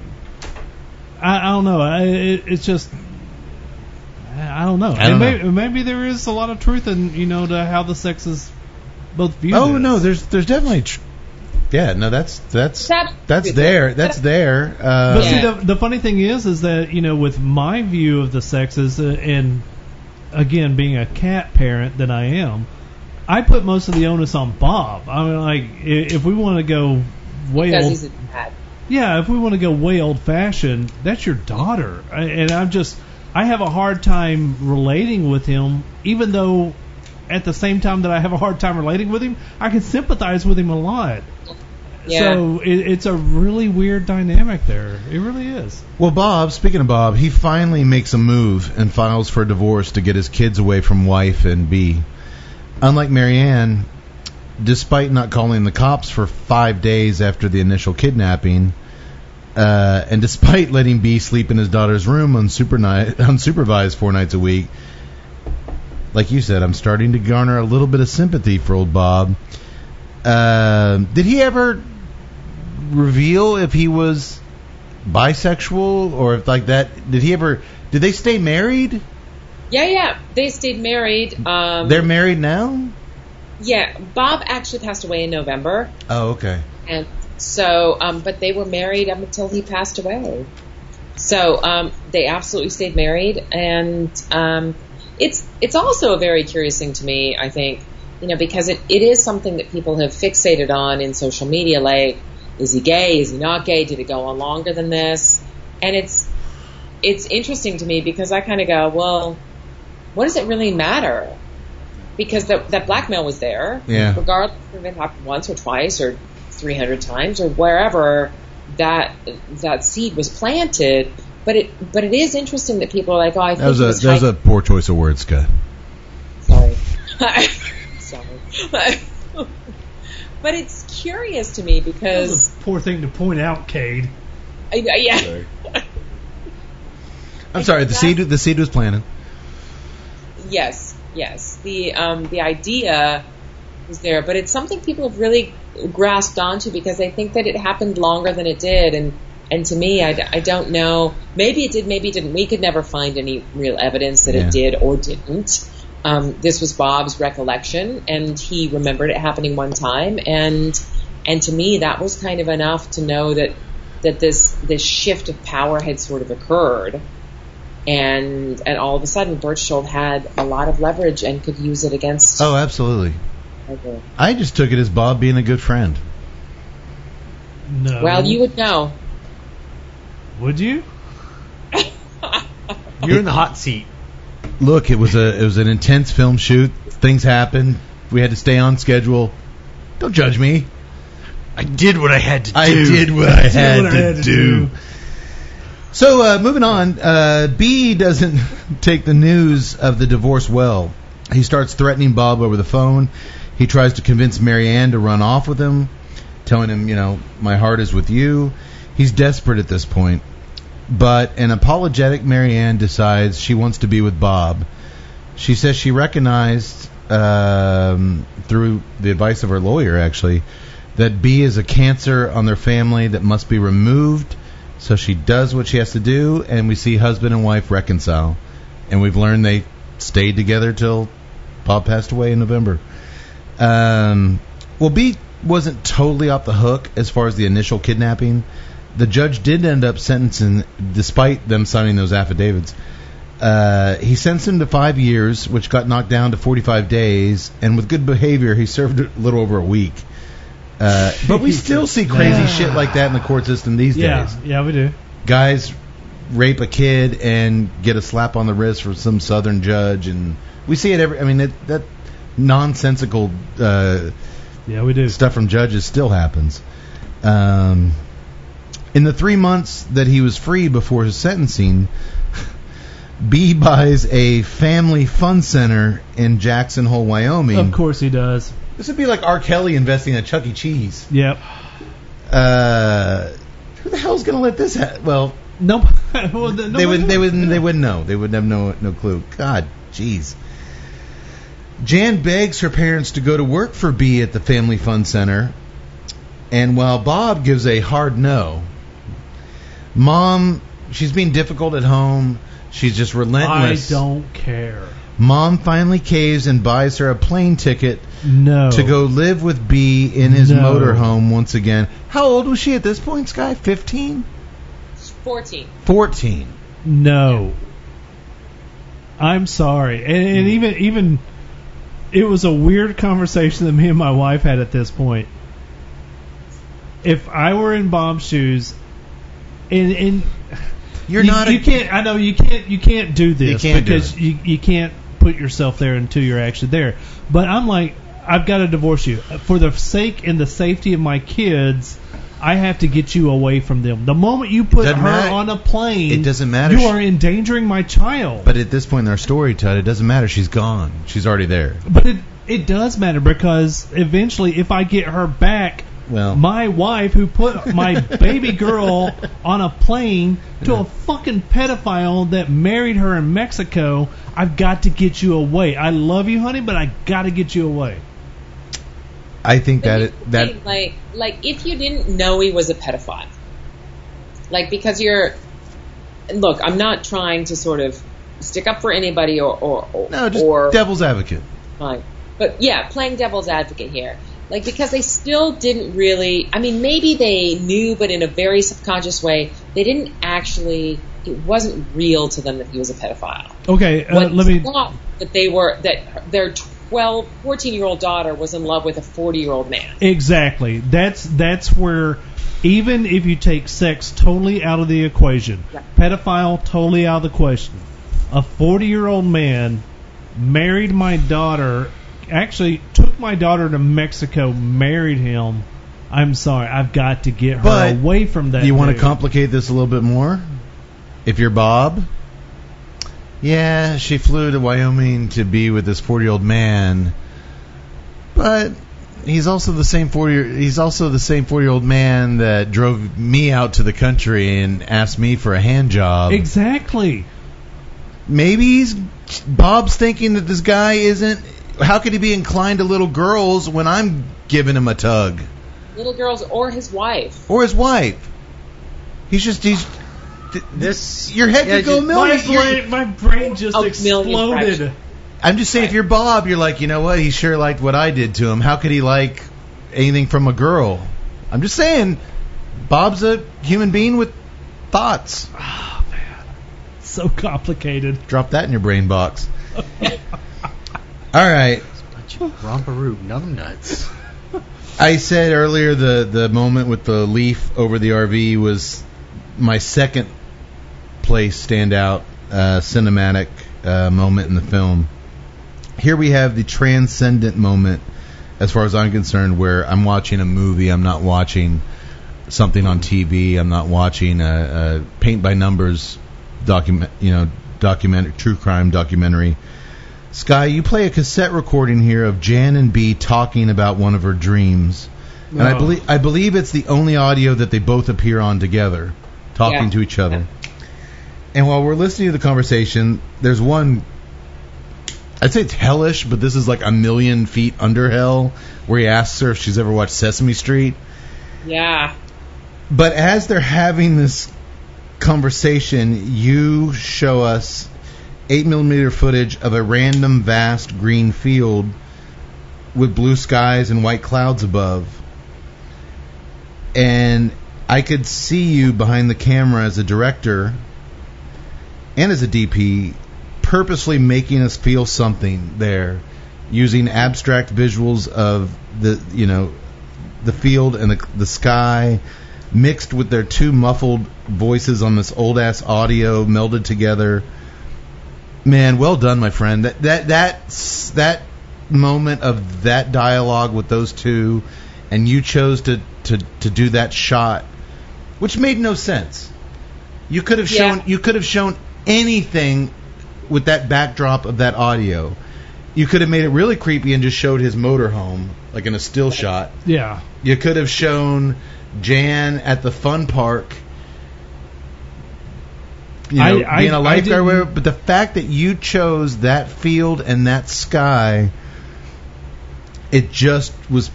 i, I don't know I, it, it's just I don't know. I don't and know. maybe, maybe there is a lot of truth in you know to how the sexes both view. Oh this. no, there's there's definitely tr- yeah, no that's that's That- that's there. That's there. Uh, But Yeah. see, the, the funny thing is, is that you know, with my view of the sexes, uh, and again, being a cat parent that I am, I put most of the onus on Bob. I mean, like, i- if we want to go way because old, he's a dad. yeah, if we want to go way old fashioned, that's your daughter, I, and I'm just, I have a hard time relating with him, even though. At the same time that I have a hard time relating with him, I can sympathize with him a lot. Yeah. So it, it's a really weird dynamic there. It really is. Well, Bob, speaking of Bob, he finally makes a move and files for a divorce to get his kids away from wife and B. Unlike Mary Ann, despite not calling the cops for five days after the initial kidnapping, uh, and despite letting B sleep in his daughter's room on (laughs) unsupervised four nights a week, like you said, I'm starting to garner a little bit of sympathy for old Bob. Uh, did he ever reveal if he was bisexual or if like that? Did he ever? Did they stay married? Yeah, yeah. They stayed married. Um, They're married now. yeah, Bob actually passed away in November, Oh, okay. and so, um, but they were married up until he passed away. So um, they absolutely stayed married, and um, it's it's also a very curious thing to me. I think you know because it, it is something that people have fixated on in social media. Like, is he gay? Is he not gay? Did it go on longer than this? And it's it's interesting to me because I kind of go, well, what does it really matter? Because the, that blackmail was there, Yeah. regardless if it happened once or twice or 300 times or wherever that that seed was planted. But it but it is interesting that people are like, oh, I think That was a was that was a poor choice of words, Scott. Sorry. (laughs) Sorry. but it's curious to me That because was a poor thing to point out, Cade. I, yeah. (laughs) I'm sorry. The seed the seed was planted. Yes, yes. The um, the idea is there, but it's something people have really grasped onto because they think that it happened longer than it did, and and to me, I don't know. Maybe it did, maybe it didn't. We could never find any real evidence that Yeah. it did or didn't. Um, this was Bob's recollection, and he remembered it happening one time, and and to me, that was kind of enough to know that that this this shift of power had sort of occurred and and all of a sudden Berchtold had a lot of leverage and could use it against. Oh, absolutely. Okay. I just took it as Bob being a good friend. No. Well, you would know. Would you? (laughs) You're in the hot seat. Look, it was a it was an intense film shoot. Things happened. We had to stay on schedule. Don't judge me. I did what I had to do. I did what I, had, what I to had to do. do. So uh, moving on, uh, B doesn't (laughs) take the news of the divorce well. He starts threatening Bob over the phone. He tries to convince Mary Ann to run off with him, telling him, you know, my heart is with you. He's desperate at this point. But an apologetic Mary Ann decides she wants to be with Bob. She says she recognized, um, through the advice of her lawyer, actually, that B is a cancer on their family that must be removed. So she does what she has to do, and we see husband and wife reconcile. And we've learned they stayed together till Bob passed away in November. Um, well, B wasn't totally off the hook as far as the initial kidnapping. The judge did end up sentencing, despite them signing those affidavits. Uh, he sentenced him to five years, which got knocked down to 45 days, and with good behavior, he served a little over a week. Uh, but we (laughs) still see crazy shit like that in the court system these Yeah, days. yeah, we do. Guys rape a kid and get a slap on the wrist from some southern judge, and we see it every. I mean, it, that nonsensical uh, Yeah, we do. stuff from judges still happens. Um, in the three months that he was free before his sentencing, (laughs) B buys a family fun center in Jackson Hole, Wyoming. Of course he does. This would be like R. Kelly investing in a Chuck E. Cheese. Yep. Uh, who the hell's gonna let this happen? Well, Nope. (laughs) well, th- they would nobody- they would they wouldn't know. They would have no no clue. God, jeez. Jan begs her parents to go to work for B at the Family Fun Center, and while Bob gives a hard no, Mom, she's being difficult at home. She's just relentless. I relentless. don't care. Mom finally caves and buys her a plane ticket No. to go live with B in his No. motorhome once again. How old was she at this point, Skye? 15? 14. 14. No. I'm sorry. And, and hmm. even even it was a weird conversation that me and my wife had at this point. If I were in Bob's shoes, and and You're you, not a- you can't. I know you can't. You can't do this can't do because it. you you can't put yourself there until you're actually there. But I'm like, I've got to divorce you for the sake and the safety of my kids. I have to get you away from them. The moment you put Doesn't her matter. on a plane, It doesn't matter. You are endangering my child. But at this point in our story, Todd, it doesn't matter. She's gone. She's already there. But it it does matter because eventually, if I get her back, Well, my wife who put my baby girl on a plane to a fucking pedophile that married her in Mexico, I've got to get you away. I love you, honey, but I got to get you away. I think that it, that think, like like if you didn't know he was a pedophile, like because you're look, I'm not trying to sort of stick up for anybody or or or, no, just or devil's advocate. fine. But yeah, playing devil's advocate here. Like because they still didn't really I mean maybe they knew but in a very subconscious way, they didn't actually it wasn't real to them that he was a pedophile. Okay, uh, let me. thought that they were that their 12 14 year old daughter was in love with a 40 year old man. Exactly. That's that's where even if you take sex totally out of the equation, Yeah. pedophile totally out of the question. A 40-year-old man married my daughter, actually took my daughter to Mexico, married him. I'm sorry, I've got to get her But away from that. you want to dude. complicate this a little bit more? If you're Bob, yeah, she flew to Wyoming to be with this 40 year old man, but he's also the same 40 year he's also the same 40 year old man that drove me out to the country and asked me for a hand job. Exactly. Maybe he's Bob's thinking that this guy isn't. How could he be inclined to little girls when I'm giving him a tug Little girls or his wife. or his wife? He's just he's. th- This Your head yeah, could go a just- million. My brain, my brain just A exploded. I'm just saying, if you're Bob, you're like, you know what? He sure liked what I did to him. How could he like anything from a girl? I'm just saying, Bob's a human being with thoughts. Oh man, so complicated. Drop that in your brain box. (laughs) All right. bunch of romperoo numbnuts. I said earlier the the moment with the leaf over the RV was my second place standout uh, cinematic uh, moment in the film. Here we have the transcendent moment, as far as I'm concerned, where I'm watching a movie. I'm not watching something on TV. I'm not watching a, a paint by numbers document, you know, documentary, true crime documentary. Skye, you play a cassette recording here of Jan and B talking about one of her dreams, and I Oh. believe I believe it's the only audio that they both appear on together, talking Yeah. to each other. And while we're listening to the conversation, there's one. I'd say it's hellish, but this is like a million feet under hell, where he asks her if she's ever watched Sesame Street. Yeah. But as they're having this conversation, you show us eight millimeter footage of a random vast green field with blue skies and white clouds above. And I could see you behind the camera as a director and as a DP purposely making us feel something there using abstract visuals of the you know the field and the, the sky mixed with their two muffled voices on this old ass audio melded together. Man, well done, my friend. That that that that moment of that dialogue with those two, and you chose to to to do that shot, which made no sense. You could have Yeah. shown you could have shown anything with that backdrop of that audio. You could have made it really creepy and just showed his motorhome, like in a still shot. Yeah. You could have shown Jan at the fun park. You know, I- I- being a I lifeguard, whatever, but the fact that you chose that field and that sky, it just was.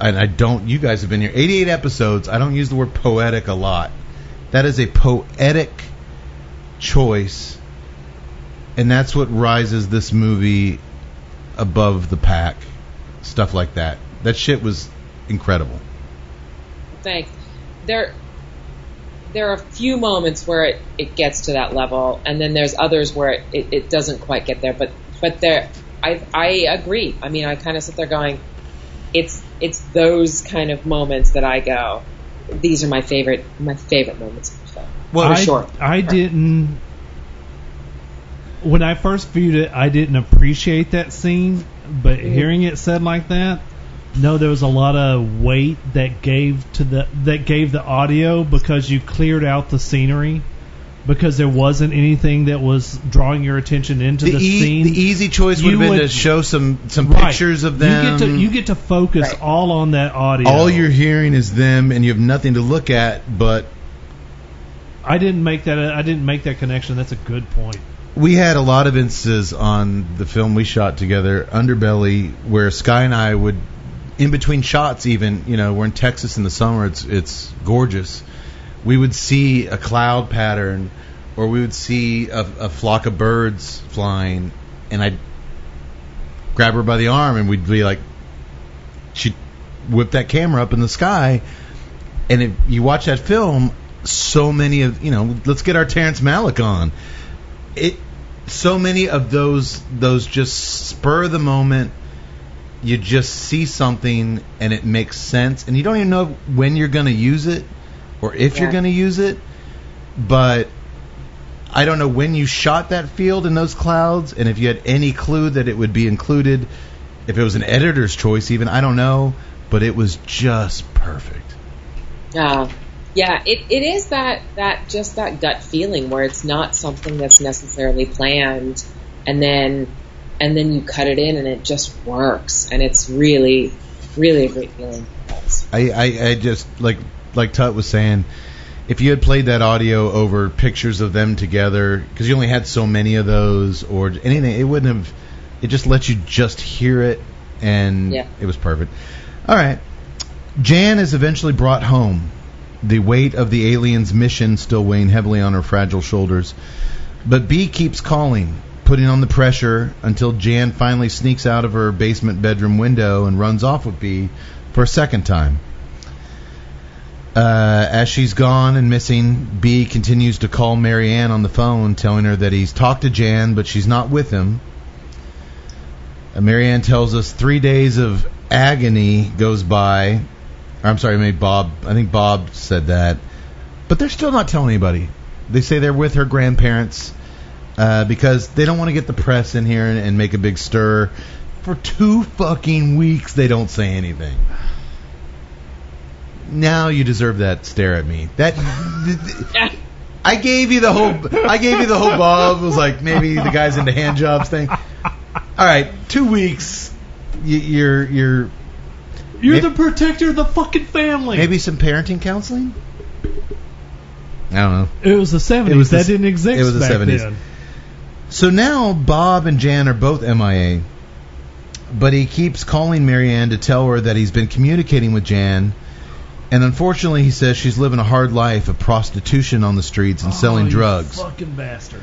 And I don't. You guys have been here 88 episodes. I don't use the word poetic a lot. That is a poetic choice, and that's what rises this movie above the pack. Stuff like that. That shit was incredible. Thanks. There, there are a few moments where it, it gets to that level, and then there's others where it, it, it doesn't quite get there. But but there, I I agree. I mean, I kind of sit there going, it's it's those kind of moments that I go, these are my favorite my favorite moments of the film. Well, I, sure. I didn't. When I first viewed it, I didn't appreciate that scene, but Mm-hmm. hearing it said like that, No, there was a lot of weight that gave to the that gave the audio because you cleared out the scenery because there wasn't anything that was drawing your attention into The, the, e- scene. the easy choice would You have been would- to show some some Right. pictures of them. You get to you get to focus Right. all on that audio. All you're hearing is them, and you have nothing to look at. But I didn't make that. I didn't make that connection. That's a good point. we had a lot of instances on the film we shot together, Underbelly, where Skye and I would, in between shots, even you know, we're in Texas in the summer. It's it's gorgeous. We would see a cloud pattern, or we would see a, a flock of birds flying, and I'd grab her by the arm, and we'd be like, she'd whip that camera up in the sky, and if you watch that film, so many of you know, let's get our Terrence Malick on. It so many of those those just spur the moment. You just see something and it makes sense, and you don't even know when you're going to use it or if you're going to use it. But I don't know when you shot that field in those clouds, and if you had any clue that it would be included, if it was an editor's choice, even I don't know, but it was just perfect. Uh, yeah, it, it is that, that just that gut feeling where it's not something that's necessarily planned and then and then you cut it in and it just works and it's really really a great feeling. I, I, I just like like Tut was saying, if you had played that audio over pictures of them together, because you only had so many of those, or anything, it wouldn't have. It just lets you just hear it, and Yeah. it was perfect. All right, Jan is eventually brought home. The weight of the alien's mission still weighing heavily on her fragile shoulders, but B keeps calling, putting on the pressure until Jan finally sneaks out of her basement bedroom window and runs off with B for a second time. Uh, as she's gone and missing, B continues to call Mary Ann on the phone, telling her that he's talked to Jan, but she's not with him. Uh, Mary Ann tells us three days of agony goes by. I'm sorry, maybe Bob. I think Bob said that, but they're still not telling anybody. They say they're with her grandparents uh, because they don't want to get the press in here and, and make a big stir. For two fucking weeks, they don't say anything. Now you deserve that stare at me. That (laughs) I gave you the whole. I gave you the whole Bob was like maybe the guy's into hand jobs thing. All right, two weeks. You, you're you're You're May- the protector of the fucking family. maybe some parenting counseling. I don't know. it was the 70s. It was the that didn't exist it was the back 70s. then. So now Bob and Jan are both MIA, but he keeps calling Mary Ann to tell her that he's been communicating with Jan, and unfortunately, he says she's living a hard life of prostitution on the streets and Oh, selling you drugs. Fucking bastard.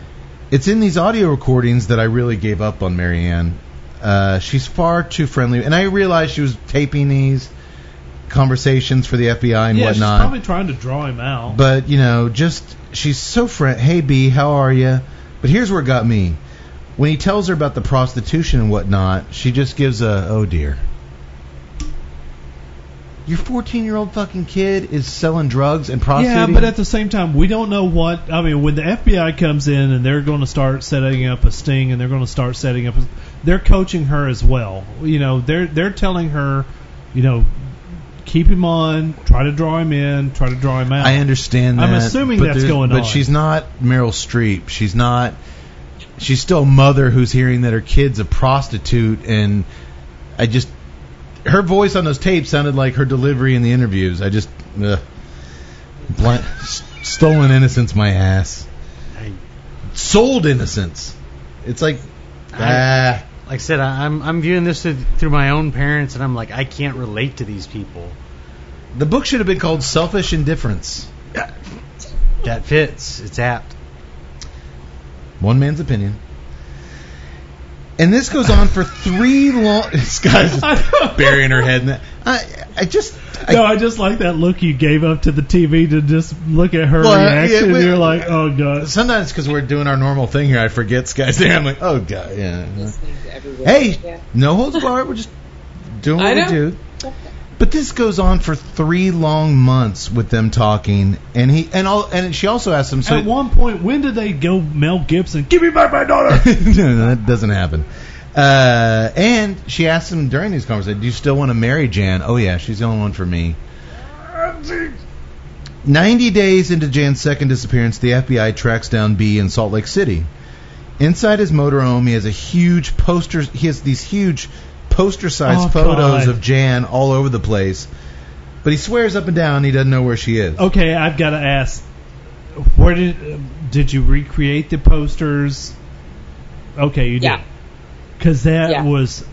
It's in these audio recordings that I really gave up on Mary Ann. Uh, she's far too friendly, and I realized she was taping these conversations for the FBI and yeah, whatnot. she's probably trying to draw him out. But you know, just she's so friend. Hey B, how are you? But here's where it got me. When he tells her about the prostitution and whatnot, she just gives a oh dear. Your 14 year old fucking kid is selling drugs and prostitution. yeah, but at the same time, we don't know what. I mean, when the FBI comes in and they're going to start setting up a sting and they're going to start setting up, a, they're coaching her as well. You know, they're they're telling her, you know, keep him on, try to draw him in, try to draw him out. I understand that. I'm assuming but that's going but on. But she's not Meryl Streep. She's not. She's still a mother who's hearing that her kid's a prostitute, and I just her voice on those tapes sounded like her delivery in the interviews. I just ugh. Blunt, stolen innocence, my ass. Sold innocence. It's like ah. Like I said, I, I'm I'm viewing this through my own parents, and I'm like, I can't relate to these people. The book should have been called Selfish Indifference. That fits. It's apt. One man's opinion. And this goes on for three long. (laughs) This guy's (laughs) burying her head in that. I, I just. I, no, I just like that look you gave up to the TV to just look at her Well, reaction. yeah, we- you're like, oh god. sometimes because we're doing our normal thing here, I forget Skye's there. I'm like, oh god, yeah. Listening to everyone. Hey, Yeah. no holds barred. We're just doing what I we know. do. But this goes on for three long months with them talking, and he and all and she also asked him. So At one point, when did they go Mel Gibson? Give me back my daughter. (laughs) no, that doesn't happen. Uh, and she asked him during these conversations, "Do you still want to marry Jan?" Oh yeah, she's the only one for me. Ninety days into Jan's second disappearance, the FBI tracks down B in Salt Lake City. Inside his motorhome, he has a huge poster. He has these huge poster-sized Oh, photos God. of Jan all over the place. But he swears up and down he doesn't know where she is. Okay, I've got to ask. Where did did you recreate the posters? Okay, you did. Yeah. Because that Yeah. was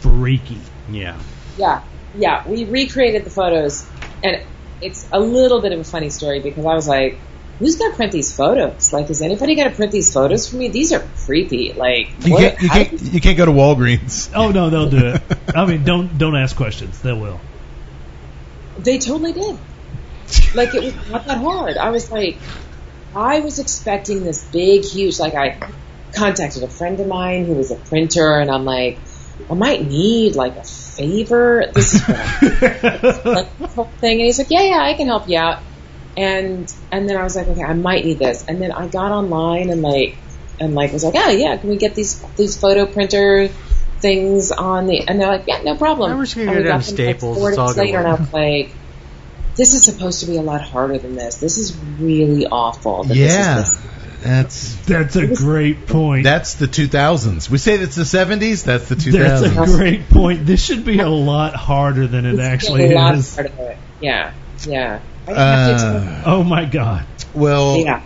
freaky. Yeah. Yeah, yeah. We recreated the photos, and it's a little bit of a funny story because I was like, "Who's gonna print these photos? Like, is anybody gonna print these photos for me? These are creepy. Like, You what- can't, you can't, you can't go to Walgreens. Oh no, they'll do it. (laughs) I mean, don't don't ask questions. They will. They totally did. Like it was not that hard. I was like, I was expecting this big, huge. Like I contacted a friend of mine who was a printer, and I'm like, I might need like a favor. This is what I (laughs) like this whole thing. And he's like, Yeah, yeah, I can help you out. And and then I was like, Okay, I might need this. And then I got online and like and like was like, Oh yeah, can we get these these photo printer things on the? And they're like, Yeah, no problem. Yeah, we're just gonna And go we down got to them, like, Staples. four It's all days later, and I was (laughs) like. This is supposed to be a lot harder than this. This is really awful. That this is Yeah, this. that's That's a great point. that's the 2000s. We say it's the 70s. That's the 2000s. That's a great point. This should be a lot harder than it It's actually a lot is. harder. Yeah, yeah. I Uh, Oh my god. well, yeah.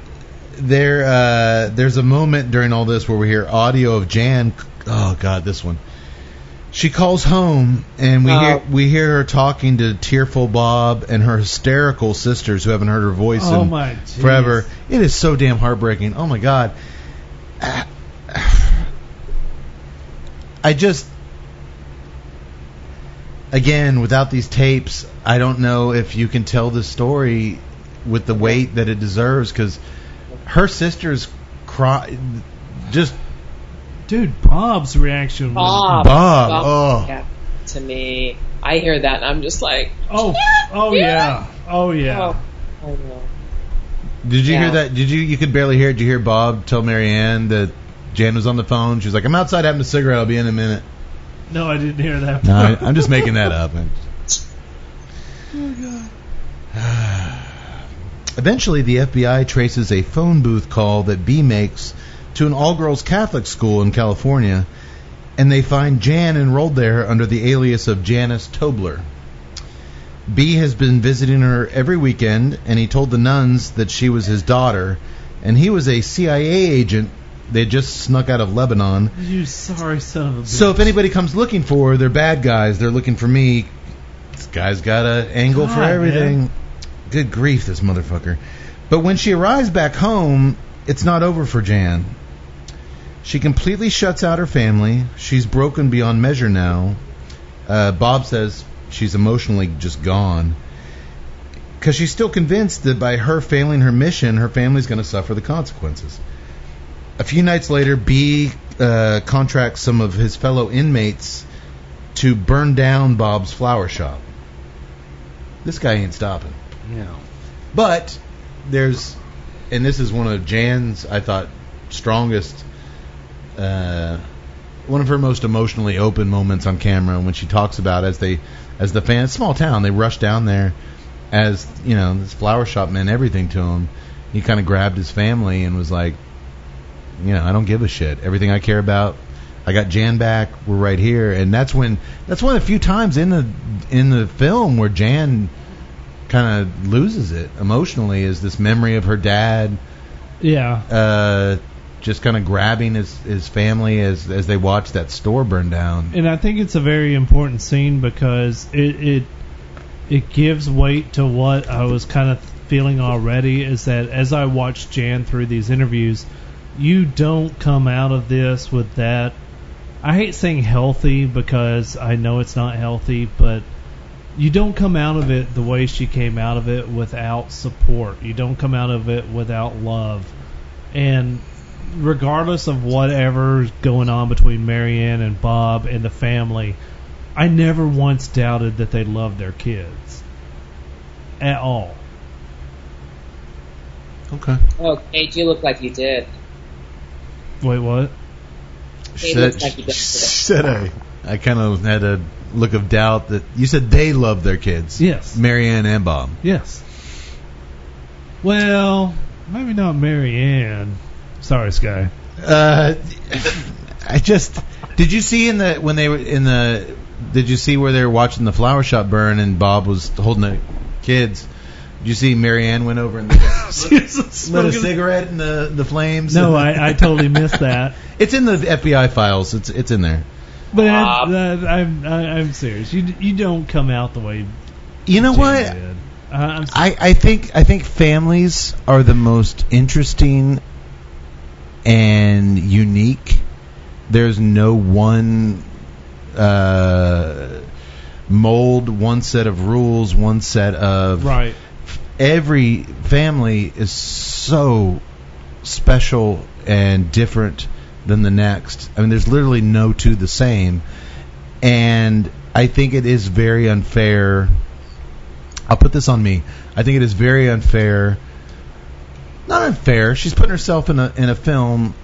there uh, there's a moment during all this where we hear audio of Jan. Oh God, this one. She calls home, and we Oh. hear we hear her talking to tearful Bob and her hysterical sisters who haven't heard her voice Oh in my forever. It is so damn heartbreaking. Oh my God. (sighs) I just again without these tapes, I don't know if you can tell the story with the weight that it deserves because her sisters cry just Dude, Bob's reaction was Bob. Bob, oh. yeah, to me, I hear that and I'm just like, Oh, oh yeah. Oh yeah. oh, I know. Did you hear that? Did you? You could barely hear it. Did you hear Bob tell Mary Ann that Jan was on the phone? She was like, "I'm outside having a cigarette. I'll be in a minute." No, I didn't hear that. No, I, I'm just making that up. Oh (laughs) God. (sighs) Eventually, the FBI traces a phone booth call that B makes to an all-girls Catholic school in California, and they find Jan enrolled there under the alias of Janice Tobler. B has been visiting her every weekend, and he told the nuns that she was his daughter, and he was a CIA agent. They just snuck out of Lebanon. You sorry son of a bitch. So if anybody comes looking for her, they're bad guys. They're looking for me. This guy's got an angle for everything. man. Good grief, this motherfucker. But when she arrives back home, it's not over for Jan. She completely shuts out her family. She's broken beyond measure now. Uh, Bob says she's emotionally just gone. Because she's still convinced that by her failing her mission, her family's going to suffer the consequences. A few nights later, B uh, contracts some of his fellow inmates to burn down Bob's flower shop. This guy ain't stopping. Yeah. But there's, and this is one of Jan's, I thought, strongest, uh, one of her most emotionally open moments on camera when she talks about as they, as the fans, small town, they rush down there, as you know, this flower shop meant everything to him. He kind of grabbed his family and was like, you know, I don't give a shit. Everything I care about, I got Jan back. We're right here, and that's when that's one of the few times in the in the film where Jan kind of loses it emotionally is this memory of her dad yeah. uh, just kind of grabbing his his family as as they watch that store burn down. and I think it's a very important scene because it it it gives weight to what I was kind of feeling already. Is that as I watched Jan through these interviews, you don't come out of this with that. I hate saying healthy because I know it's not healthy, but you don't come out of it the way she came out of it without support. You don't come out of it without love. And regardless of whatever's going on between Mary Ann and Bob and the family, I never once doubted that they loved their kids. At all. Okay. Oh, Kate, you look like you did. Wait, what? He Said, like he does today. said I, I kind of had a look of doubt that you said they love their kids. Yes. Mary Ann and Bob. Yes. Well, maybe not Mary Ann. Sorry, Skye. Uh, I just did you see in the when they were in the did you see where they were watching the flower shop burn and Bob was holding the kids? Did you see Mary Ann went over and lit (laughs) a cigarette in the the flames? No, I, I totally missed that. (laughs) It's in the FBI files. It's it's in there. But I, am I, I'm serious. You you don't come out the way You know Jane what? did. Uh, I'm s- I, I think I think families are the most interesting and unique. There's no one uh, mold, one set of rules, one set of right. Every family is so special and different than the next. I mean, there's literally no two the same, and I think it is very unfair. I'll put this on me. I think it is very unfair. Not unfair. She's putting herself in a in a film.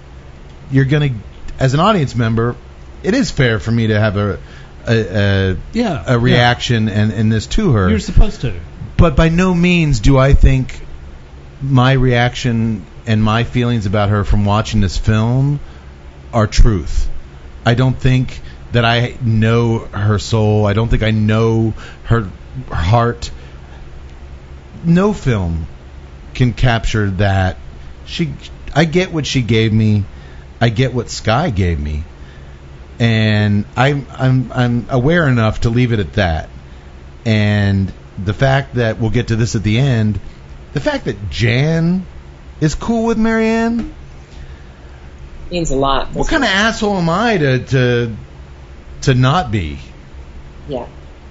You're gonna, as an audience member, it is fair for me to have a a, a, Yeah. a reaction and, and this to her You're supposed to. But by no means do I think my reaction and my feelings about her from watching this film are truth. I don't think that I know her soul. I don't think I know her heart. No film can capture that. She I get what she gave me. I get what Skye gave me. And I'm I'm I'm aware enough to leave it at that and the fact that we'll get to this at the end, the fact that Jan is cool with Mary Ann, Means a lot. what kind of asshole am I to to to not be? Yeah.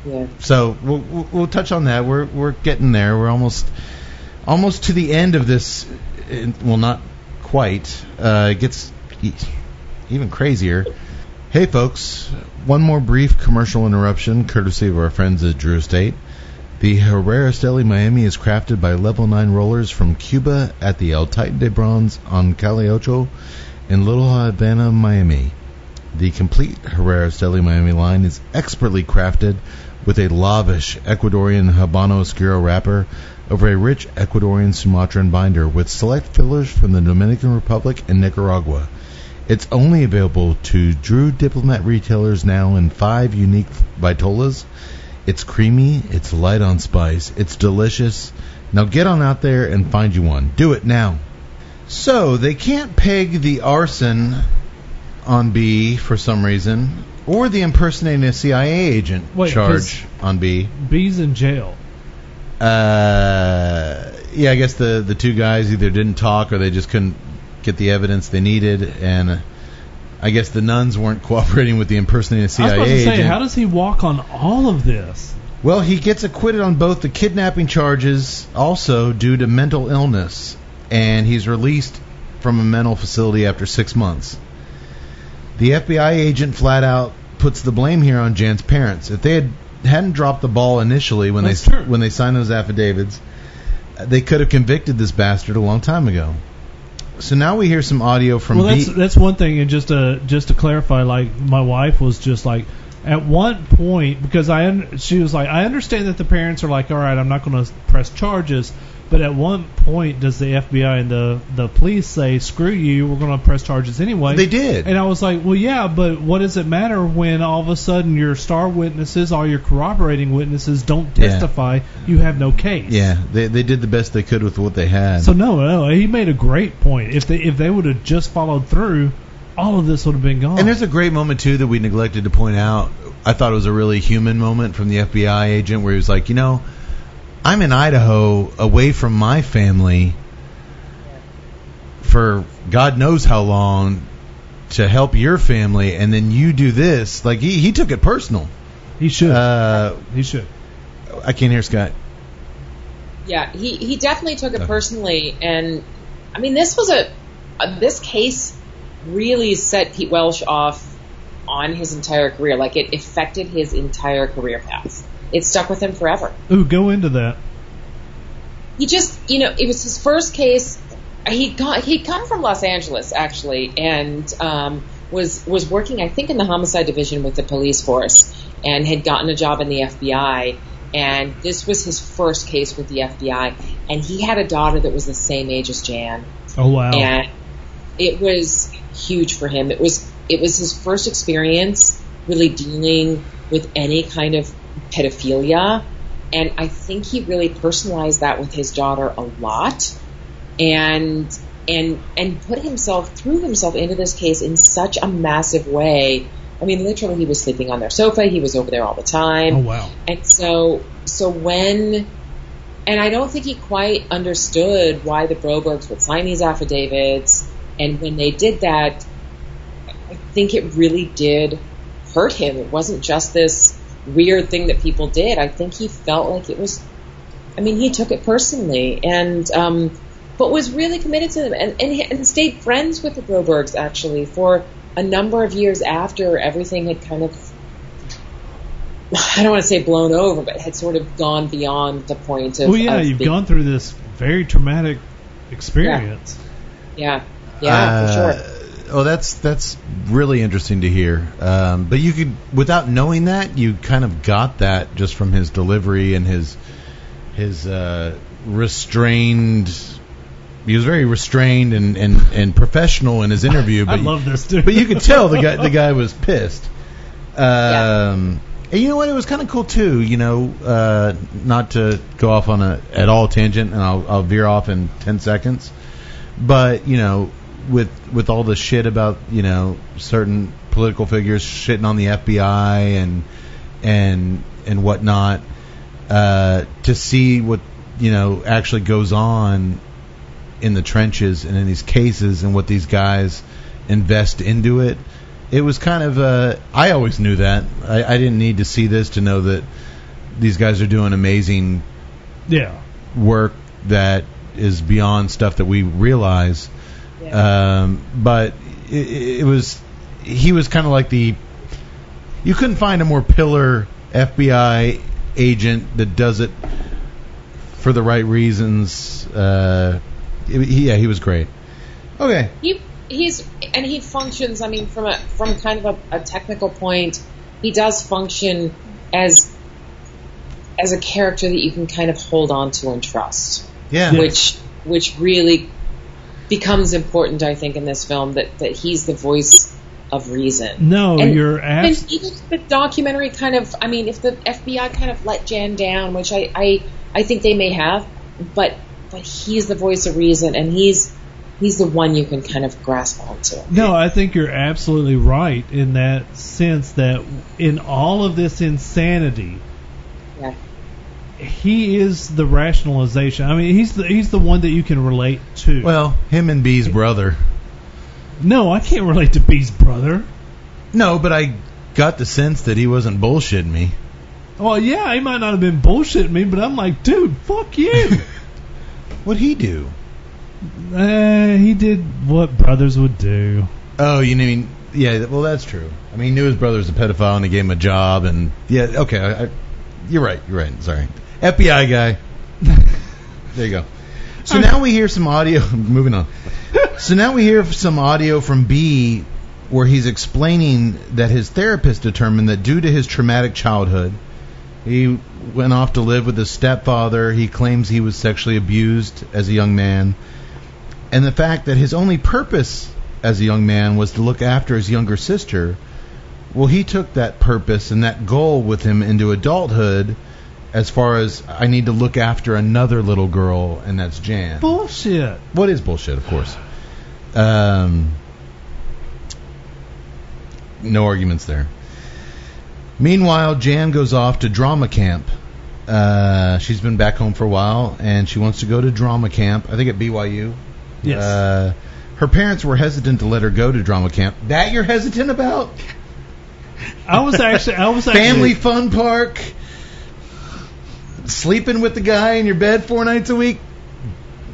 Yeah. So we'll, we'll, touch on that. We're we're getting there. We're almost almost to the end of this. Well, not quite. Uh, it gets even crazier. Hey, folks! One more brief commercial interruption, courtesy of our friends at Drew Estate. The Herrera Esteli Miami is crafted by Level 9 rollers from Cuba at the El Titan de Bronce on Calle Ocho in Little Havana, Miami. The complete Herrera Esteli Miami line is expertly crafted with a lavish Ecuadorian Habano Oscuro wrapper over a rich Ecuadorian Sumatran binder with select fillers from the Dominican Republic and Nicaragua. It's only available to Drew Diplomat retailers now in five unique vitolas. It's creamy, it's light on spice, it's delicious. Now get on out there and find you one. Do it now. So, they can't peg the arson on B for some reason, or the impersonating a CIA agent Wait, charge on B. B's in jail. Uh, yeah, I guess the the two guys either didn't talk or they just couldn't get the evidence they needed, and I guess the nuns weren't cooperating with the impersonating a I was CIA about to say, agent. how does he walk on all of this? Well, he gets acquitted on both the kidnapping charges, also due to mental illness, and he's released from a mental facility after six months. The FBI agent flat out puts the blame here on Jan's parents. If they had hadn't dropped the ball initially when That's they true. when they signed those affidavits, they could have convicted this bastard a long time ago. So now we hear some audio from well, that's B- that's one thing, and just to just to clarify, like my wife was just like at one point because I un- she was like I understand that the parents are like all right I'm not going to press charges, but at one point does the FBI and the the police say screw you we're going to press charges anyway? They did. and I was like well yeah, but what does it matter when all of a sudden your star witnesses, all your corroborating witnesses don't Yeah. testify? You have no case. yeah, they they did the best they could with what they had. So no, no, he made a great point. If they if they would have just followed through, all of this would have been gone. And there's a great moment too that we neglected to point out. I thought it was a really human moment from the FBI agent where he was like, you know, I'm in Idaho, away from my family, for God knows how long, to help your family, and then you do this. Like he he took it personal. he should. Uh, he should. I can't hear Scott. Yeah, he, he definitely took it personally, and I mean this was a, a this case really set Pete Welch off on his entire career. Like it affected his entire career path. It stuck with him forever. Ooh, go into that. He just, you know, it was his first case. He got he'd come from Los Angeles actually, and um, was was working, I think, in the homicide division with the police force, and had gotten a job in the FBI. And this was his first case with the FBI, and he had a daughter that was the same age as Jan Oh wow. and it was huge for him. It was it was his first experience really dealing with any kind of pedophilia, and I think he really personalized that with his daughter a lot, and and and put himself threw himself into this case in such a massive way. I mean, literally, he was sleeping on their sofa. He was over there all the time. oh wow. And so, so when, and I don't think he quite understood why the Brobergs would sign these affidavits. And when they did that, I think it really did hurt him. It wasn't just this weird thing that people did. I think he felt like it was, I mean, he took it personally and, um, but was really committed to them and, and, and stayed friends with the Brobergs actually for a number of years after everything had kind of I don't want to say blown over, but had sort of gone beyond the point of. Well, yeah, of you've being- gone through this very traumatic experience. Yeah, yeah, for sure. Oh, that's that's really interesting to hear. Um, but you could, without knowing that, you kind of got that just from his delivery and his his uh, restrained. He was very restrained and, and, and professional in his interview. (laughs) But I love this dude. but you could tell the guy the guy was pissed. (laughs) Um, Yeah. And you know what? It was kind of cool too. You know, uh, not to go off on a at all tangent, and I'll, I'll veer off in ten seconds. But you know, with with all the shit about you know certain political figures shitting on the FBI and and and whatnot, uh, to see what you know actually goes on in the trenches and in these cases and what these guys invest into it. It was kind of uh, I always knew that. I, I didn't need to see this to know that these guys are doing amazing yeah. work that is beyond stuff that we realize. Yeah. Um, but it, it was he was kind of like the you couldn't find a more pillar FBI agent that does it for the right reasons. Uh, he, yeah, he was great. Okay. he he's and he functions. I mean, from a from kind of a, a technical point, he does function as as a character that you can kind of hold on to and trust. Yeah. which which really becomes important, I think, in this film that that he's the voice of reason. No, And- you're And even if the documentary kind of, I mean, if the FBI kind of let Jan down, which I, I, I think they may have, but but he's the voice of reason, and he's he's the one you can kind of grasp onto. No, I think you're absolutely right in that sense that in all of this insanity, Yeah, he is the rationalization. I mean, he's the he's the one that you can relate to. Well, him and B's brother. no, I can't relate to B's brother. No, but I got the sense that he wasn't bullshitting me. Well, yeah, he might not have been bullshitting me, but I'm like, dude, fuck you. (laughs) What'd he do? uh, he did what brothers would do. Oh, you mean yeah? Well, that's true. I mean, he knew his brother was a pedophile, and he gave him a job, and yeah, okay. I, I, you're right. You're right. Sorry, FBI guy. there you go. So now we hear some audio. (laughs) Moving on. So now we hear some audio from B, where he's explaining that his therapist determined that due to his traumatic childhood, he went off to live with his stepfather. He claims he was sexually abused as a young man and the fact that his only purpose as a young man was to look after his younger sister, well, he took that purpose and that goal with him into adulthood as far as I need to look after another little girl, and that's Jan. Bullshit. What is bullshit, of course. Um, no arguments there. Meanwhile, Jan goes off to drama camp. Uh, she's been back home for a while, and she wants to go to drama camp. I think at BYU. Yes. Uh, her parents were hesitant to let her go to drama camp. That you're hesitant about? I was actually, I was actually, Family fun park. Sleeping with the guy in your bed four nights a week.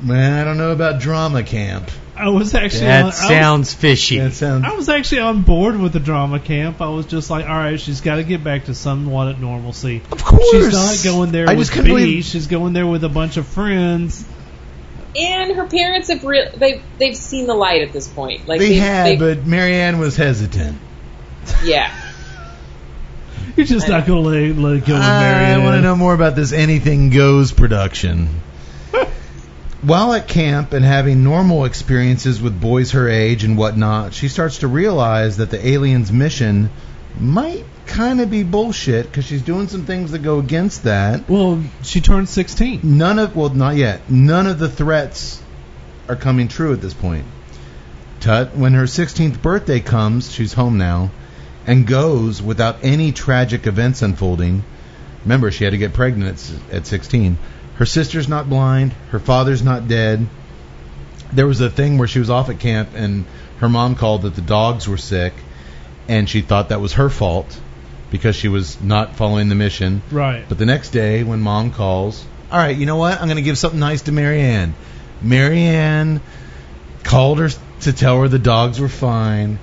Man, I don't know about drama camp. I was actually, on, That I was- sounds fishy. That sounds. I was actually on board with the drama camp. I was just like, all right, she's got to get back to somewhat at normalcy. Of course. She's not going there I with just B. believe- She's going there with a bunch of friends. and her parents have re- they've they've seen the light at this point. Like they they've- had, they've- but Mary Ann was hesitant. yeah. You're just not going to let, let it go with I Mary Ann. want to know more about this Anything Goes production. (laughs) While at camp and having normal experiences with boys her age and whatnot, she starts to realize that the aliens' mission might kind of be bullshit because she's doing some things that go against that. Well, she turned 16. None of, well, not yet. None of the threats are coming true at this point. Tut, when her 16th birthday comes, she's home now, and goes without any tragic events unfolding. Remember, she had to get pregnant at, at 16. Her sister's not blind. Her father's not dead. There was a thing where she was off at camp, and her mom called that the dogs were sick, and she thought that was her fault because she was not following the mission. Right. But the next day, when mom calls, all right, you know what? I'm going to give something nice to Mary Ann. Marianne called her to tell her the dogs were fine,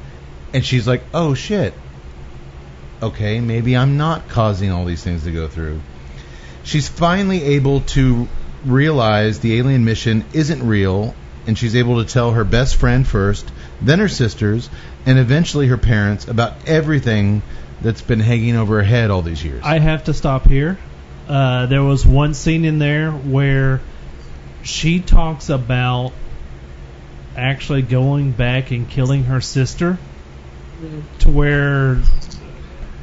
and she's like, oh shit. Okay, maybe I'm not causing all these things to go through. She's finally able to realize the alien mission isn't real, and she's able to tell her best friend first, then her sisters, and eventually her parents about everything that's been hanging over her head all these years. I have to stop here. Uh, there was one scene in there where she talks about actually going back and killing her sister to where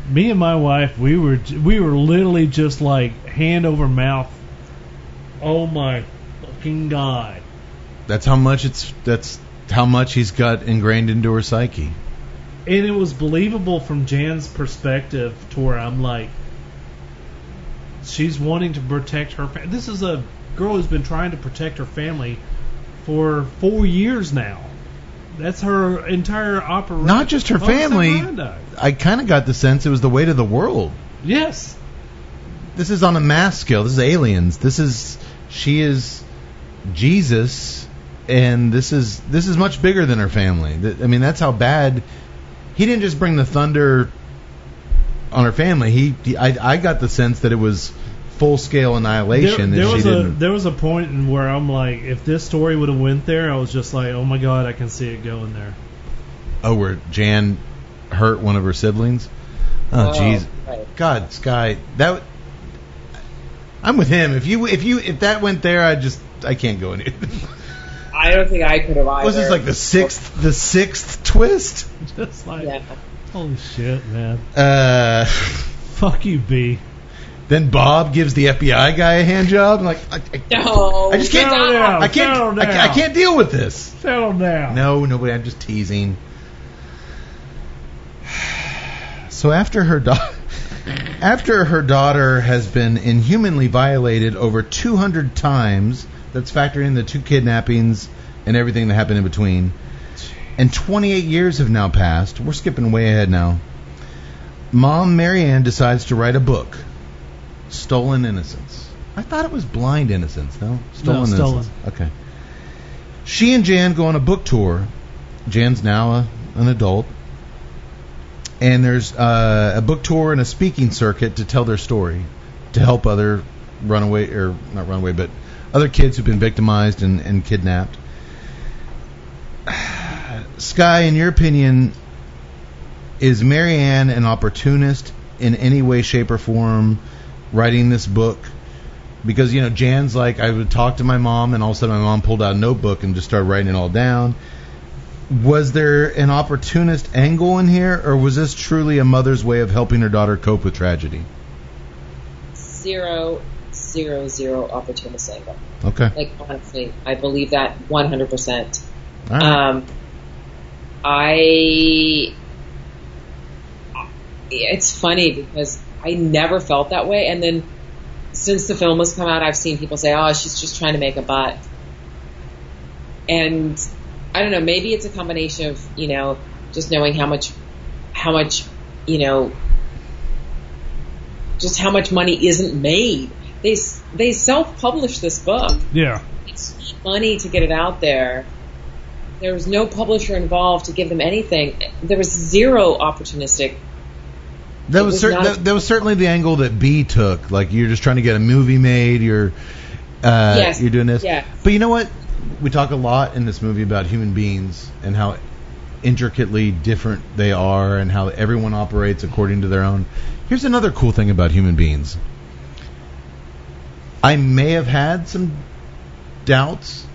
me and my wife we were we were literally just like hand over mouth oh my fucking god That's how much it's. That's how much he's got ingrained into her psyche. and it was believable from Jan's perspective to where I'm like, she's wanting to protect her. Fa- this is a girl who's been trying to protect her family for four years now. That's her entire operation. Not just her family. I kind of got the sense it was the weight of the world. Yes. This is on a mass scale. This is aliens. This is she is Jesus, and this is this is much bigger than her family. I mean, that's how bad. He didn't just bring the thunder on her family. He, he I, I got the sense that it was full scale annihilation. there and she was a didn't. there was a point in where I'm like, if this story would have went there, I was just like, oh my god, I can see it going there. Oh, where Jan hurt one of her siblings. Oh, jeez. right. God, Skye, that. I'm with him. If you if you if that went there, I just I can't go any. (laughs) I don't think I could have either. Was this like the sixth the sixth twist? (laughs) Just like, Yeah. holy shit, man. Uh, Fuck you, B. then Bob gives the FBI guy a hand job. I'm like, I, I, No. I just can't. Settle down. I can't. Settle I, can't- I can't deal with this. Settle down. No, nobody. I'm just teasing. So after her daughter, after her daughter has been inhumanly violated over 200 times, that's factoring in the two kidnappings and everything that happened in between, and 28 years have now passed. We're skipping way ahead now. Mom Mary Ann decides to write a book, Stolen Innocence. I thought it was Blind Innocence. No, Stolen Stolen. Innocence. Okay. She and Jan go on a book tour. Jan's now a, an adult. And there's uh, a book tour and a speaking circuit to tell their story, to help other runaway, or not runaway, but other kids who've been victimized and, and kidnapped. (sighs) Skye, in your opinion, is Mary Ann an opportunist in any way, shape, or form writing this book? Because, you know, Jan's like, I would talk to my mom, and all of a sudden my mom pulled out a notebook and just started writing it all down. Was there an opportunist angle in here, or was this truly a mother's way of helping her daughter cope with tragedy? Zero, zero, zero opportunist angle. Okay. Like honestly, I believe that 100%. All right. Um, I. It's funny because I never felt that way, and then since the film has come out, I've seen people say, "Oh, she's just trying to make a butt," and I don't know. Maybe it's a combination of you know just knowing how much, how much, you know, just how much money isn't made. They they self publish this book Yeah. it's money to get it out there. There was no publisher involved to give them anything. There was zero opportunistic. That was, was that, that was certainly the angle that B took. Like you're just trying to get a movie made. You're uh, Yes. you're doing this. Yes. But you know what? we talk a lot in this movie about human beings and how intricately different they are and how everyone operates according to their own. Here's another cool thing about human beings. I may have had some doubts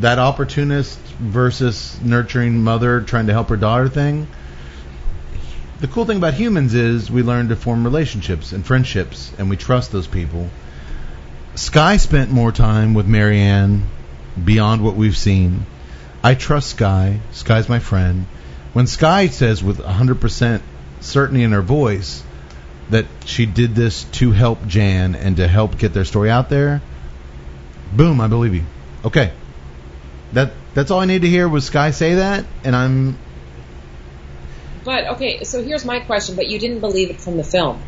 that opportunist versus nurturing mother trying to help her daughter thing. The cool thing about humans is we learn to form relationships and friendships and we trust those people. Skye spent more time with Mary Ann beyond what we've seen. I trust Skye. Skye's my friend. When Skye says with 100% certainty in her voice that she did this to help Jan and to help get their story out there, boom, I believe you. Okay. That that's all I need to hear was Skye say that and I'm But okay, so here's my question. But you didn't believe it from the film.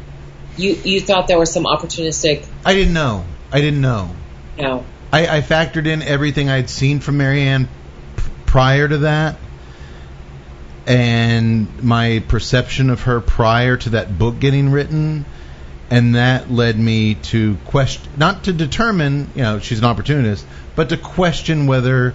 You you thought there was some opportunistic. I didn't know. I didn't know. Know, I, I factored in everything I'd seen from Mary Ann p- prior to that, and my perception of her prior to that book getting written, and that led me to question, not to determine, you know, she's an opportunist, but to question whether.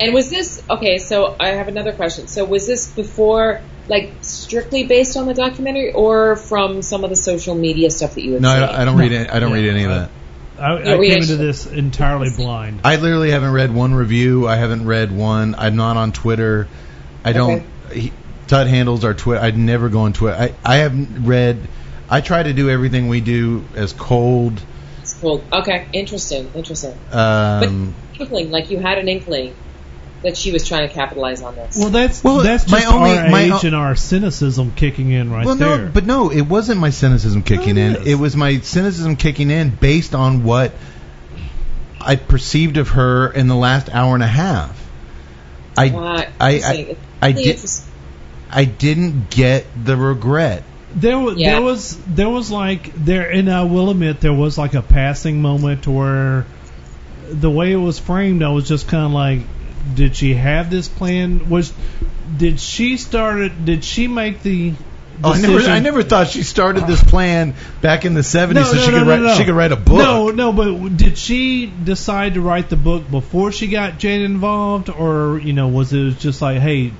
And was this okay? So I have another question. So was this before, like, strictly based on the documentary, or from some of the social media stuff that you had No, seen? I, I don't read. Any, I don't read any of that. I, Yeah, I came into this entirely blind. I literally haven't read one review. I haven't read one. I'm not on Twitter. I don't. He, Todd handles our Twitter. I'd never go on Twitter. I, I haven't read. I try to do everything we do as cold. It's cool. Okay, interesting, interesting. Um, Inkling, like you had an inkling that she was trying to capitalize on this. Well, that's Well, that's my just only- our my age o- and our cynicism kicking in right well, there. no, but no, it wasn't my cynicism kicking No, in. it is. It was my cynicism kicking in based on what I perceived of her in the last hour and a half. I, Uh, I, interesting. I, I did I didn't get the regret. there was Yeah. there was there was like there, and I will admit there was like a passing moment where the way it was framed, I was just kind of like, did she have this plan? Was did she start it? Did she make the? Oh, I never, decision- I never thought she started this plan back in the '70s No, so no, she no, could write. no. She could write a book. No, no, but did she decide to write the book before she got Jane involved, or you know, was it just like, hey,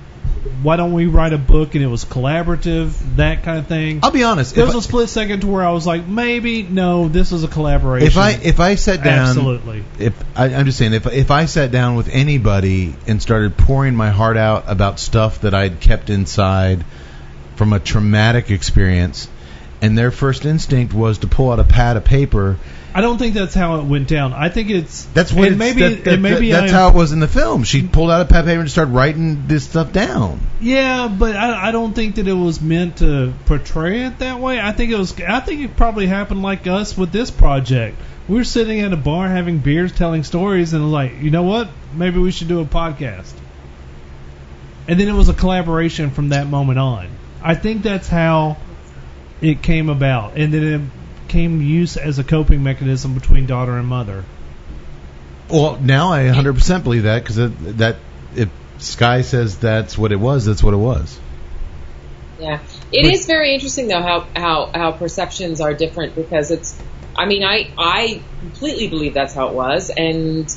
why don't we write a book and it was collaborative, that kind of thing? I'll be honest. There was a split second to where I was like, maybe no, this is a collaboration. if I if I sat down, absolutely, if I, I'm just saying, if if I sat down with anybody and started pouring my heart out about stuff that I'd kept inside from a traumatic experience, and their first instinct was to pull out a pad of paper, I don't think that's how it went down. I think it's that's what maybe that, that- maybe that's I, how it was in the film. She pulled out a pad paper and started writing this stuff down. Yeah, but I, I don't think that it was meant to portray it that way. I think it was. I think it probably happened like us with this project. We were sitting at a bar having beers, telling stories, and like, you know what? Maybe we should do a podcast. And then it was a collaboration from that moment on. I think that's how it came about, and then it came use as a coping mechanism between daughter and mother. Well, now I 100% believe that because that if Skye says that's what it was, that's what it was. Yeah, it is very interesting though how how how perceptions are different because it's. I mean, I I completely believe that's how it was, and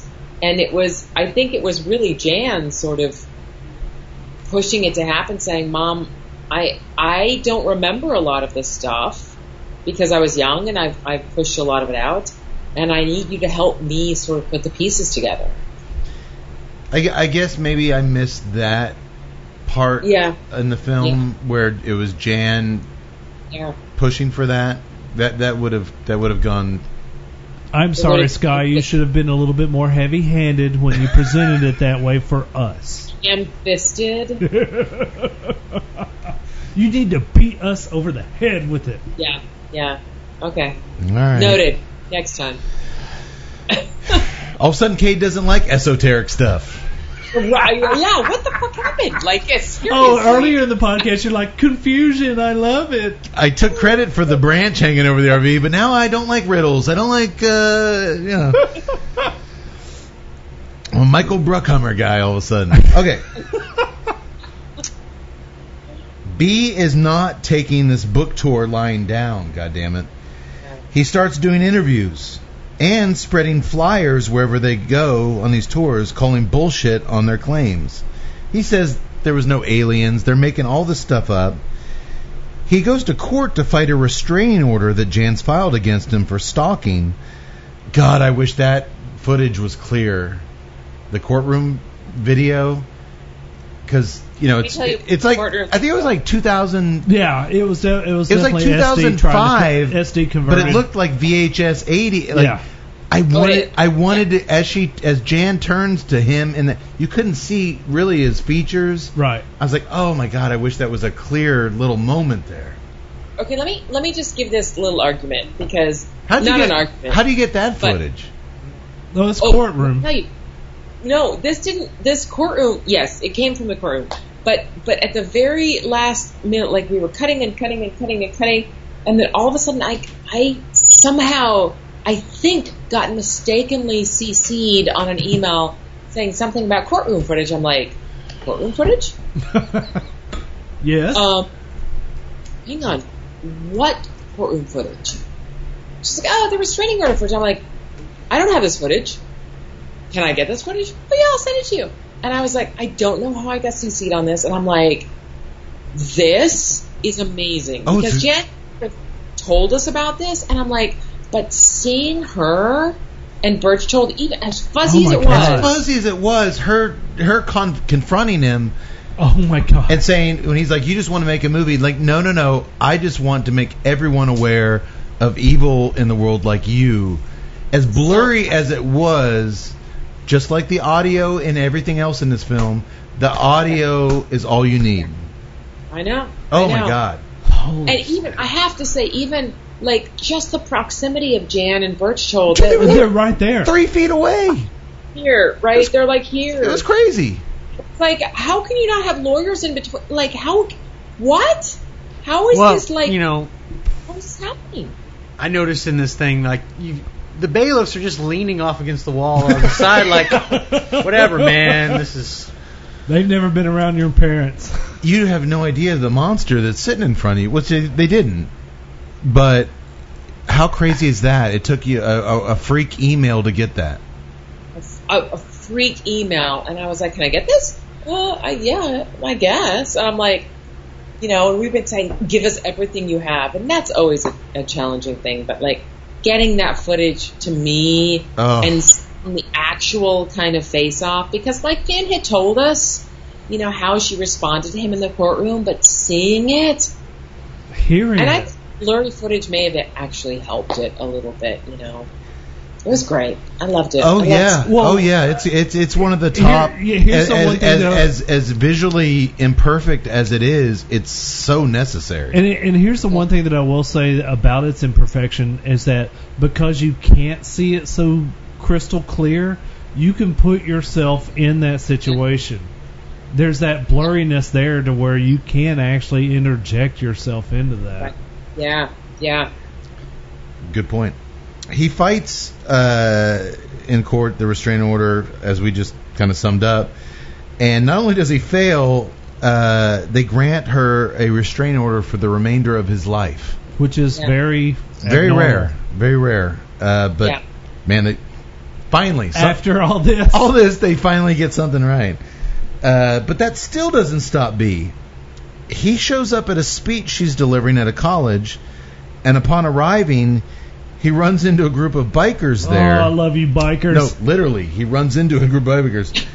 and it was. I think it was really Jan sort of pushing it to happen, saying, "Mom, I I don't remember a lot of this stuff because I was young and I've I've pushed a lot of it out, and I need you to help me sort of put the pieces together." I, I guess maybe I missed that part Yeah, in the film where it was Jan yeah. pushing for that. That that would have that would have gone. I'm sorry, Skye. You should have been a little bit more heavy-handed when you presented it that way for us. Ham fisted. (laughs) you need to beat us over the head with it. Yeah, yeah. Okay. All right. Noted. Next time. All of a sudden, Kate doesn't like esoteric stuff. Right, yeah, what the fuck happened? Like, it's seriously. Oh, earlier in the podcast, you're like confusion. I love it. I took credit for the branch hanging over the RV, but now I don't like riddles. I don't like, uh, you (laughs) know. I'm a Michael Bruckheimer guy all of a sudden. Okay. (laughs) B is not taking this book tour lying down, God damn it. He starts doing interviews. and spreading flyers wherever they go on these tours, calling bullshit on their claims. He says there was no aliens. They're making all this stuff up. He goes to court to fight a restraining order that Jan's filed against him for stalking. God, I wish that footage was clear. The courtroom video, because you know it's tell you, it's like I think it was like 2000. Yeah, it was. de- It was. It was like definitely SD trying 2005, co- SD but it looked like VHS 80. Like, yeah. I oh, wanted, I wanted to, as she, as Jan turns to him, and the, you couldn't see really his features. Right. I was like, oh my god, I wish that was a clear little moment there. Okay, let me let me just give this little argument because How do you not get, an argument. how do you get that But- footage? No, it's Oh, courtroom. I'll tell you. No, this didn't. This courtroom, yes, it came from the courtroom, but but at the very last minute, like we were cutting and cutting and cutting and cutting, and then all of a sudden, I I somehow I think got mistakenly CC'd on an email saying something about courtroom footage. I'm like, courtroom footage? (laughs) yes. Um, hang on, what courtroom footage? She's like, oh, the restraining order footage. I'm like, I don't have this footage. Can I get this footage? Oh yeah, I'll send it to you. And I was like, I don't know how I got CC'd on this. And I'm like, this is amazing Oh, because it's- Jen told us about this, and I'm like, but seeing her and Berchtold even as fuzzy Oh as it God. As was, fuzzy as it was, her her con- confronting him oh my god. and saying when he's like, "You just want to make a movie," like, no, no, no, I just want to make everyone aware of evil in the world, like you. As blurry as it was, just like the audio and everything else in this film, the audio is all you need. I know. Oh I my god! Holy And even I have to say, even like just the proximity of Jan and Berchtold, They were they're They're right there. Three feet away. here, right? They're like here. It was crazy. It's like, how can you not have lawyers in between? Like, how? What? How is well, this like? you know, what's happening? I noticed in this thing like you, the bailiffs are just leaning off against the wall on the side, like (laughs) whatever, man. This is They've never been around your parents. You have no idea the monster that's sitting in front of you, which they, they didn't. But how crazy is that? It took you a, a, a freak email to get that. A, a freak email, and I was like, can I get this? Well, I, yeah, I guess. And I'm like, you know, and we've been saying, give us everything you have, and that's always a, a challenging thing. But like, getting that footage to me Oh. and seeing the actual kind of face off because like Jan had told us, you know, how she responded to him in the courtroom, but seeing it Hearing and I think blurry footage may have actually helped it a little bit, you know. It was great. I loved it. Oh loved- yeah, well- oh yeah. It's it's it's one of the top. Here- yeah, here's as, the one as, thing as, uh, as as visually imperfect as it is, it's so necessary. And, and here's the one thing that I will say about its imperfection is that because you can't see it so crystal clear, you can put yourself in that situation. There's that blurriness there to where you can actually interject yourself into that. Right. Yeah, yeah. Good point. He fights uh, in court the restraining order, as we just kind of summed up. And not only does he fail, uh, they grant her a restraining order for the remainder of his life. Which is Yeah. very Very abnormal. rare, very rare. Uh, but Yeah. man, they finally some- After all this, (laughs) all this, they finally get something right. Uh, but that still doesn't stop B. He shows up at a speech she's delivering at a college, and upon arriving, he runs into a group of bikers there. Oh, I love you, bikers. no, literally, he runs into a group of bikers.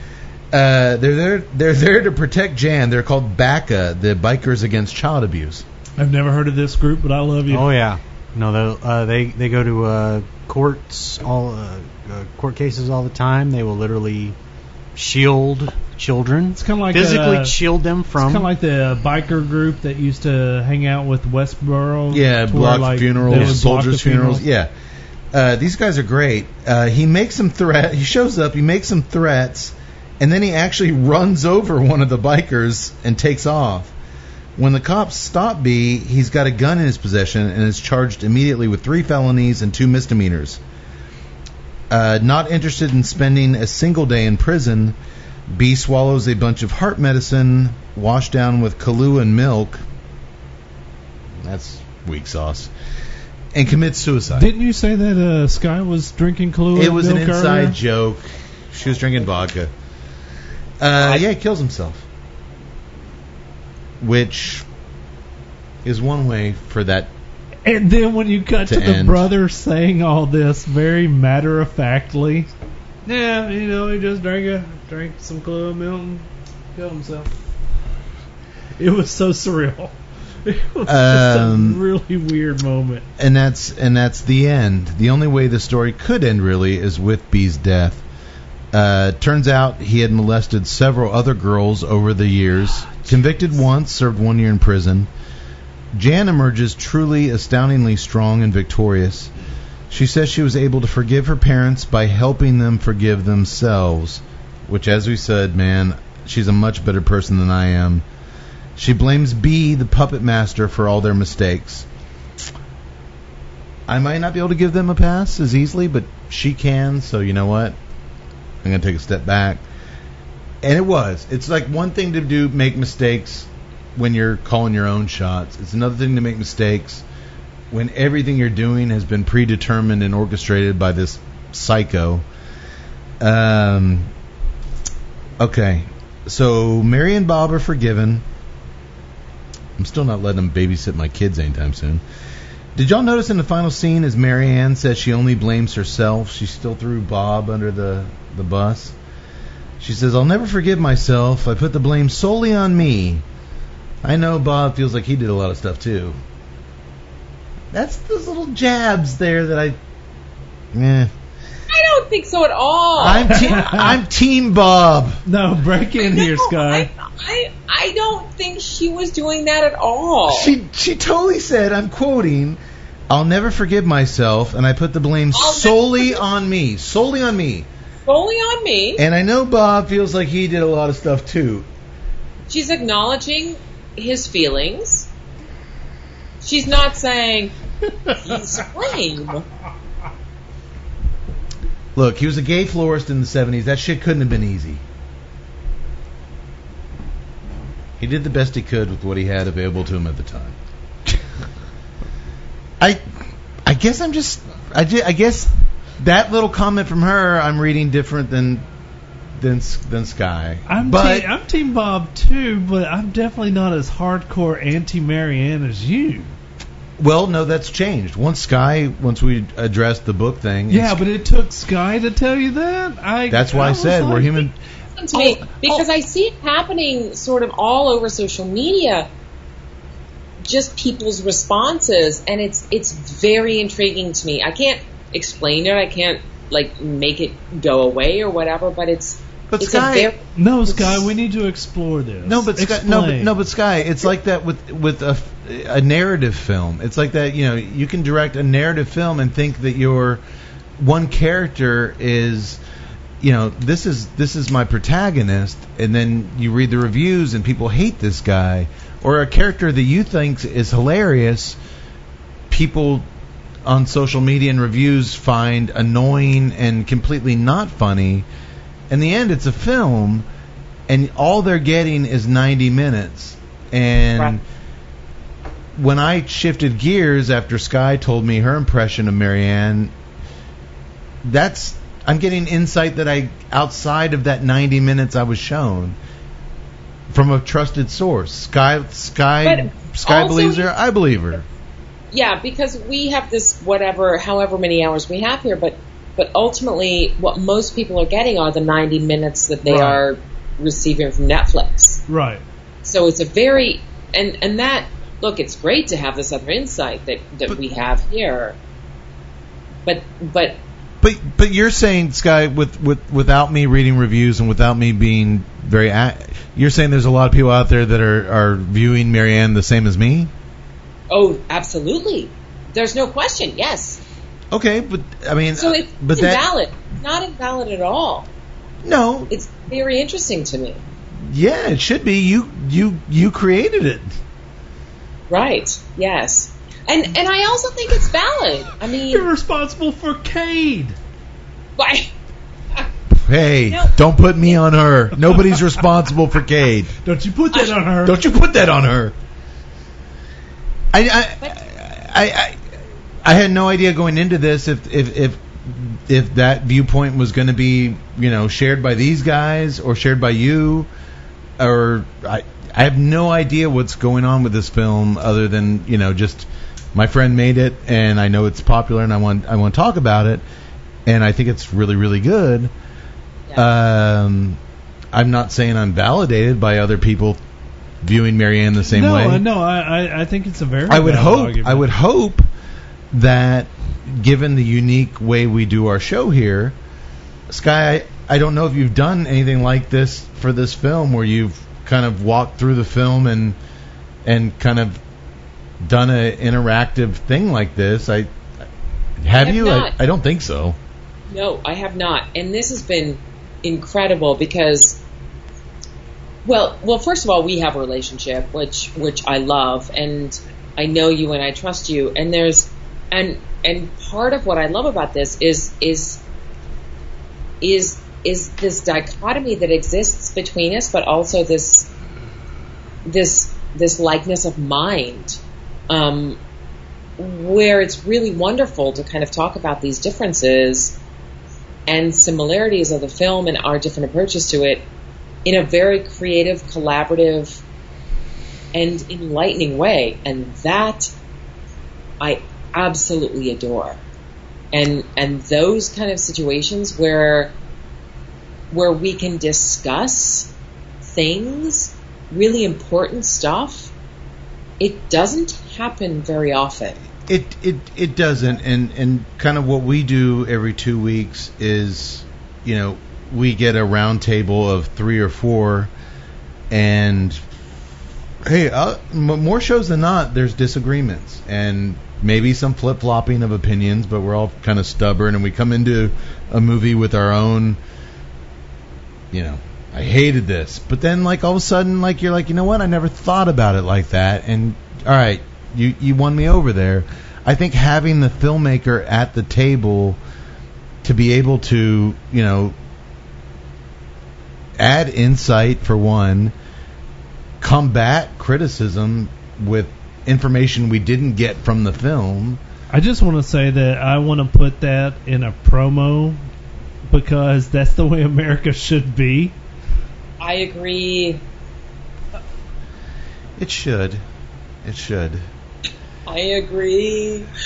Uh, they're there. They're there to protect Jan. They're called BACA, the Bikers Against Child Abuse. I've never heard of this group, but I love you. oh yeah, no, they uh, they they go to uh, courts all uh, uh, court cases all the time. They will literally shield children, It's kind of like physically uh, shield them from. It's from. kind of like the biker group that used to hang out with Westboro. Yeah, to where, block like, funerals, would soldiers' the funerals. Yeah, uh, these guys are great. Uh, he makes some threat. He shows up. He makes some threats, and then he actually (laughs) runs over one of the bikers and takes off. When the cops stop B, he's got a gun in his possession and is charged immediately with three felonies and two misdemeanors. Uh, not interested in spending a single day in prison, B swallows a bunch of heart medicine washed down with Kahlua and milk. That's weak sauce. and commits suicide. Didn't you say that uh, Skye was drinking Kahlua? it was an inside earlier? joke. She was drinking vodka. Uh, yeah, he kills himself. Which is one way for that. And then when you cut To to, the end. brother saying all this very matter of factly, yeah, you know, he just drank a drank some Kahlua milk and killed himself. It was so surreal. (laughs) It was just Um, a really weird moment. And that's and that's the end. The only way the story could end really is with B's death. Uh, turns out he had molested several other girls over the years. Convicted once, served one year in prison. Jan emerges truly astoundingly strong and victorious. She says she was able to forgive her parents by helping them forgive themselves, which, as we said, man, she's a much better person than I am. She blames B, the puppet master, for all their mistakes. I might not be able to give them a pass as easily, but she can, so you know what? I'm going to take a step back. And it was. It's like one thing to do, make mistakes when you're calling your own shots. It's another thing to make mistakes when everything you're doing has been predetermined and orchestrated by this psycho. Um, okay. So Mary and Bob are forgiven. I'm still not letting them babysit my kids anytime soon. Did y'all notice in the final scene as Mary Ann says she only blames herself, she still threw Bob under the, the bus? She says, I'll never forgive myself. I put the blame solely on me. I know Bob feels like he did a lot of stuff too. That's those little jabs there that I. Eh. I don't think so at all. I'm, te- (laughs) I'm Team Bob. No, break in No, here, Skye. I, I, I don't think she was doing that at all. She she totally said, I'm quoting, I'll never forgive myself, and I put the blame I'll solely forgive- on me. Solely on me. Solely on me. And I know Bob feels like he did a lot of stuff too. She's acknowledging his feelings. She's not saying he's (laughs) to blame. Look, he was a gay florist in the 70s. That shit couldn't have been easy. He did the best he could with what he had available to him at the time. (laughs) I I guess I'm just I, ju- I guess that little comment from her I'm reading different than than than Skye. I'm, but te- I'm Team Bob too, but I'm definitely not as hardcore anti Mary Ann as you. well, no, that's changed. Once Skye, once we addressed the book thing, Yeah, but it took Skye to tell you that. I. that's why I was said we're human. to me because I see it happening sort of all over social media. Just people's responses, and it's it's very intriguing to me. I can't explain it. I can't like make it go away or whatever. But it's But it's Skye, very No, Skye, we need to explore this. No, but Skye, no, but no, but Skye. It's like that with with a, a narrative film. It's like that. You know, you can direct a narrative film and think that your one character is, you know, this is this is my protagonist, and then you read the reviews and people hate this guy, or a character that you think is hilarious, people on social media and reviews find annoying and completely not funny. In the end, it's a film, and all they're getting is 90 minutes. And Right. when I shifted gears after Skye told me her impression of Mary Ann, that's I'm getting insight that I outside of that 90 minutes I was shown from a trusted source. Skye Skye But Skye believes her. I believe her. yeah, because we have this whatever, however many hours we have here, but but ultimately, what most people are getting are the 90 minutes that they Right. are receiving from Netflix. right. So it's a very and and that look, it's great to have this other insight that that But- we have here. But but But but you're saying Skye with, with without me reading reviews and without me being very you're saying there's a lot of people out there that are are viewing Mary Ann the same as me? oh, absolutely. There's no question. Yes. Okay, but I mean So uh, it's, but it's that. Not invalid at all. no, It's very interesting to me. yeah, it should be. You you you created it. Right. Yes. And and I also think it's valid. I mean, You're responsible for Cade. why? Hey, No. don't put me on her. Nobody's responsible for Cade. Don't you put that on her. Don't you put that on her. I I I, I I had no idea going into this if if if if that viewpoint was going to be you know shared by these guys or shared by you, or I I have no idea what's going on with this film other than you know just my friend made it and I know it's popular and I want I want to talk about it and I think it's really really good. Um, I'm not saying I'm validated by other people viewing Mary Ann the same no, way. no, I, I, I think it's a very. I would hope argument. I would hope that given the unique way we do our show here, Skye, I, I don't know if you've done anything like this for this film where you've kind of walked through the film and and kind of done an interactive thing like this. I have, have you? I, I don't think so. No, I have not, and this has been incredible because, well, well, first of all, we have a relationship which which I love, and I know you and I trust you, and there's and and part of what I love about this is is is is this dichotomy that exists between us, but also this this this likeness of mind. Um, where it's really wonderful to kind of talk about these differences and similarities of the film and our different approaches to it in a very creative, collaborative, and enlightening way. And that I absolutely adore. And and those kind of situations where where we can discuss things, really important stuff, it doesn't happen very often. It it it doesn't, and and kind of what we do every two weeks is, you know, we get a round table of three or four, and hey, uh, more shows than not, there's disagreements and maybe some flip flopping of opinions, but we're all kind of stubborn, and we come into a movie with our own, you know. I hated this, but then like all of a sudden, like you're like, you know what? I never thought about it like that, and all right, you you won me over there. I think having the filmmaker at the table to be able to, you know, add insight for one, combat criticism with information we didn't get from the film. I just want to say that I want to put that in a promo because that's the way America should be. I agree. It should. It should. I agree. (laughs)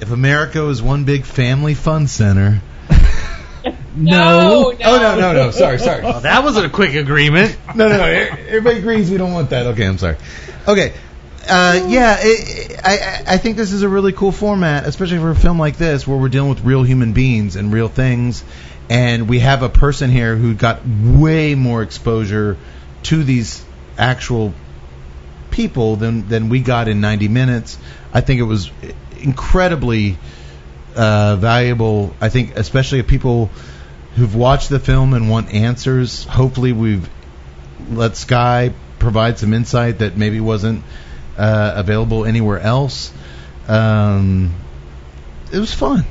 If America was one big family fun center. (laughs) no, Oh no no no! Sorry sorry. Well, that wasn't a quick agreement. no, no, no. Everybody agrees we don't want that. Okay, I'm sorry. Okay. Uh, yeah, it, I, I think this is a really cool format, especially for a film like this, where we're dealing with real human beings and real things, and we have a person here who got way more exposure to these actual people than than we got in 90 minutes. I think it was incredibly uh, valuable. I think, especially if people who've watched the film and want answers. Hopefully, we've let Skye provide some insight that maybe wasn't uh, available anywhere else. Um, it was fun,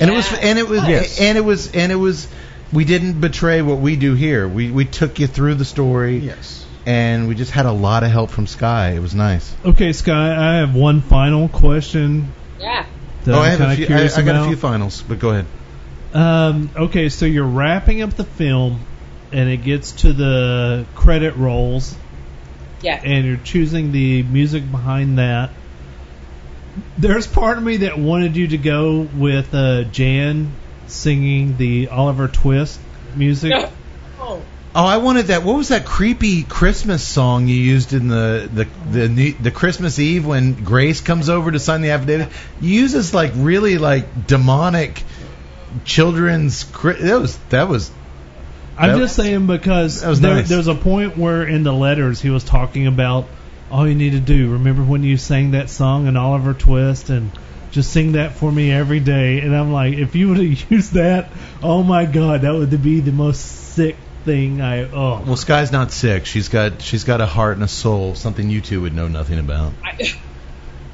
and it was and it was Yes. and it was and it was. We didn't betray what we do here. We we took you through the story. Yes. And we just had a lot of help from Skye. It was nice. Okay, Skye, I have one final question Yeah. oh, I I'm have a kind few. I, I got a few finals, but go ahead. Um, okay, so you're wrapping up the film, and it gets to the credit rolls, Yeah. and you're choosing the music behind that. There's part of me that wanted you to go with uh, Jan singing the Oliver Twist music. Oh. Oh, I wanted that. What was that creepy Christmas song you used in the the the, the, the Christmas Eve when Grace comes over to sign the affidavit? You use this like really like demonic children's. Chri- That was that was I'm That- just saying because there, nice. there's a point where in the letters he was talking about all you need to do. Remember when you sang that song in Oliver Twist and just sing that for me every day. And I'm like, if you would have (laughs) used that, oh my god, that would be the most sick thing I. Oh, well. Skye's not sick. She's got she's got a heart and a soul. Something you two would know nothing about. I,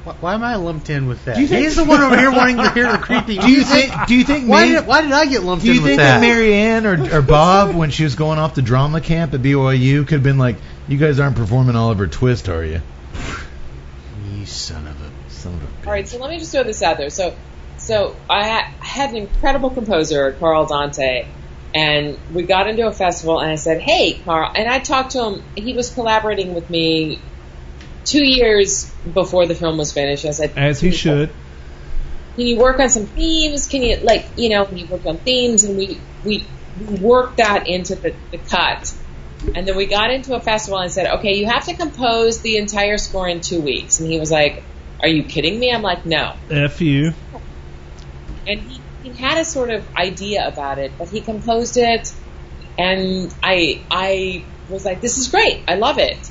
Why, why am I lumped in with that? Do you think- He's the one over here wanting to hear (laughs) the creepy Do you think? Do you think? Why May- did why did I get lumped in? with that? do you think that? that Mary Ann or, or Bob, when she was going off to drama camp at BYU, could have been like, "You guys aren't performing Oliver Twist, are you?" you son of a Son of a Bitch. All right, so let me just throw this out there. So, so I had an incredible composer, Carl Dante, and we got into a festival, and I said, "Hey, Carl," and I talked to him. He was collaborating with me two years before the film was finished. I said, As he should. Can you work on some themes? Can you like you know? Can you work on themes? And we we we worked that into the, the cut. And then we got into a festival and said, okay, you have to compose the entire score in two weeks. And he was like, are you kidding me? I'm like, no. F you. and he, he had a sort of idea about it, but he composed it, and I I was like, this is great, I love it,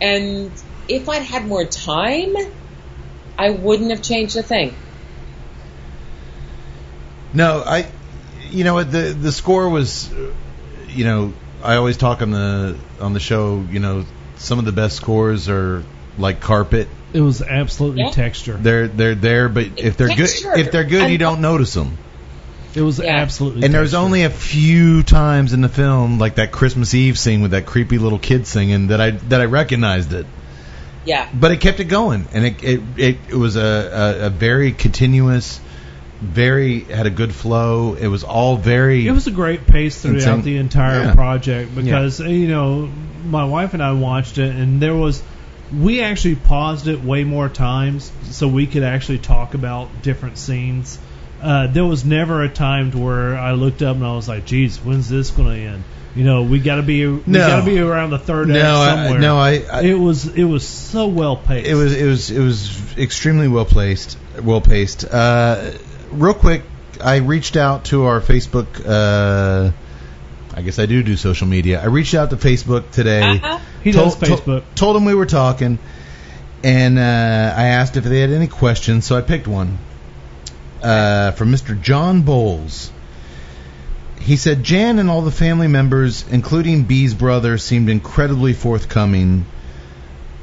and if I'd had more time, I wouldn't have changed a thing. No, I. You know the the score was. You know, I always talk on the on the show. You know, some of the best scores are like carpet. It was absolutely Yeah. texture. They're they're there, but if they're good, if they're good, you don't notice them. It was Yeah. absolutely. And there's texture. only a few times in the film, like that Christmas Eve scene with that creepy little kid singing, that I that I recognized it. Yeah, But it kept it going, and it it it, it was a, a a very continuous, very had a good flow. It was all very. It was a great pace throughout Insane. the entire Yeah. project because you know my wife and I watched it and there was we actually paused it way more times so we could actually talk about different scenes. Uh, there was never a time to where I looked up and I was like, "Geez, when's this going to end?" You know, we got to be we No. got to be around the third act no, I, somewhere. no, I, I it was it was so well paced. It was it was it was extremely well placed, well paced. Uh, real quick, I reached out to our Facebook. Uh, I guess I do do social media. I reached out to Facebook today. Uh-huh. He does Facebook. told them we were talking, and uh, I asked if they had any questions. So I picked one uh, from Mr. John Bowles. He said Jan and all the family members, including B's brother, seemed incredibly forthcoming.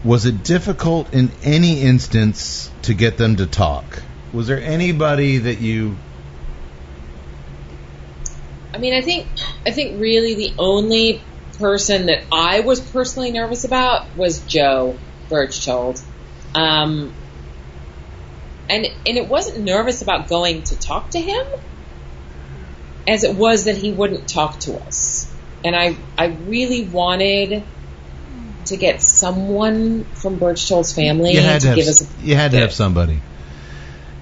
Was it difficult in any instance to get them to talk? Was there anybody that you I mean, I think I think really the only person that I was personally nervous about was Joe Berchtold. Um, and and it wasn't nervous about going to talk to him as it was that he wouldn't talk to us. And I I really wanted to get someone from Berchtold's family you had to to have, give us a you had to have somebody?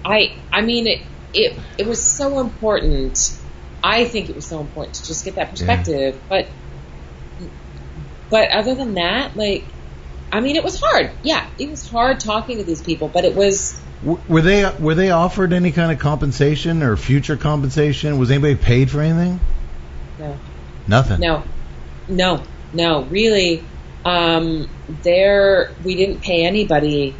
I I mean it it it was so important. I think it was so important to just get that perspective. But but other than that, like I mean it was hard. Yeah, it was hard talking to these people, but it was Were they were they offered any kind of compensation or future compensation? Was anybody paid for anything? no. Nothing. no. No. No. Really um there we didn't pay anybody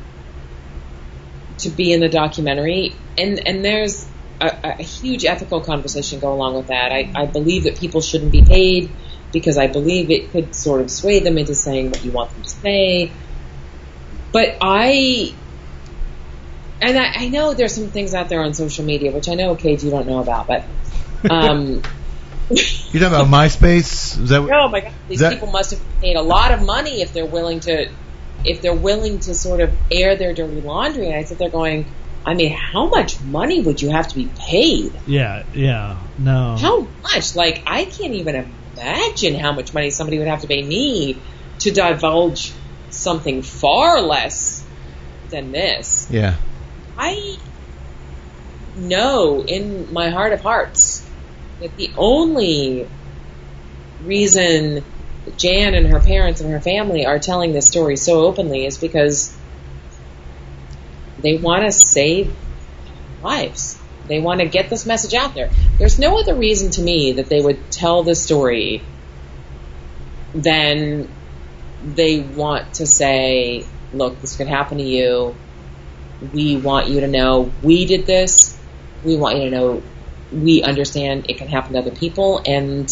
to be in the documentary. And and there's a, a huge ethical conversation go along with that. I, I believe that people shouldn't be paid because I believe it could sort of sway them into saying what you want them to say. But I and I, I know there's some things out there on social media which I know Cage you don't know about but um (laughs) You're talking about MySpace? Is that Oh my god, these That- people must have paid a lot of money if they're willing to, if they're willing to sort of air their dirty laundry. And I sit there going, I mean, how much money would you have to be paid? yeah, yeah, no. How much? Like, I can't even imagine how much money somebody would have to pay me to divulge something far less than this. yeah. I know in my heart of hearts that the only reason Jan and her parents and her family are telling this story so openly is because they want to save lives. They want to get this message out there. There's no other reason to me that they would tell this story than they want to say, look, this could happen to you. We want you to know we did this. We want you to know we understand it can happen to other people. And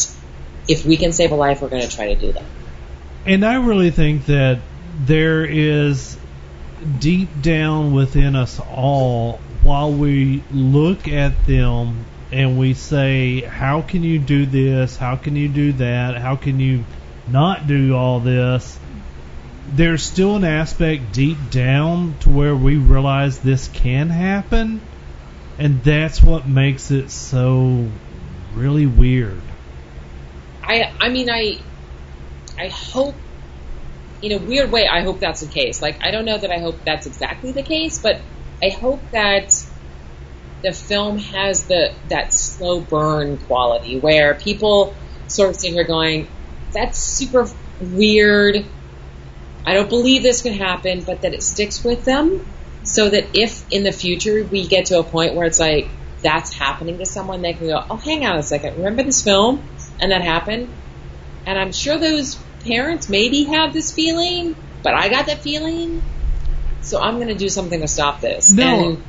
if we can save a life, we're going to try to do that. And I really think that there is deep down within us all, while we look at them and we say, How can you do this? How can you do that? How can you not do all this? There's still an aspect deep down to where we realize this can happen, and that's what makes it so really weird. I I mean I I hope in a weird way I hope that's the case. Like I don't know that I hope that's exactly the case, but I hope that the film has the that slow burn quality where people sort of sit here going, That's super weird. I don't believe this can happen, but that it sticks with them so that if in the future we get to a point where it's like that's happening to someone, they can go, Oh, hang on a second, remember this film? And that happened? And I'm sure those parents maybe have this feeling, but I got that feeling. So I'm going to do something to stop this. No. And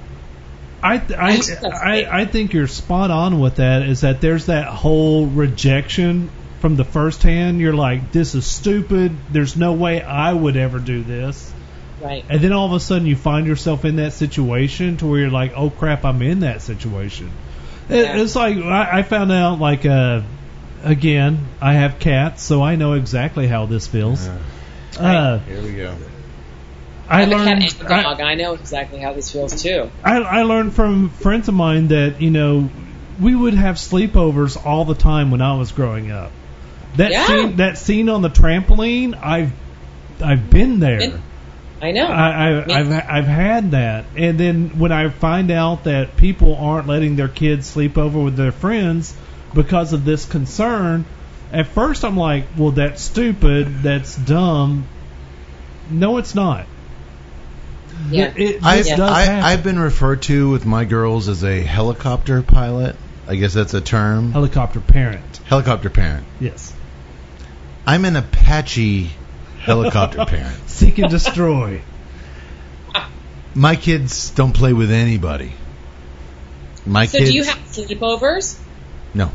I I I, I. I think you're spot on with that. Is that there's that whole rejection from the first hand. You're like, this is stupid. There's no way I would ever do this. right. And then all of a sudden you find yourself in that situation to where you're like, oh crap, I'm in that situation. It, Yeah. It's like I, I found out like uh, again, I have cats, so I know exactly how this feels. Uh, Here we go. I I have a cat learned. and a dog. I know exactly how this feels too. I, I learned from friends of mine that you know we would have sleepovers all the time when I was growing up. That Yeah. scene, that scene on the trampoline, I've I've been there. Been- I know. I, I, Me- I've I've had that, and then when I find out that people aren't letting their kids sleep over with their friends because of this concern, at first I'm like, well, that's stupid, that's dumb. No, it's not. yeah. It, it I've, does I. I've been referred to with my girls as a helicopter pilot. I guess that's a term. helicopter parent. Helicopter parent. Yes. I'm an Apache helicopter (laughs) parent. Seek and destroy. My kids don't play with anybody. My so kids. do you have sleepovers? no.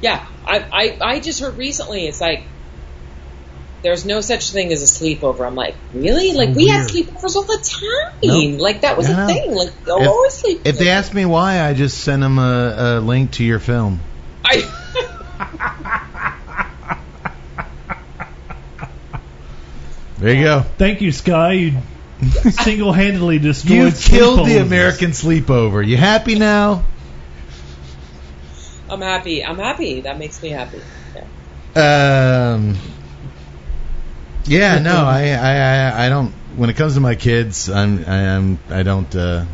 Yeah. I, I I just heard recently. It's like there's no such thing as a sleepover. I'm like, really? Like we had sleepovers all the time. Nope. Like that was a know. thing. Like If- always sleep. If they ask me why, I just send them a, a link to your film. I, (laughs) There you go. Thank you, Skye. You (laughs) single-handedly destroyed. You killed the. American sleepover. You happy now? I'm happy. I'm happy. That makes me happy. Yeah. Um. Yeah, no, I, I, I, I don't. When it comes to my kids, I'm, I am, I don't. uh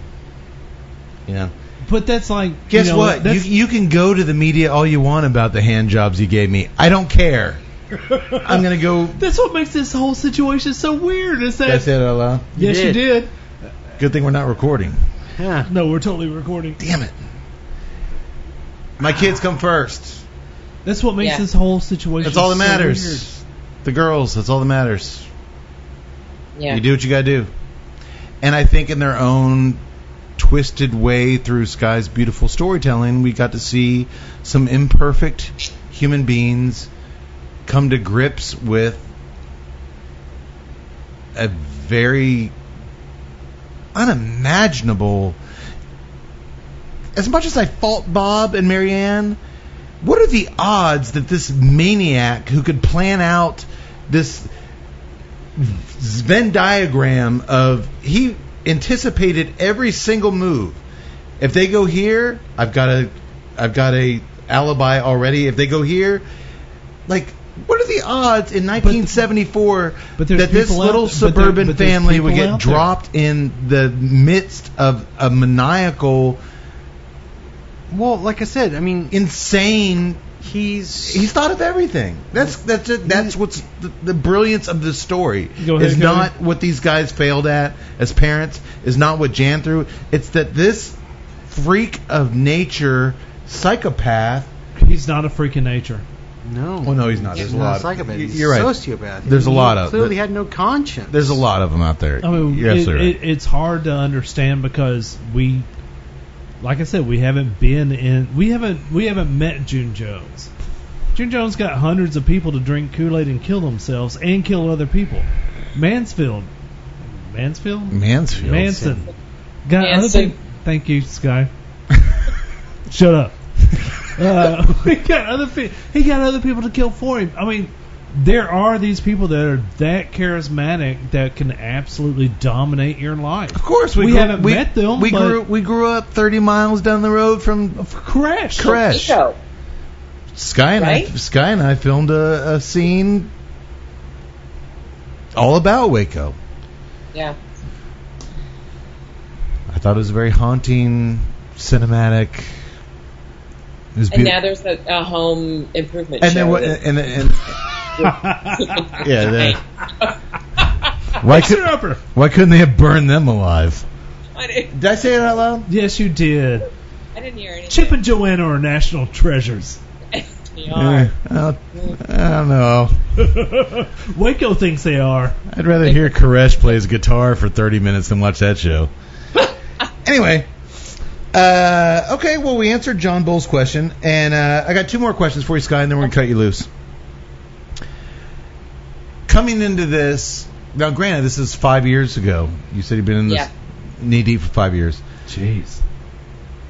You know. But that's like. Guess you know, what? You, you can go to the media all you want about the hand jobs you gave me. I don't care. (laughs) I'm gonna go. That's what makes this whole situation so weird. Is that? I say that out loud? Yes, you You did. Good thing we're not recording. Yeah. No, we're totally recording. Damn it. My kids come first. That's what makes Yeah. this whole situation. That's all that so matters. The girls. That's all that matters. Yeah. You do what you gotta do. And I think in their own twisted way through Skye's beautiful storytelling, we got to see some imperfect human beings come to grips with a very unimaginable. As much as I fault Bob and Mary Ann, what are the odds that this maniac who could plan out this Venn diagram of he anticipated every single move. If they go here, I've got a I've got a alibi already. If they go here, like what are the odds in 1974 but there's that this people out- little but there- suburban but family would get out there. dropped in the midst of a maniacal, Well, like I said, I mean, insane he's He's thought of everything. That's that's it. That's what's the, the brilliance of this story. Ahead, is not what these guys failed at as parents. Is not what Jan threw. It's that this freak of nature psychopath. He's not a freak of nature. No. Well, no, he's not. There's He's a not lot. a psychopath. He's You're right. sociopath. There's a lot of- clearly had no conscience. There's a lot of them out there. I mean, You're it, right. it, it's hard to understand because we, like I said, we haven't been in, we haven't, we haven't met Jim Jones. Jim Jones got hundreds of people to drink Kool Aid and kill themselves and kill other people. Mansfield, Mansfield, Mansfield. Manson got Manson. other people. Thank you, Skye. (laughs) Shut up. Uh, (laughs) he got other pe- he got other people to kill for him. I mean, there are these people that are that charismatic that can absolutely dominate your life. Of course, we, We grew, haven't we, met them, We but- grew we grew up 30 miles down the road from Koresh. Koresh. Skye and I, Skye and I filmed a, a scene all about Waco. Yeah. I thought it was very haunting, cinematic. It And beautiful. now there's a, a home improvement and show. then what? that- And, and, (laughs) yeah, the, why could, why couldn't they have burned them alive? I didn't, I say it out loud? Yes, you did. I didn't hear anything. Chip and Joanna are national treasures. (laughs) They are. Eh, I don't know. (laughs) Waco thinks they are. I'd rather hear Koresh plays guitar for 30 minutes than watch that show. anyway, uh, okay, well, we answered John Bull's question, and uh, I got two more questions for you, Skye, and then we're going to cut you loose. Coming into this, now, granted, this is five years ago. You said you've been in this Yeah. knee deep for five years. Jeez.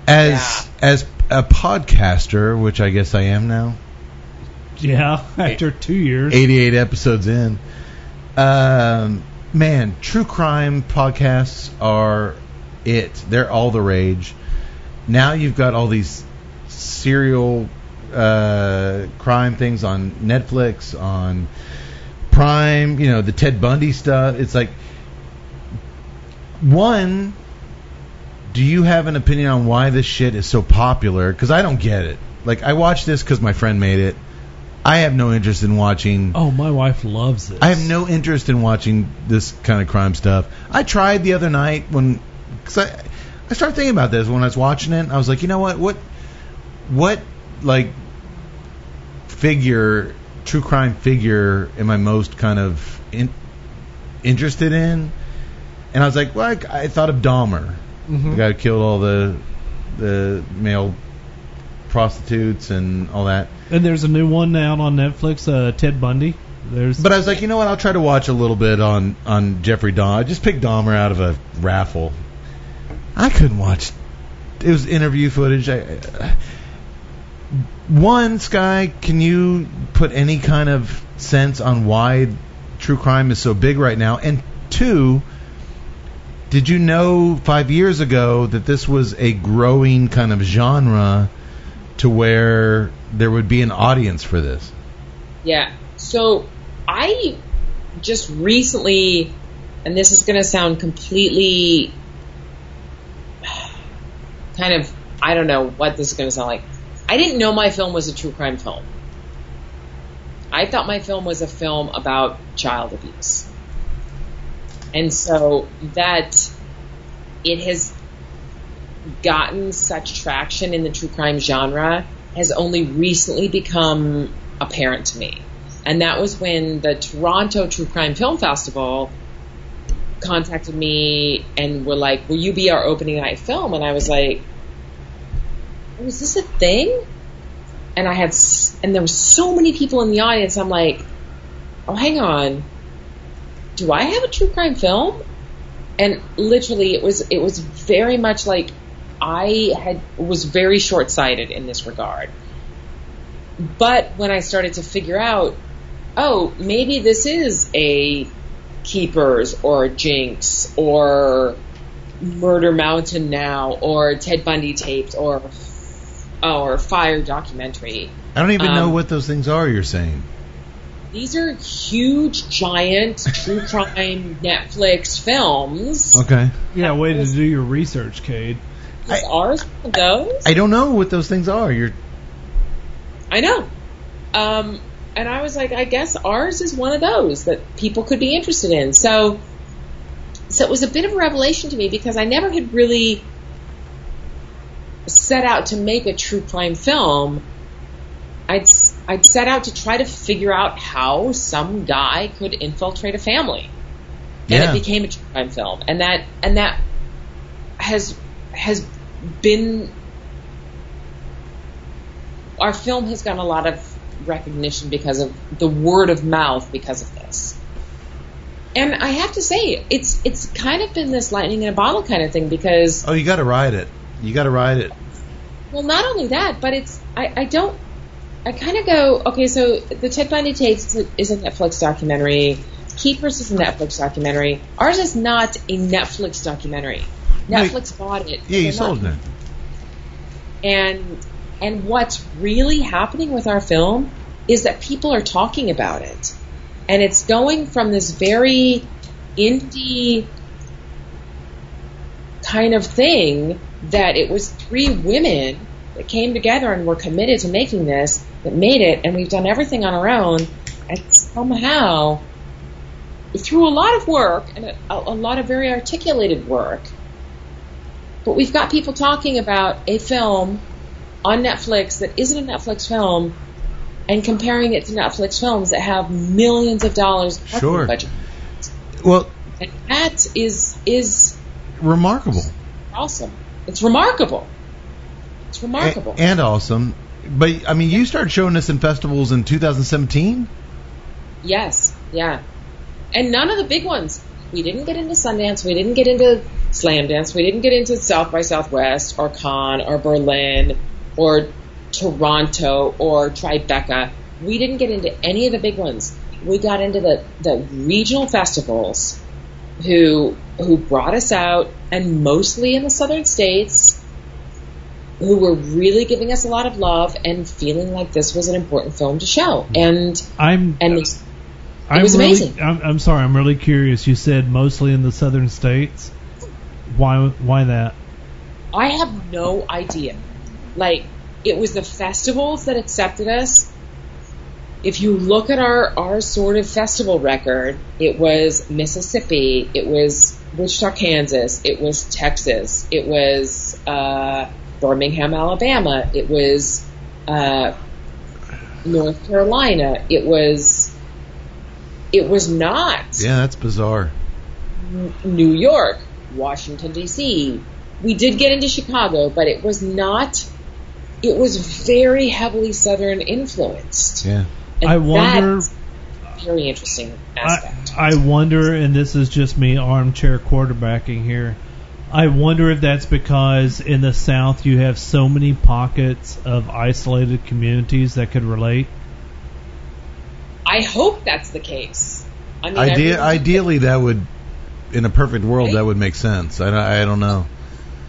As as a podcaster, which I guess I am now, Yeah, after two years. 88 episodes in. Um, man, true crime podcasts are it. They're all the rage. Now you've got all these serial uh, crime things on Netflix, on Prime, you know, the Ted Bundy stuff. It's like, one, do you have an opinion on why this shit is so popular? Because I don't get it. Like, I watched this because my friend made it. I have no interest in watching. Oh, my wife loves this. I have no interest in watching this kind of crime stuff. I tried the other night when, cause I, I started thinking about this when I was watching it. I was like, you know what, what, what, like, figure, true crime figure, am I most kind of in, interested in? And I was like, well, I, I thought of Dahmer, Mhm. the guy who killed all the the male prostitutes and all that. And there's a new one out on Netflix, uh, Ted Bundy. There's But I was like, you know what? I'll try to watch a little bit on on Jeffrey Dahmer. I just picked Dahmer out of a raffle. I couldn't watch. It was interview footage. I, uh, one Skye, can you put any kind of sense on why true crime is so big right now? And two, did you know five years ago that this was a growing kind of genre to where there would be an audience for this? Yeah. So I just recently, and this is going to sound completely kind of, I don't know what this is going to sound like. I didn't know my film was a true crime film. I thought my film was a film about child abuse. And so that it has gotten such traction in the true crime genre has only recently become apparent to me. And that was when the Toronto True Crime Film Festival contacted me and were like, Will you be our opening night film? And I was like, "Was this a thing? And I had, and there were so many people in the audience. I'm like, Oh, hang on. Do I have a true crime film? And literally, it was, it was very much like I had, was very short sighted in this regard. But when I started to figure out, oh, maybe this is a Keepers or Jinx or Murder Mountain now or Ted Bundy tapes or or Fyre documentary. I don't even know Um, what those things are. You're saying. These are huge, giant true (laughs) crime Netflix films. Okay. yeah, way to do your research, Cade. Is ours one of those? I don't know what those things are. You're I know. Um, and I was like, I guess ours is one of those that people could be interested in. So, so it was a bit of a revelation to me because I never had really set out to make a true crime film. I'd I'd set out to try to figure out how some guy could infiltrate a family, and Yeah. it became a true crime film, and that and that has has been our film has gotten a lot of recognition because of the word of mouth because of this. And I have to say, it's it's kind of been this lightning in a bottle kind of thing because oh, you got to ride it. You got to ride it. well, not only that, but it's I, I don't I kind of go, okay, so the Tip 90 Takes is a, Netflix documentary. Keepers is a Netflix documentary. Ours is not a Netflix documentary. Netflix bought it. Yeah, you sold it. And and what's really happening with our film is that people are talking about it. And it's going from this very indie kind of thing that it was three women that came together and were committed to making this that made it. And we've done everything on our own. And somehow through a lot of work and a, a lot of very articulated work. But we've got people talking about a film on Netflix that isn't a Netflix film and comparing it to Netflix films that have millions of dollars Sure. budget. Well, And that is is remarkable. awesome. It's remarkable. It's remarkable. A- and awesome. But I mean, you started showing this in festivals in 2017. yes, yeah. And none of the big ones. We didn't get into Sundance. We didn't get into Slamdance. We didn't get into South by Southwest or Cannes or Berlin or Toronto or Tribeca. We didn't get into any of the big ones. We got into the, the regional festivals who who brought us out and mostly in the southern states who were really giving us a lot of love and feeling like this was an important film to show. And I'm and uh, I'm was really, amazing. I'm, I'm sorry. I'm really curious. You said mostly in the southern states. Why? Why that? I have no idea. Like, it was the festivals that accepted us. If you look at our, our sort of festival record, it was Mississippi, it was Wichita, Kansas, it was Texas, it was uh, Birmingham, Alabama, it was uh, North Carolina, it was it was not Yeah, that's bizarre. New York, Washington D.C. We did get into Chicago, but it was not. It was very heavily Southern influenced. Yeah. And I wonder- that's a very interesting aspect. I, I wonder, and this is just me armchair quarterbacking here. I wonder if that's because in the South you have so many pockets of isolated communities that could relate. I hope that's the case. I mean, I really do. ideally, that would, in a perfect world, Right? that would make sense. I don't, I don't know.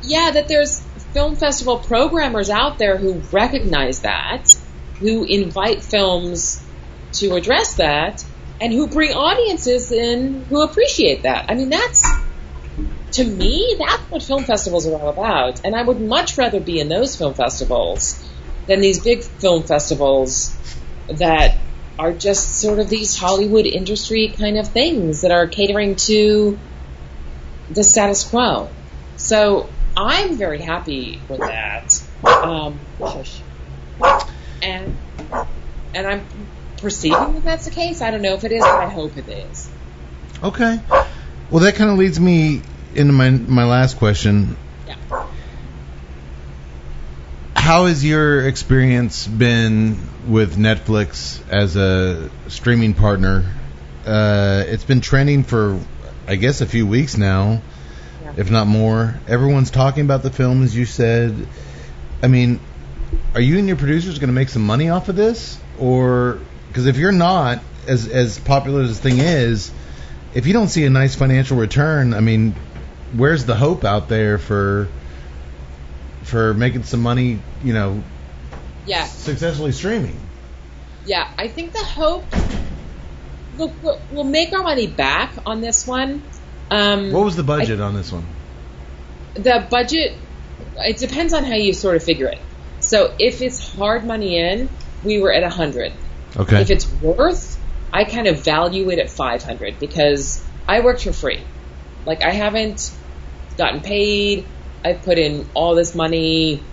yeah, that there's film festival programmers out there who recognize that, who invite films to address that, and who bring audiences in who appreciate that. I mean, that's to me, that's what film festivals are all about. And I would much rather be in those film festivals than these big film festivals that are just sort of these Hollywood industry kind of things that are catering to the status quo. So I'm very happy with that. Um, and and I'm perceiving that that's the case. I don't know if it is, but I hope it is. Okay. Well, that kind of leads me into my my last question. Yeah. How has your experience been with Netflix as a streaming partner? Uh, it's been trending for, I guess, a few weeks now. If not more. Everyone's talking about the film, as you said. I mean, are you and your producers going to make some money off of this, or because if you're not, as as popular as this thing is, if you don't see a nice financial return, I mean, where's the hope out there for for making some money? You know, Yeah. successfully streaming. Yeah, I think the hope. Look, we'll, we'll make our money back on this one. Um, What was the budget on this one? the budget? It depends on how you sort of figure it. So if it's hard money in, we were at a hundred. Okay. If it's worth, I kind of value it at 500 because I worked for free. Like I haven't gotten paid. I've put in all this money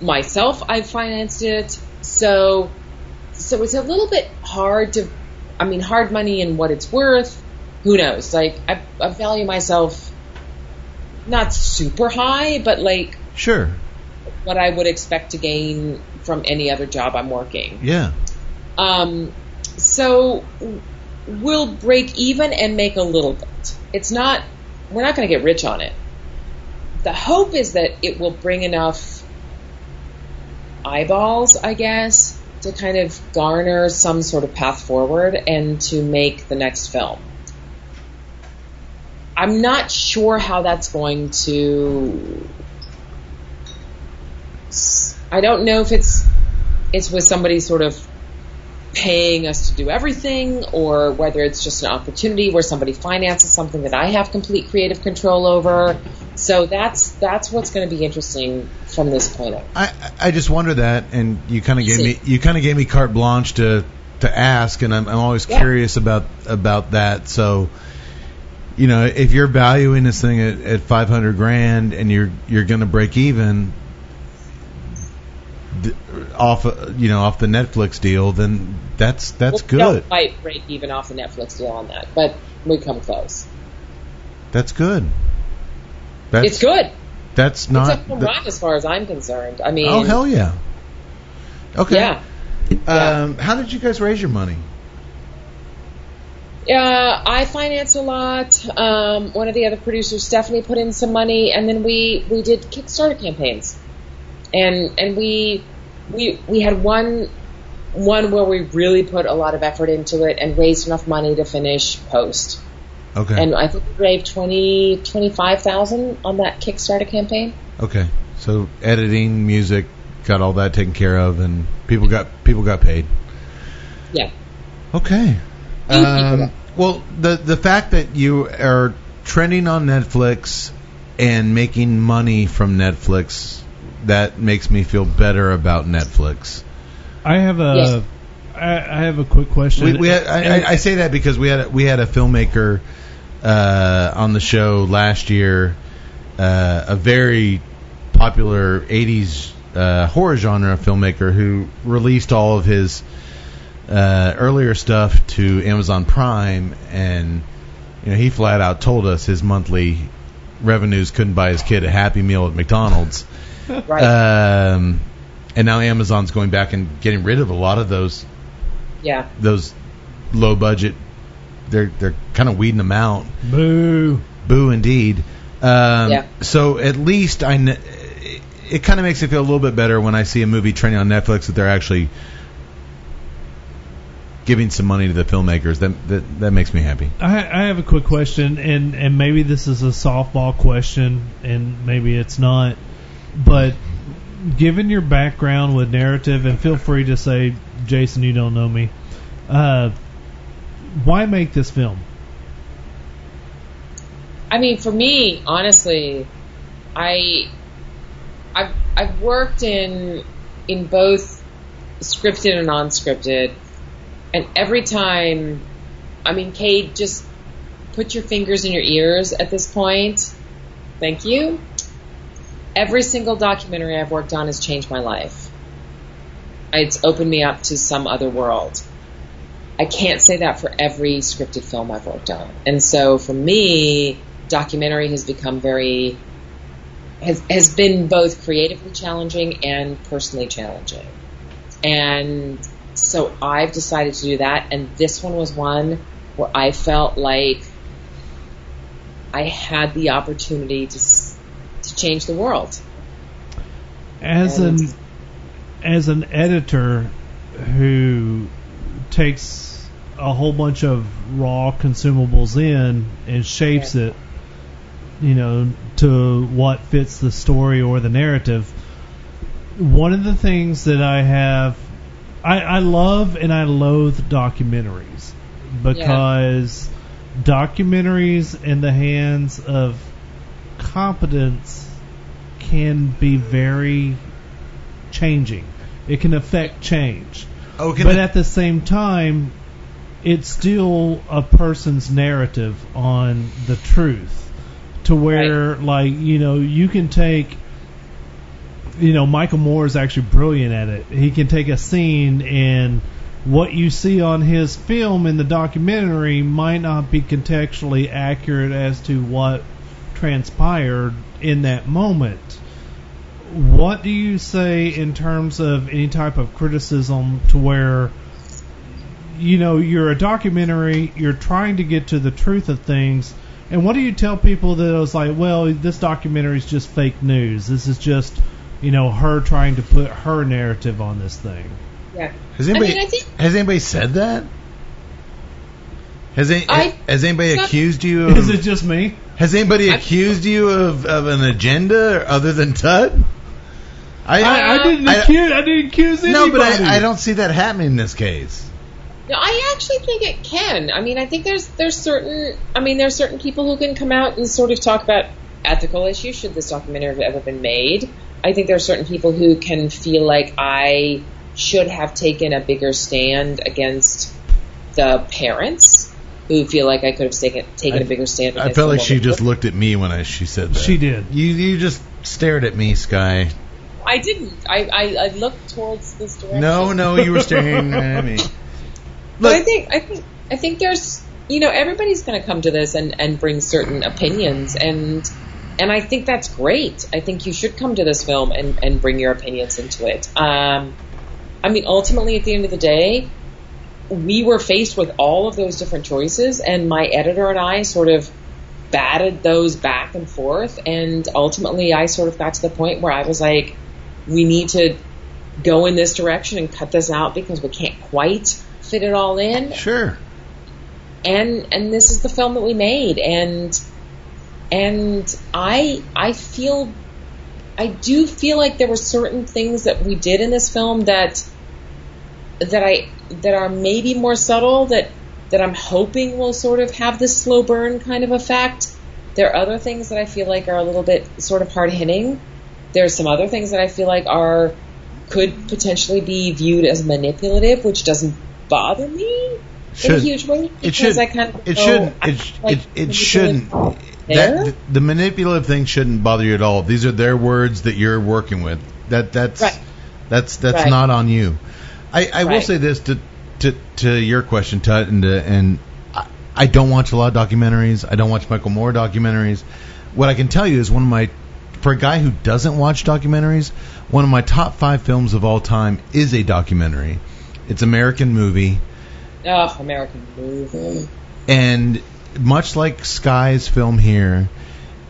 myself. I've financed it. So, so it's a little bit hard to, I mean, hard money and what it's worth. Who knows? Like I, I value myself not super high, but like sure. what I would expect to gain from any other job I'm working. Yeah. Um, so we'll break even and make a little bit. It's not, we're not going to get rich on it. The hope is that it will bring enough eyeballs, I guess, to kind of garner some sort of path forward and to make the next film. I'm not sure how that's going to. I don't know if it's it's with somebody sort of paying us to do everything or whether it's just an opportunity where somebody finances something that I have complete creative control over. So that's that's what's going to be interesting from this point on. I I just wonder that, and you kind of gave See. me you kind of gave me carte blanche to to ask, and I'm I'm always Yeah. curious about about that. So, you know, if you're valuing this thing at, at 500 grand and you're you're going to break even off you know off the Netflix deal, then that's that's Well, we don't good. quite break even off the Netflix deal on that, but we come close. That's good. That's it's good. That's it's not. a home the- as far as I'm concerned. I mean, oh hell yeah. Okay. yeah. Um, how did you guys raise your money? Yeah, I finance a lot. Um, one of the other producers, Stephanie, put in some money, and then we we did Kickstarter campaigns, and and we we we had one one where we really put a lot of effort into it and raised enough money to finish post. Okay. And I think we raised twenty twenty five thousand on that Kickstarter campaign. Okay. So editing, music, got all that taken care of, and people got people got paid. Yeah. Okay. Few people Um, well, the the fact that you are trending on Netflix and making money from Netflix, that makes me feel better about Netflix. I have a Yes. I, I have a quick question. We, we had, I, I- I say that because we had a, we had a filmmaker uh, on the show last year, uh, a very popular '80s uh, horror genre filmmaker who released all of his uh, earlier stuff to Amazon Prime, and you know he flat out told us his monthly revenues couldn't buy his kid a Happy Meal at McDonald's. (laughs) Right. Um, and now Amazon's going back and getting rid of a lot of those yeah. those low budget. They're they're kind of weeding them out. Boo. Boo, indeed. Um, Yeah. So at least I. kn- It kind of makes me feel a little bit better when I see a movie trending on Netflix that they're actually giving some money to the filmmakers. That that, that makes me happy. I, I have a quick question, and and maybe this is a softball question, and maybe it's not, but given your background with narrative, and feel free to say, Jason, you don't know me. Uh, why make this film? I mean, for me, honestly, I I've I've worked in in both scripted and non-scripted, and every time, I mean, Kate, just put your fingers in your ears at this point. Thank you. Every single documentary I've worked on has changed my life. It's opened me up to some other world. I can't say that for every scripted film I've worked on. And so for me, documentary has become very has has been both creatively challenging and personally challenging. And so I've decided to do that and this one was one where I felt like I had the opportunity to to change the world. As an as an editor who takes a whole bunch of raw consumables in and shapes it, you know, to what fits the story or the narrative. One of the things that I have, I, I love and I loathe documentaries because documentaries in the hands of competence can be very changing. It can affect change. Oh, But at the same time, it's still a person's narrative on the truth. To where, like, you know, you can take, you know, Michael Moore is actually brilliant at it. He can take a scene and what you see on his film in the documentary might not be contextually accurate as to what transpired in that moment. What do you say in terms of any type of criticism to where you know you're a documentary, you're trying to get to the truth of things, and what do you tell people that was like, well, this documentary is just fake news. This is just you know her trying to put her narrative on this thing. Yeah. Has anybody I mean, I think has anybody said that? Has any, I- has anybody not- accused you (laughs) Of, Is it just me? Has anybody I- accused you of, of an agenda other than Tut? I, I, I didn't I- accuse. I didn't accuse anybody. no, but I, I don't see that happening in this case. No, I actually think it can. I mean, I think there's there's certain. I mean, there's certain people who can come out and sort of talk about ethical issues. Should this documentary have ever been made? I think there are certain people who can feel like I should have taken a bigger stand against the parents who feel like I could have taken taken a bigger stand. I felt the like she woman. just looked at me when I she said that. She did. You you just stared at me, Skye. I didn't. I, I I looked towards this direction. No, no, you were staring (laughs) at me. But I think I think I think there's you know everybody's going to come to this and and bring certain opinions and and I think that's great. I think you should come to this film and and bring your opinions into it. Um, I mean, ultimately, at the end of the day, we were faced with all of those different choices, and my editor and I sort of batted those back and forth, and ultimately, I sort of got to the point where I was like, we need to go in this direction and cut this out because we can't quite fit it all in sure. and and this is the film that we made and and I I feel I do feel like there were certain things that we did in this film that that I that are maybe more subtle that that I'm hoping will sort of have this slow burn kind of effect. There are other things that I feel like are a little bit sort of hard hitting. There are some other things that I feel like are could potentially be viewed as manipulative, which doesn't bother me in a huge way. It because should. I kind of It shouldn't. It, like it, it shouldn't. That the manipulative thing shouldn't bother you at all. These are their words that you're working with. That that's Right. that's that's Right. not on you. I, I will say this to to to your question, Tut, and to, and I, I don't watch a lot of documentaries. I don't watch Michael Moore documentaries. What I can tell you is one of my for a guy who doesn't watch documentaries, one of my top five films of all time is a documentary. It's American movie. Oh, American movie. And much like Skye's film here,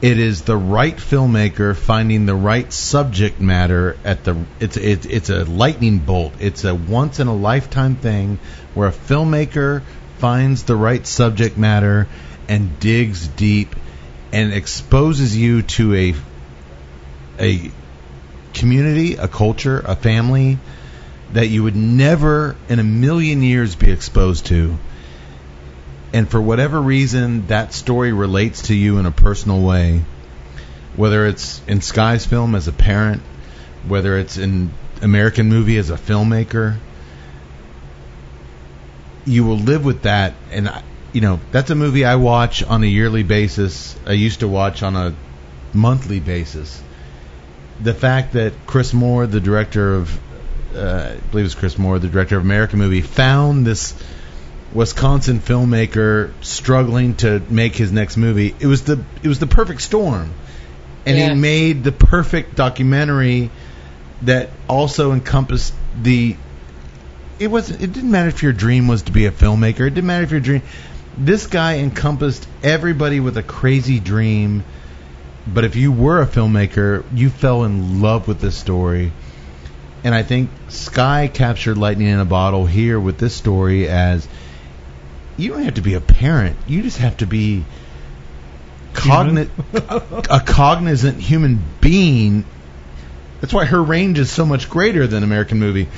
it is the right filmmaker finding the right subject matter at the it's it's it's a lightning bolt. It's a once in a lifetime thing where a filmmaker finds the right subject matter and digs deep and exposes you to a a community, a culture, a family that you would never in a million years be exposed to and for whatever reason that story relates to you in a personal way, whether it's in Skye's film as a parent, whether it's in American movie as a filmmaker, you will live with that. And you know that's a movie I watch on a yearly basis. I used to watch on a monthly basis. The fact that Chris Moore, the director of, uh, I believe it's Chris Moore, the director of American movie, found this Wisconsin filmmaker struggling to make his next movie. It was the it was the perfect storm, and Yeah. he made the perfect documentary that also encompassed the. It was. It didn't matter if your dream was to be a filmmaker. It didn't matter if your dream. This guy encompassed everybody with a crazy dream. But if you were a filmmaker, you fell in love with this story. And I think Skye captured lightning in a bottle here with this story as you don't have to be a parent. You just have to be cogni- (laughs) a cognizant human being. That's why her range is so much greater than American movie.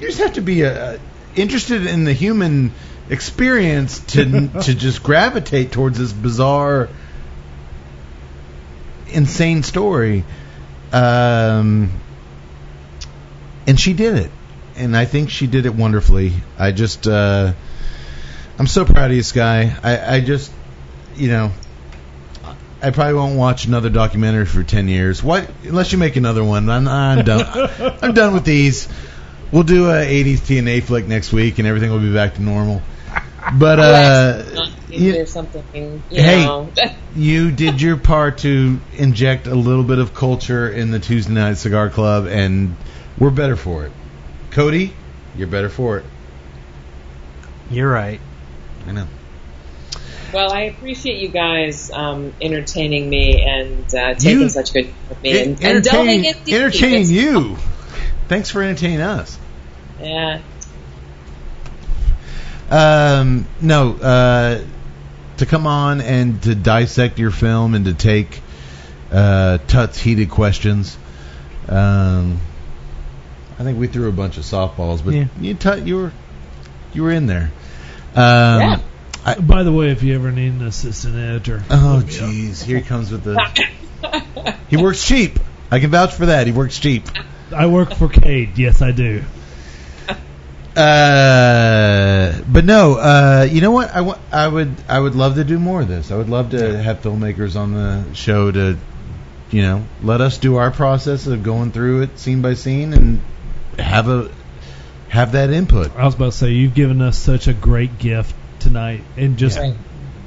You just have to be uh interested in the human experience to (laughs) to just gravitate towards this bizarre, insane story. Um, and she did it, and I think she did it wonderfully. I just, uh, I'm so proud of you, Skye. I, I just, you know, I probably won't watch another documentary for ten years. What? Unless you make another one, I'm, I'm done. (laughs) I'm done with these. We'll do a 80s TNA flick next week, and everything will be back to normal. But uh, you- There's something, you Hey. know. you did your part to inject a little bit of culture in the Tuesday Night Cigar Club, and we're better for it. Cody, you're better for it. You're right. I know. well, I appreciate you guys um, entertaining me and uh, taking You- such good care of me and, and delving entertaining in entertaining you. Thanks for entertaining us. Yeah, Um, no, uh, to come on and to dissect your film and to take uh, Tut's heated questions. Um, I think we threw a bunch of softballs, but Yeah. you Tut, you were you were in there. Um, Yeah. By the way, if you ever need an assistant editor, Oh, look me up. jeez, here he comes with the. (laughs) he works cheap. I can vouch for that. He works cheap. I work for Cade. Yes, I do. Uh, but no, uh, you know what? I wa- I would I would love to do more of this. I would love to have filmmakers on the show to, you know, let us do our process of going through it scene by scene and have a have that input. I was about to say you've given us such a great gift tonight, and just Right.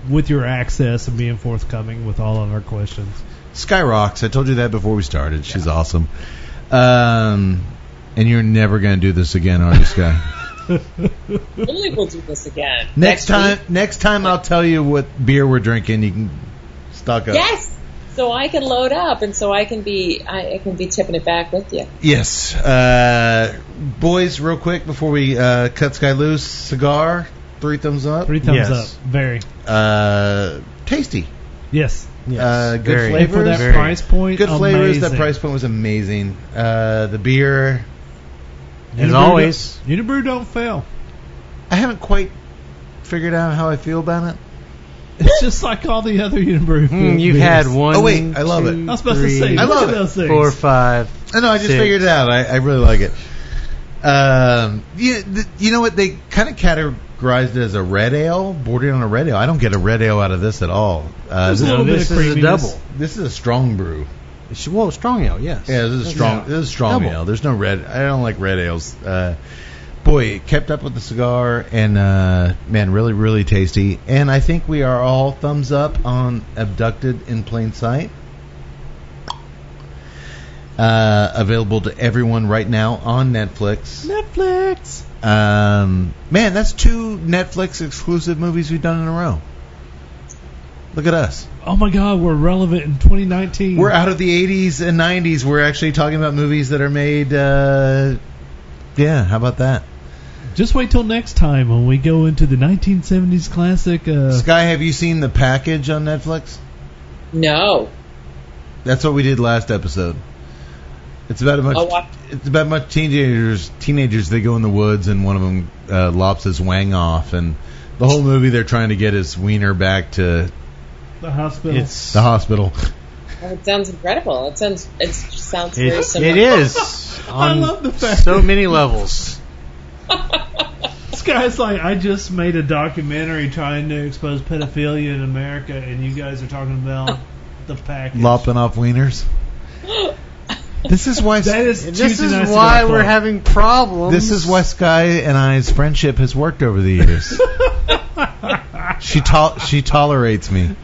with your access and being forthcoming with all of our questions. Skye rocks. I told you that before we started. She's awesome. Um, and you're never gonna do this again, are you, Skye? (laughs) Only we'll do this again. next time, week. next time I'll tell you what beer we're drinking. You can stock up. Yes. So I can load up, and so I can be I, I can be tipping it back with you. Yes. Uh, boys, real quick before we uh, cut Skye loose, cigar, three thumbs up. Three thumbs Yes. up. Very. Uh, tasty. Yes. Yes, Uh, good very. flavor. And for that Very. price point, Good flavors. That price point was amazing. Uh, the beer, As Unibroue always. don't- Unibroue don't fail. I haven't quite figured out how I feel about it. It's just like all the other Unibroue. Mm, you've had one. Oh, wait, I love it. I was about to three, say, I love it. those things. four, five. I know. I just Six. figured it out. I, I really like it. Um, you, th- you know what? They kind of categorized it as a red ale, bordering on a red ale. I don't get a red ale out of this at all. Uh, There's a this, little bit this of is a creaminess. double. this is a strong brew. It's- Well, strong ale, yes. Yeah, this is a strong. This is strong Double. ale. There's no red. I don't like red ales. Uh, boy, kept up with the cigar, and uh, man, really, really tasty. And I think we are all thumbs up on "Abducted in Plain Sight." Uh, available to everyone right now on Netflix. Netflix. Um, man, that's two Netflix exclusive movies we've done in a row. Look at us. Oh my God, we're relevant in 2019. We're out of the 80s and 90s. We're actually talking about movies that are made. Uh, yeah, how about that? Just wait till next time when we go into the 1970s classic. Uh, Skye, have you seen The Package on Netflix? No. That's what we did last episode. It's about a much. Oh, what? It's about much teenagers. Teenagers they go in the woods and one of them uh, lops his wang off, and the whole movie they're trying to get his wiener back to the hospital. It's the hospital. Oh, it sounds incredible. It sounds it sounds very it, similar. it is (laughs) I love the fact so many levels. this guy's like, I just made a documentary trying to expose pedophilia in America, and you guys are talking about the package. Lopping off wieners. (laughs) This is why. That is This is why we're having problems. This is why Skye and I's friendship has worked over the years. (laughs) she tol- she tolerates me.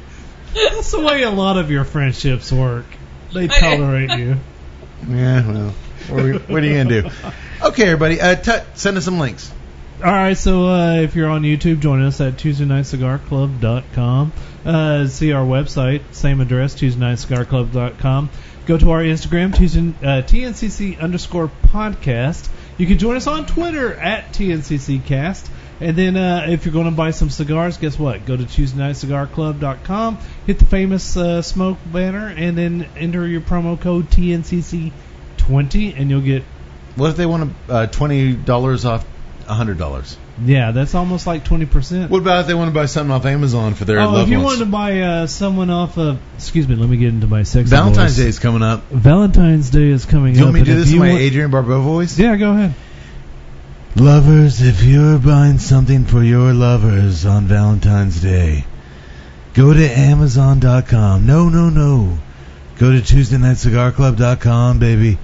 That's the way a lot of your friendships work. They tolerate you. Yeah, well, what are, we- what are you gonna do? Okay, everybody, uh, Tut, send us some links. All right, so uh, if you're on YouTube, join us at TuesdayNightCigarClub.com. Uh, see our website, same address, TuesdayNightCigarClub.com. Go to our Instagram, Tuesday, uh, TNCC underscore podcast. You can join us on Twitter at TNCCcast. And then uh, if you're going to buy some cigars, guess what? Go to TuesdayNightCigarClub.com, hit the famous uh, smoke banner, and then enter your promo code TNCC20, and you'll get What if they want uh, twenty dollars off hundred dollars? yeah, that's almost like 20%. What about if they want to buy something off Amazon for their Oh, loved if you ones? wanted to buy uh, someone off of, excuse me, let me get into my sex. Valentine's voice. Day is coming up. Valentine's Day is coming up. You want me to do this in my want- Adrienne Barbeau voice? Yeah, go ahead. Lovers, if you're buying something for your lovers on Valentine's Day, go to Amazon.com. No, no, no. Go to TuesdayNightCigarClub.com, baby.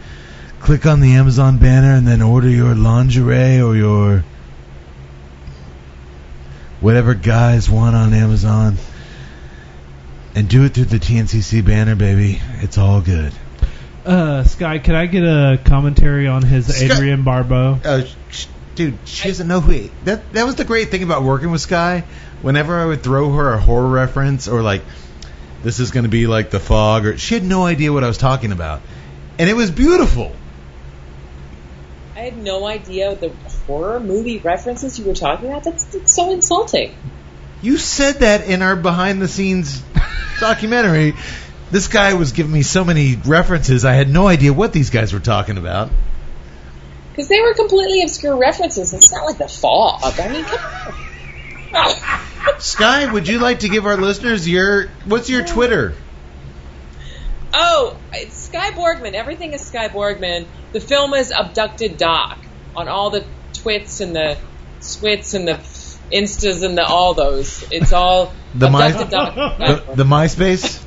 Click on the Amazon banner and then order your lingerie or your whatever guys want on Amazon. And do it through the TNCC banner, baby. It's all good. Uh, Skye, can I get a commentary on his Skye- Adrienne Barbeau? uh, sh- dude, she doesn't know who he. That that was the great thing about working with Skye. Whenever I would throw her a horror reference or like, this is going to be like the fog, or she had no idea what I was talking about, and it was beautiful. I I had no idea the horror movie references you were talking about. That's, that's so insulting. You said that in our behind the scenes documentary. This guy was giving me so many references. I had no idea what these guys were talking about. Because they were completely obscure references. It's not like the fog. I mean, come on. (laughs) Skye, would you like to give our listeners your what's your Twitter? Oh, it's Skye Borgman. Everything is Skye Borgman. The film is Abducted Doc on all the twits and the swits and the instas and the all those. It's all (laughs) The my- Abducted Doc. (laughs) The, the MySpace?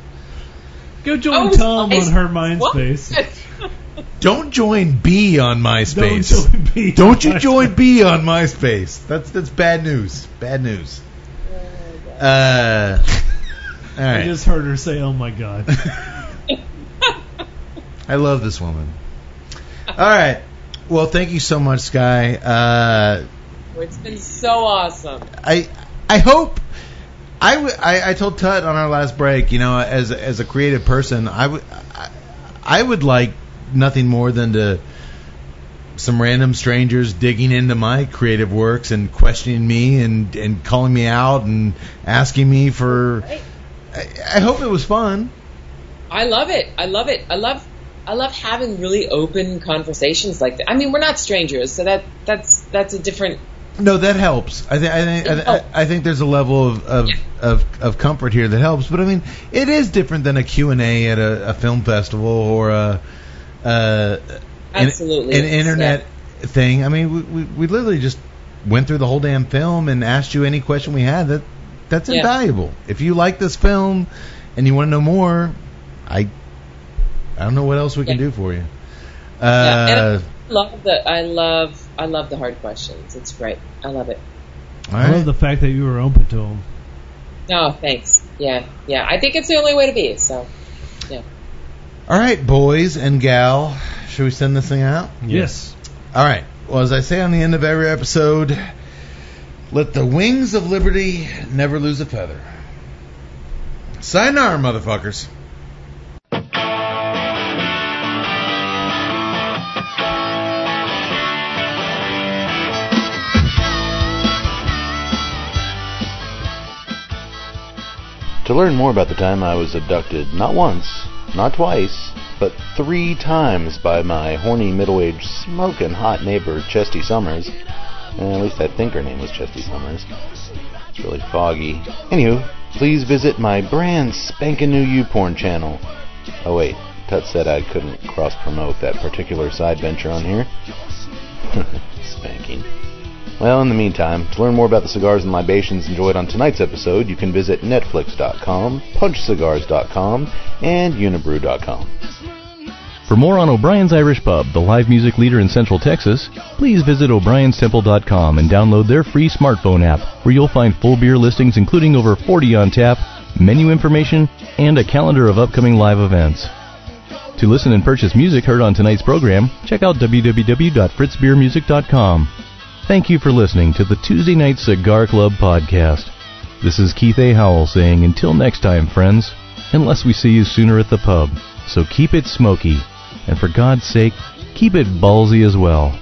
Go join Oh, Tom on her What? MySpace. Don't join B on Don't MySpace. join B. Don't you join B on MySpace. That's that's bad news. Bad news. Uh, all I just heard her say, "Oh my god." (laughs) I love this woman. All right. Well, thank you so much, Skye. Uh, It's been so awesome. I I hope I, w- I I told Tut on our last break, you know, as as a creative person, I would I, I would like nothing more than to some random strangers digging into my creative works and questioning me and and calling me out and asking me for. I, I hope it was fun. I love it. I love it. I love I love having really open conversations like that. I mean, we're not strangers, so that that's that's a different No, that helps. I think I think I. I think there's a level of of, Yeah. of of comfort here that helps. But I mean, it is different than a Q and A at a, a film festival or a uh, an- Absolutely. an, internet thing. I mean, we, we we literally just went through the whole damn film and asked you any question we had. That that's Yeah. invaluable. If you like this film and you want to know more, I I don't know what else we can do for you. Yeah, Uh, and I love the I love I love the hard questions. It's great. I love it. all I love the fact that you were open to them. No, thanks. Yeah, yeah. I think it's the only way to be. So, yeah. All right, boys and gal, should we send this thing out? Yes. All right. Well, as I say on the end of every episode, let the wings of liberty never lose a feather. Sayonara, motherfuckers. To learn more about the time I was abducted, not once, not twice, but three times by my horny middle-aged smoking hot neighbor Chesty Summers, eh, at least I think her name was Chesty Summers. It's really foggy. Anywho, please visit my brand spanking new YouPorn channel. Oh wait, Tut said I couldn't cross-promote that particular side venture on here. (laughs) Spanking. Well, in the meantime, to learn more about the cigars and libations enjoyed on tonight's episode, you can visit Netflix.com, PunchCigars.com, and Unibroue.com. For more on O'Brien's Irish Pub, the live music leader in Central Texas, please visit o'brienstemple.com and download their free smartphone app, where you'll find full beer listings including over 40 on tap, menu information, and a calendar of upcoming live events. To listen and purchase music heard on tonight's program, check out www.fritzbeermusic.com. Thank you for listening to the Tuesday Night Cigar Club podcast. This is Keith A. Howell saying until next time, friends, unless we see you sooner at the pub. So keep it smoky, and for God's sake, keep it ballsy as well.